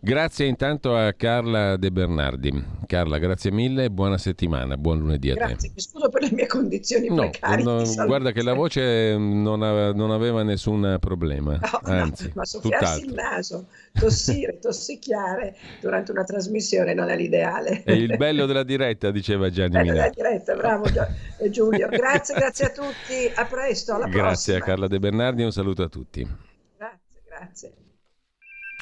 Grazie intanto a Carla De Bernardi. Carla, grazie mille e buona settimana, buon lunedì a grazie. te. Mi scuso per le mie condizioni no, precarie. No, guarda che la voce non, aveva, non aveva nessun problema, no, anzi, no, ma soffiarsi il naso, tossire, tossicchiare durante una trasmissione non è l'ideale. È il bello della diretta, diceva Gianni Bello della diretta, bravo Giulio. Grazie, grazie a tutti, a presto, alla grazie prossima. Grazie a Carla De Bernardi e un saluto a tutti. Grazie, grazie.